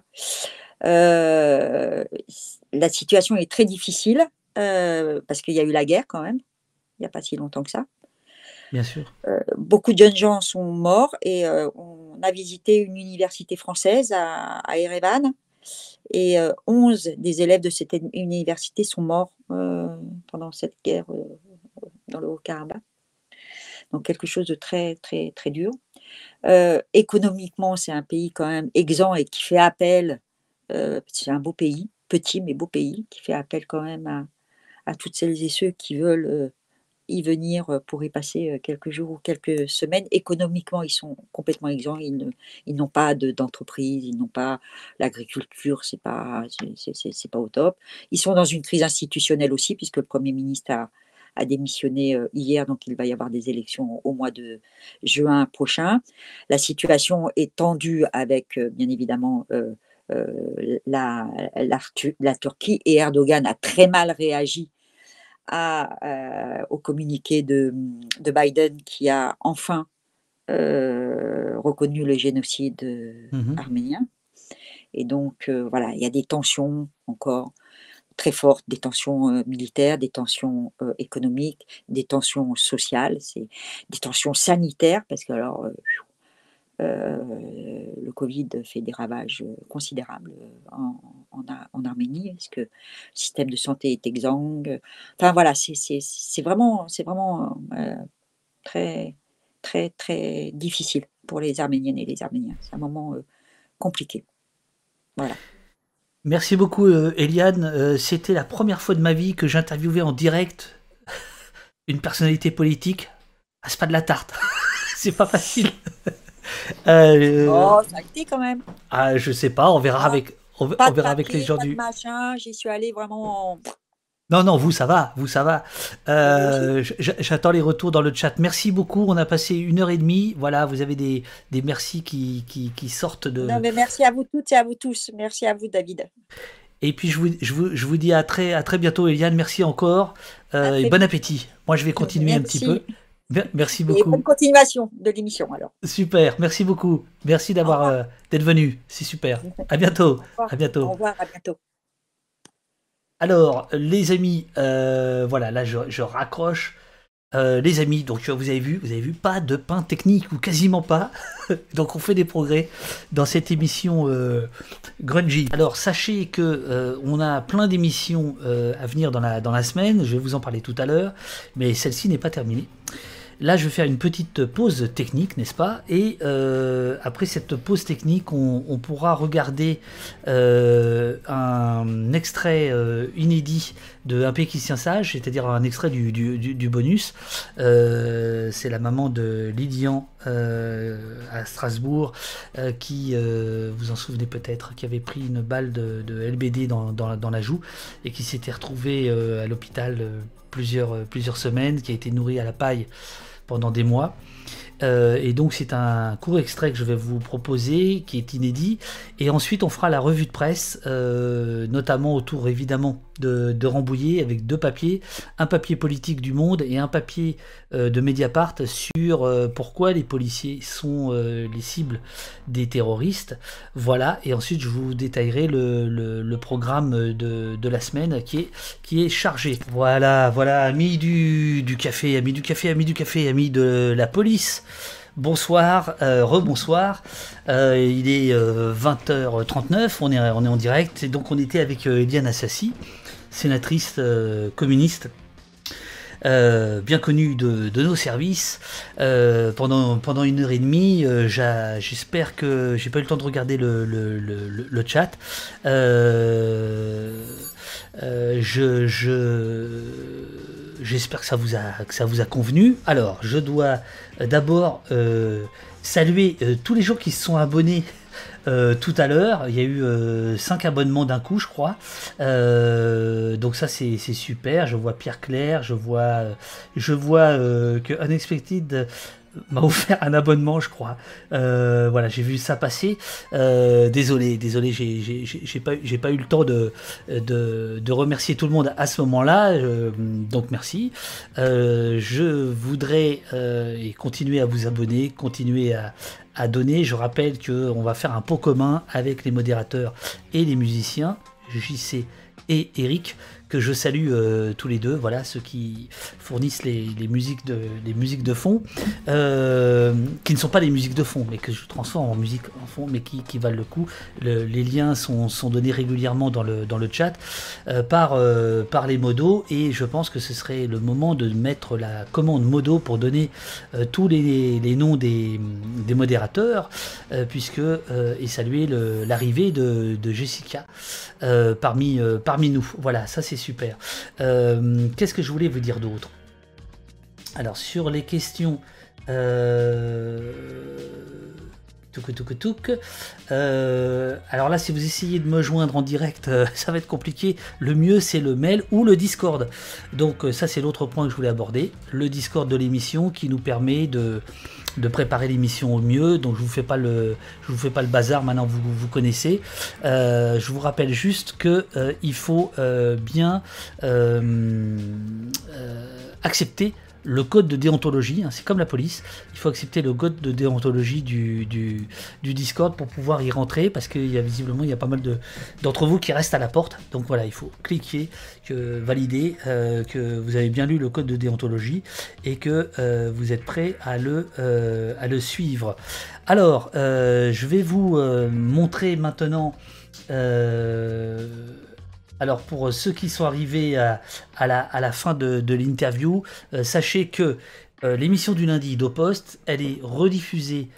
S2: la situation est très difficile parce qu'il y a eu la guerre quand même, il n'y a pas si longtemps que ça.
S1: Bien sûr.
S2: beaucoup de jeunes gens sont morts et on a visité une université française à, Erevan et 11 des élèves de cette université sont morts pendant cette guerre dans le Haut-Karabakh. Donc quelque chose de très très très dur. économiquement, c'est un pays quand même exempt et qui fait appel. c'est un beau pays, petit mais beau pays, qui fait appel quand même à toutes celles et ceux qui veulent y venir pour y passer quelques jours ou quelques semaines. Économiquement, ils sont complètement exempts. Ils, n'ont pas d'entreprise, ils n'ont pas l'agriculture, c'est pas c'est pas au top. Ils sont dans une crise institutionnelle aussi, puisque le Premier ministre a, démissionné hier, donc il va y avoir des élections au mois de juin prochain. La situation est tendue avec, bien évidemment, la, Turquie et Erdogan a très mal réagi à, au communiqué de, de, Biden qui a enfin reconnu le génocide mmh arménien. Et donc, voilà, il y a des tensions encore très fortes, des tensions militaires, des tensions économiques, des tensions sociales, des tensions sanitaires, parce que alors, le Covid fait des ravages considérables en, en, Arménie, parce que le système de santé est exsangue? Enfin voilà, c'est vraiment, très, très, très difficile pour les Arméniennes et les Arméniens. C'est un moment compliqué. Voilà.
S1: Merci beaucoup, euh, Eliane. Euh, c'était la première fois de ma vie que j'interviewais en direct une personnalité politique. Ah, c'est pas de la tarte. c'est pas facile.
S2: Euh, oh, ça a été quand même.
S1: Ah, je sais pas, on verra ah, avec, on, verra avec les gens du.
S2: machin, j'y suis allé vraiment.
S1: Non, non, vous, ça va, vous, ça va. Euh, j'attends les retours dans le chat. Merci beaucoup. On a passé une heure et demie. Voilà, vous avez des, des merci qui, qui, sortent de.
S2: Non, mais merci à vous toutes et à vous tous. Merci à vous, David.
S1: Et puis, je vous, je vous, je vous dis à très, à très bientôt, Eliane. Merci encore. Euh, et bon appétit. Moi, je vais continuer un petit peu. Merci beaucoup. Et
S2: bonne continuation de l'émission alors.
S1: Super, merci beaucoup. Merci d'avoir euh, d'être venu. C'est super. À bientôt. À bientôt.
S2: Au revoir, à bientôt.
S1: Alors, les amis, euh, voilà, là je, raccroche. Euh, les amis, donc vous avez vu, vous avez vu, pas de pain technique ou quasiment pas. donc on fait des progrès dans cette émission euh, grungy. Alors sachez que on a plein d'émissions à venir dans la, dans la semaine. Je vais vous en parler tout à l'heure, mais celle-ci n'est pas terminée. Là, je vais faire une petite pause technique, n'est-ce pas? Et euh, après cette pause technique, on, pourra regarder euh, un extrait euh, inédit de Un pays qui tient sage, c'est-à-dire un extrait du, bonus. C'est la maman de Lydian à Strasbourg, qui, vous en souvenez peut-être, qui avait pris une balle de, LBD dans, dans, la joue et qui s'était retrouvée à l'hôpital plusieurs, plusieurs semaines, qui a été nourrie à la paille pendant des mois. Euh, et donc c'est un court extrait que je vais vous proposer qui est inédit. Et ensuite on fera la revue de presse, euh, notamment autour évidemment de, Rambouillet avec deux papiers, un papier politique du Monde et un papier euh, de Mediapart sur euh, pourquoi les policiers sont euh, les cibles des terroristes. Voilà, et ensuite je vous détaillerai le, programme de, la semaine qui est, chargé. Voilà, voilà, amis du, du café, amis du café, amis du café, amis de la police. Bonsoir, rebonsoir. il est 20h39, on est, on est en direct, et donc on était avec Eliane Assassi sénatrice euh, communiste. Euh, bien connue de, nos services euh, pendant, pendant une heure et demie. J'espère que j'ai pas eu le temps de regarder le, chat. je, j'espère que ça vous a que ça vous a convenu. Alors, je dois d'abord saluer tous les gens qui se sont abonnés euh, tout à l'heure. Il y a eu 5 euh, abonnements d'un coup, je crois. Euh, donc ça, c'est super. Je vois Pierre Claire, je vois, je vois que Unexpected m'a offert un abonnement, je crois. voilà, j'ai vu ça passer. désolé, désolé, j'ai pas, eu le temps de, remercier tout le monde à ce moment-là. donc merci. je voudrais continuer à vous abonner, continuer à, à donner. Je rappelle qu'on va faire un pot commun avec les modérateurs et les musiciens, JC et Eric, que je salue euh, tous les deux, voilà, ceux qui fournissent les, musiques, de, les musiques de fond, euh, qui ne sont pas les musiques de fond, mais que je transforme en musique en fond, mais qui, valent le coup. les liens sont, donnés régulièrement dans le, dans le chat euh, par, par les modos, et je pense que ce serait le moment de mettre la commande modo pour donner tous les, noms des, des modérateurs, puisque, et saluer l'arrivée de, de, Jessica parmi, parmi nous. Voilà, ça c'est super. Euh, qu'est-ce que je voulais vous dire d'autre? Alors sur les questions. Euh, euh, alors là, si vous essayez de me joindre en direct, euh, ça va être compliqué. Le mieux, c'est le mail ou le Discord. Donc ça, c'est l'autre point que je voulais aborder. Le Discord de l'émission qui nous permet de, de préparer l'émission au mieux. Donc je vous fais pas le, je vous fais pas le bazar. Maintenant, vous vous connaissez. je vous rappelle juste que il faut bien accepter le code de déontologie, hein, c'est comme la police, il faut accepter le code de déontologie du, du, Discord pour pouvoir y rentrer, parce qu'il y a visiblement il y a pas mal d'entre vous qui restent à la porte. Donc voilà, il faut cliquer, que, valider euh, que vous avez bien lu le code de déontologie et que euh, vous êtes prêt à le, euh, à le suivre. Alors, je vais vous montrer maintenant... Alors pour euh, ceux qui sont arrivés à, la, fin de, l'interview, euh, sachez que euh, l'émission du lundi d'Opost, elle est rediffusée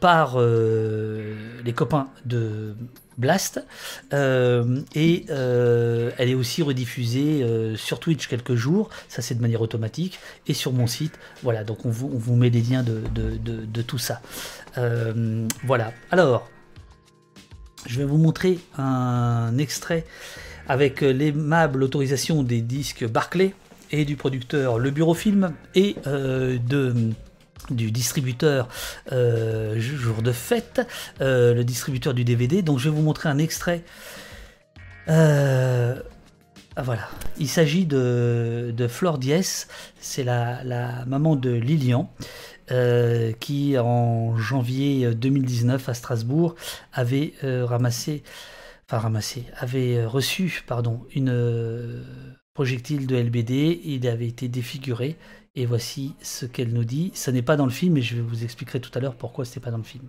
S1: par les copains de Blast et elle est aussi rediffusée sur Twitch quelques jours, ça c'est de manière automatique, et sur mon site. Voilà, donc on vous, met les liens de, de tout ça. voilà, alors je vais vous montrer un extrait avec l'aimable autorisation des disques Barclay et du producteur Le Bureau Film et euh, de du distributeur euh, Jour de Fête, euh, le distributeur du DVD. Donc je vais vous montrer un extrait. Ah, voilà, il s'agit de, de Flore Diès, c'est la, la, maman de Lilian. qui en janvier 2019 à Strasbourg avait ramassé enfin ramassé, avait euh, reçu pardon, une euh, projectile de LBD, il avait été défiguré, et voici ce qu'elle nous dit. Ça n'est pas dans le film, et je vous expliquerai tout à l'heure pourquoi ce n'est pas dans le film.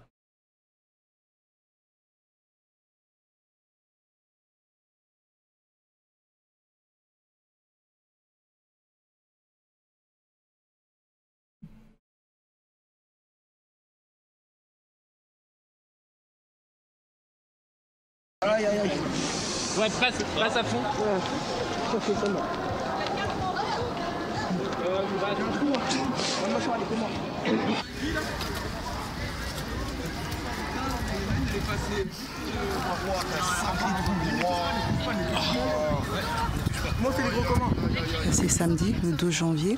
S4: Ouais, à fond. Ouais, ça fait Euh, bah, j'ai un trou. Hein. Il est passé. Moi, c'est les gros comment
S5: C'est samedi, le 12 janvier.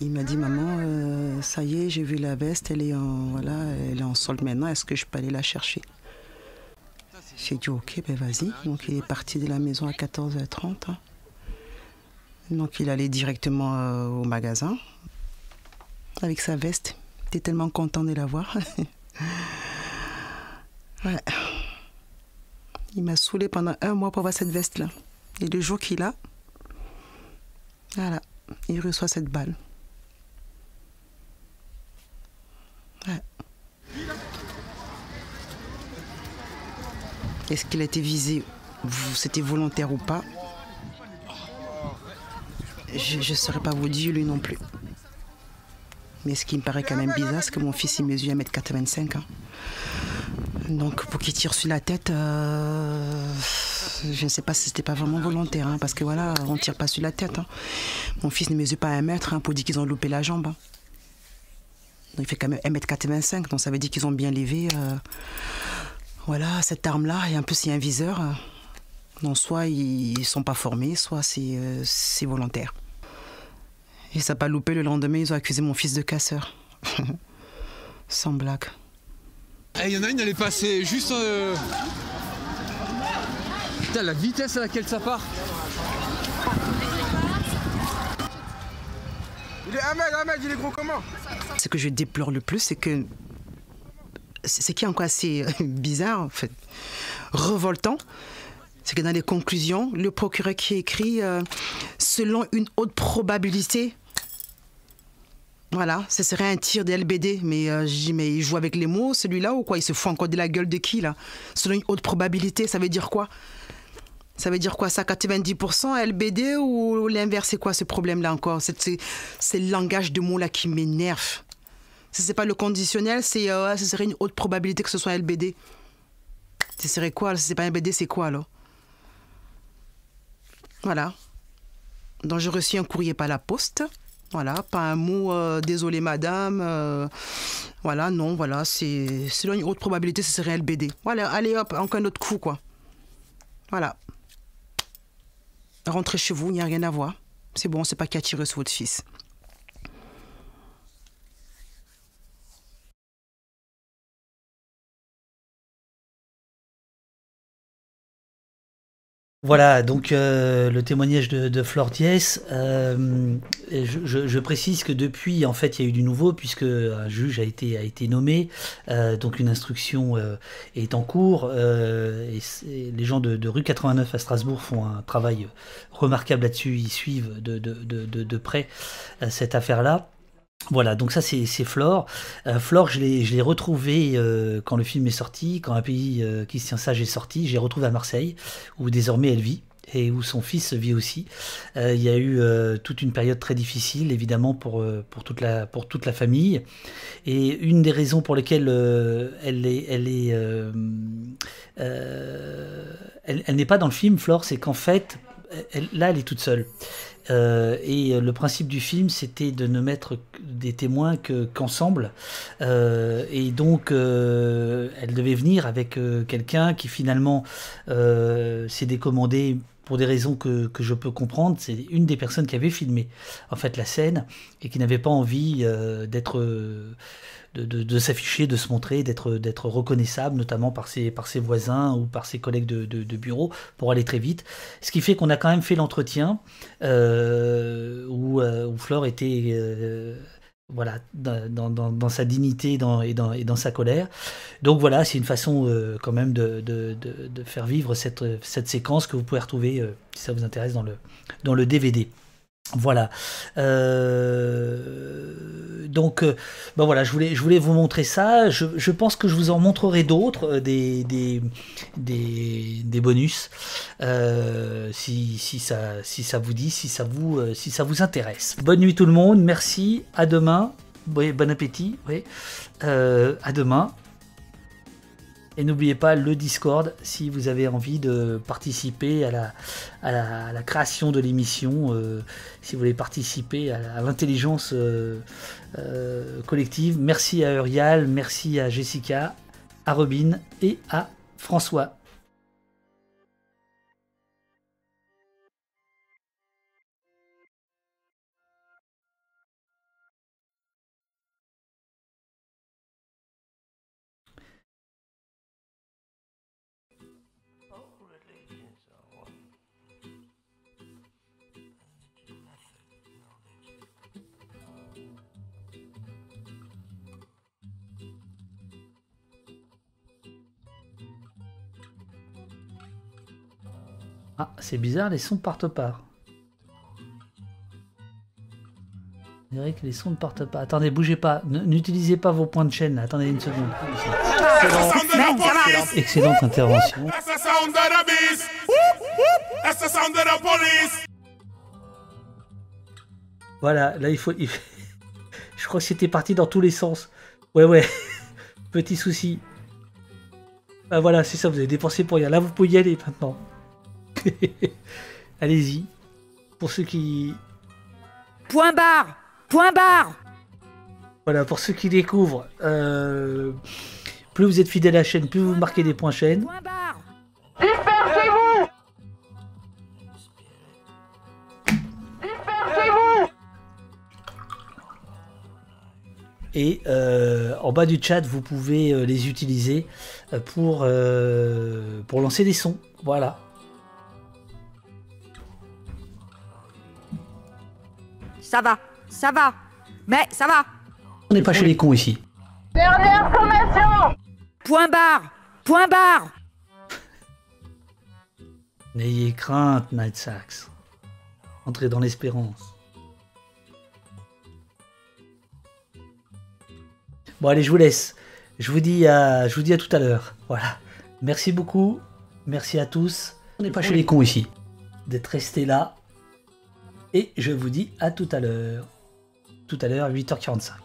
S5: Il m'a dit maman, euh, ça y est, j'ai vu la veste, elle est en voilà, elle est en solde maintenant. Est-ce que je peux aller la chercher? J'ai dit ok, ben vas-y. Donc il est parti de la maison à 14h30. Hein. Donc il allait directement euh, au magasin avec sa veste. J'étais tellement content de la voir. ouais. Il m'a saoulé pendant un mois pour avoir cette veste-là. Et le jour qu'il a, voilà, il reçoit cette balle. Ouais. Est-ce qu'il a été visé C'était volontaire ou pas? Je ne saurais pas vous dire lui non plus. Mais ce qui me paraît quand même bizarre, c'est que mon fils il mesure 1m85. Hein. Donc pour qu'il tire sur la tête, euh, je ne sais pas si c'était pas vraiment volontaire, hein, parce que voilà, on tire pas sur la tête. Hein. Mon fils ne mesure pas 1 mètre pour dire qu'ils ont loupé la jambe. Donc, il fait quand même 1m85, donc ça veut dire qu'ils ont bien levé. Euh, voilà, cette arme-là, et un peu c'est un viseur. Non, soit ils sont pas formés, soit c'est euh, volontaire. Et ça n'a pas loupé, le lendemain, ils ont accusé mon fils de casseur. Sans blague.
S6: Il eh, y en a une, elle est passée juste... Euh, Putain, la vitesse à laquelle ça part.
S4: Il est un mec, un mec, il est gros comment?
S5: Ce que je déplore le plus, c'est que ce qui est encore assez euh, bizarre, en fait, revoltant, c'est que dans les conclusions, le procureur qui écrit euh, selon une haute probabilité. Voilà, ce serait un tir de LBD, mais euh, je dis, mais il joue avec les mots, celui-là, ou quoi? Il se fout encore de la gueule de qui, là? Selon une haute probabilité, ça veut dire quoi? Ça veut dire quoi? Ça 90% LBD ou l'inverse? C'est quoi ce problème-là encore? C'est le langage de mots là qui m'énerve. Si c'est pas le conditionnel, c'est euh, ce serait une haute probabilité que ce soit LBD. Ce serait quoi Si c'est pas LBD, c'est quoi alors? Voilà. Donc j'ai reçu un courrier par la poste. Voilà, pas un mot, euh, désolé madame. euh, voilà, non, voilà, c'est selon une haute probabilité, ce serait LBD. Voilà, allez hop, encore un autre coup, quoi. Voilà. Rentrez chez vous, il n'y a rien à voir. C'est bon, c'est pas qui a tiré sur votre fils.
S1: Voilà, donc euh, le témoignage de, de Flore Diès. Euh, je, je- précise que depuis, en fait, il y a eu du nouveau puisque un juge a été, nommé, euh, donc une instruction est en cours. et les gens de, de rue 89 à Strasbourg font un travail remarquable là-dessus. Ils suivent de, près cette affaire-là. Voilà, donc ça c'est Flore. Euh, Flore, je l'ai retrouvée euh, quand le film est sorti, quand Un pays euh, qui se tient sage est sorti. J'ai retrouvé à Marseille, où désormais elle vit et où son fils vit aussi. Il y a eu toute une période très difficile, évidemment, pour, toute, la, famille. Et une des raisons pour lesquelles elle est... Elle est elle, n'est pas dans le film, Flore, c'est qu'en fait, là, elle est toute seule. Euh, et le principe du film, c'était de ne mettre des témoins que- qu'ensemble. Euh, et donc, euh, elle devait venir avec euh, quelqu'un qui finalement euh, s'est décommandé pour des raisons que, que je peux comprendre. C'est une des personnes qui avait filmé en fait la scène et qui n'avait pas envie euh, d'être euh, de, s'afficher, de se montrer, d'être reconnaissable, notamment par ses, voisins ou par ses collègues de, bureau, pour aller très vite. Ce qui fait qu'on a quand même fait l'entretien euh, où, euh, où Flore était euh, voilà, dans, sa dignité et, dans, sa colère. Donc voilà, c'est une façon quand même de, faire vivre cette, séquence que vous pouvez retrouver, si ça vous intéresse, dans le DVD. Voilà. Euh, donc, euh, ben voilà, je voulais, vous montrer ça. Je, pense que je vous en montrerai d'autres, euh, des, des, des, bonus, si, si, ça, si ça vous dit, si ça vous, si ça vous intéresse. Bonne nuit tout le monde, merci, à demain. Bon appétit, à demain. Et n'oubliez pas le Discord si vous avez envie de participer à la, à la, création de l'émission, euh, si vous voulez participer à, à l'intelligence euh, euh, collective. Merci à Urial, merci à Jessica, à Robin et à François. C'est bizarre, les sons partent pas. On dirait que les sons ne partent pas. Attendez, bougez pas. N'utilisez pas vos points de chaîne. là. Attendez une seconde. Excellente, excellente intervention. Voilà, là il faut. Je crois que c'était parti dans tous les sens. Ouais, ouais. Petit souci. Ah, voilà, c'est ça, vous avez dépensé pour rien. Là, vous pouvez y aller maintenant. Allez-y. Pour ceux qui.
S3: Point barre Point barre
S1: Voilà, pour ceux qui découvrent, euh, plus vous êtes fidèle à la chaîne, plus vous marquez des points chaîne.
S3: Point barre
S1: Et euh, en bas du chat, vous pouvez euh, les utiliser pour, euh, pour lancer des sons. Voilà.
S3: Ça va, ça va. Mais ça va.
S1: On n'est pas chez les cons ici.
S3: Point barre Point barre
S1: N'ayez crainte, Night Sax. Entrez dans l'espérance. Bon, allez, je vous laisse. Je vous dis à, je vous dis à tout à l'heure. Voilà. Merci beaucoup. Merci à tous. On n'est pas chez les cons ici. D'être restés là. Et je vous dis à tout à l'heure. Tout à l'heure, 8h45.